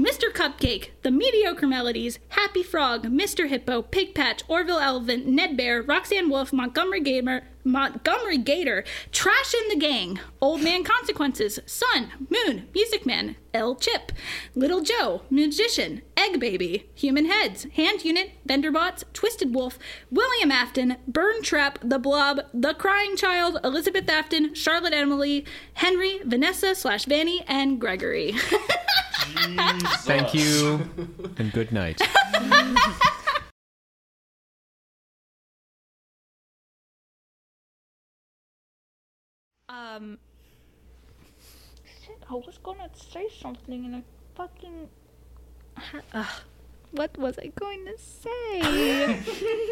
Mr. Cupcake, the Mediocre Melodies, Happy Frog, Mr. Hippo, Pig Patch, Orville Elephant, Ned Bear, Roxanne Wolf, Montgomery Gamer, Montgomery Gator, Trash in the Gang, Old Man Consequences, Sun, Moon, Music Man, El Chip, Little Joe, Magician, Egg Baby, Human Heads, Hand Unit, Benderbots, Twisted Wolf, William Afton, Burn Trap, The Blob, The Crying Child, Elizabeth Afton, Charlotte Emily, Henry, Vanessa slash Vanny, and Gregory. (laughs) Mm. Thank you (laughs) and good night. Um. Shit, I was gonna say something and I fucking. Ugh. What was I going to say?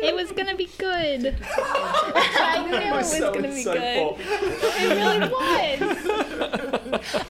it was gonna be good. (laughs) I knew it was, gonna be good. It really was.